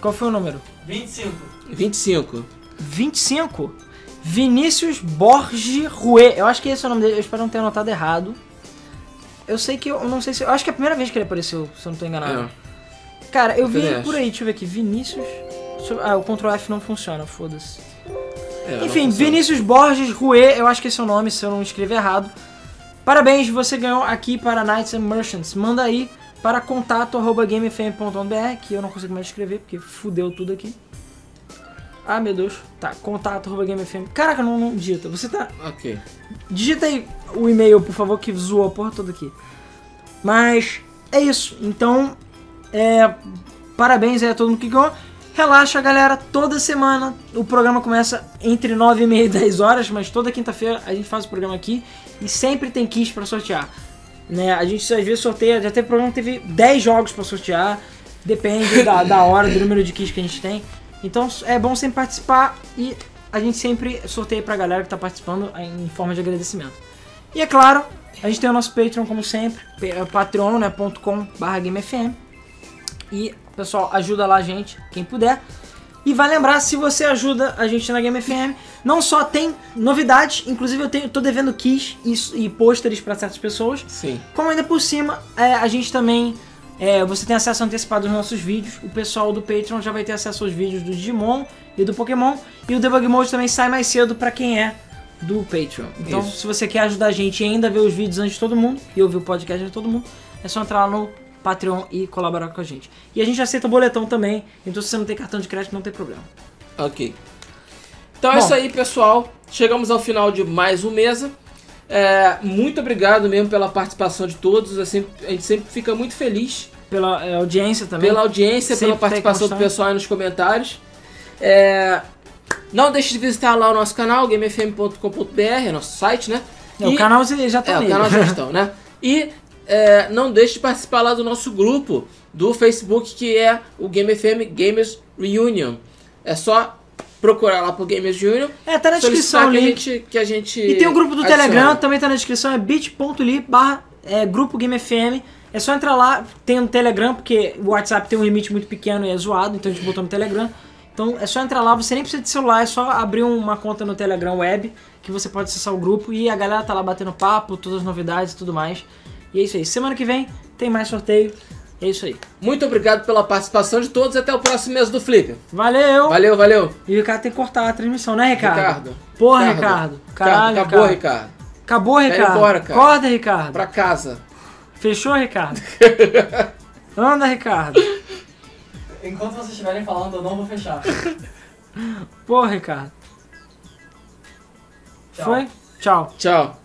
Qual foi o número? 25. 25. 25? Vinícius Borges Rue. Eu acho que esse é o nome dele, eu espero não ter anotado errado. Eu sei que eu, eu não sei se. Eu acho que é a primeira vez que ele apareceu, se eu não tô enganado. É. Cara, eu Eu vi por aí, deixa eu ver aqui, Vinícius. Ah, o Ctrl F não funciona, foda-se. É, Enfim. Vinícius Borges Rue, eu acho que esse é o nome, se eu não escrever errado. Parabéns, você ganhou aqui para Knights and Merchants. Manda aí para contato.gamefm.br, que eu não consigo mais escrever, porque fudeu tudo aqui. Ah, meu Deus. Tá, contato.gamefm. Caraca, não, não digita. Você tá. Ok. Digita aí o e-mail, por favor, que zoou a porra toda aqui. Mas é isso. Então, é, parabéns aí a todo mundo que ganhou. Relaxa, galera. Toda semana o programa começa entre 9 e meia e 10 horas, mas toda quinta-feira a gente faz o programa aqui e sempre tem kits pra sortear. Né? A gente às vezes sorteia, já teve programa que teve 10 jogos pra sortear, depende da, da hora, do número de kits que a gente tem. Então é bom sempre participar e a gente sempre sorteia pra galera que tá participando em forma de agradecimento. E é claro, a gente tem o nosso Patreon como sempre, patreon.com.br GameFM. E, pessoal, ajuda lá a gente, quem puder. E vai lembrar, se você ajuda a gente na Game FM, não só tem novidades, inclusive eu tenho, tô devendo keys e, e pôsteres pra certas pessoas, Sim. como ainda por cima, é, a gente também. É, você tem acesso antecipado aos nossos vídeos. O pessoal do Patreon já vai ter acesso aos vídeos do Digimon e do Pokémon. E o Debug Mode também sai mais cedo pra quem é do Patreon. Então, Isso. se você quer ajudar a gente e ainda ver os vídeos antes de todo mundo, e ouvir o podcast antes de todo mundo, é só entrar lá no Patreon e colaborar com a gente. E a gente aceita boletão também, então se você não tem cartão de crédito, não tem problema. Ok. Então é Bom. isso aí, pessoal. Chegamos ao final de mais um mesa. É, muito obrigado mesmo pela participação de todos. É sempre- a gente sempre fica muito feliz Pela é, audiência também. pela audiência, Sempre pela participação do pessoal aí nos comentários. É, não deixe de visitar lá o nosso canal, gamefm.com.br, é nosso site, né? É, o E- canal já tá É, o canal de gestão, né? E não deixe de participar lá do nosso grupo do Facebook, que é o Game FM Gamers Reunion. É só procurar lá pro Gamers Reunion. É, tá na descrição o que a link. gente, que a gente E tem o grupo do adicione. Telegram, também tá na descrição, é bit.ly barra é, grupo Game FM. É só entrar lá, tem um Telegram, porque o WhatsApp tem um limite muito pequeno e é zoado, então a gente botou no Telegram. Então é só entrar lá, você nem precisa de celular, é só abrir uma conta no Telegram web, que você pode acessar o grupo e a galera tá lá batendo papo, todas as novidades e tudo mais. E é isso aí. Semana que vem tem mais sorteio. É isso aí. Muito obrigado pela participação de todos e até o próximo mês do Flip. Valeu! Valeu, valeu. E o Ricardo tem que cortar a transmissão, né, Ricardo? Ricardo. Porra, Ricardo. Caralho, Acabou, Ricardo. Ricardo. Acabou, Ricardo. embora, cara. Acorda, Ricardo. Pra casa. Fechou, Ricardo? Anda, Ricardo. Enquanto vocês estiverem falando, eu não vou fechar. Porra, Ricardo. Tchau. Foi? Tchau. Tchau.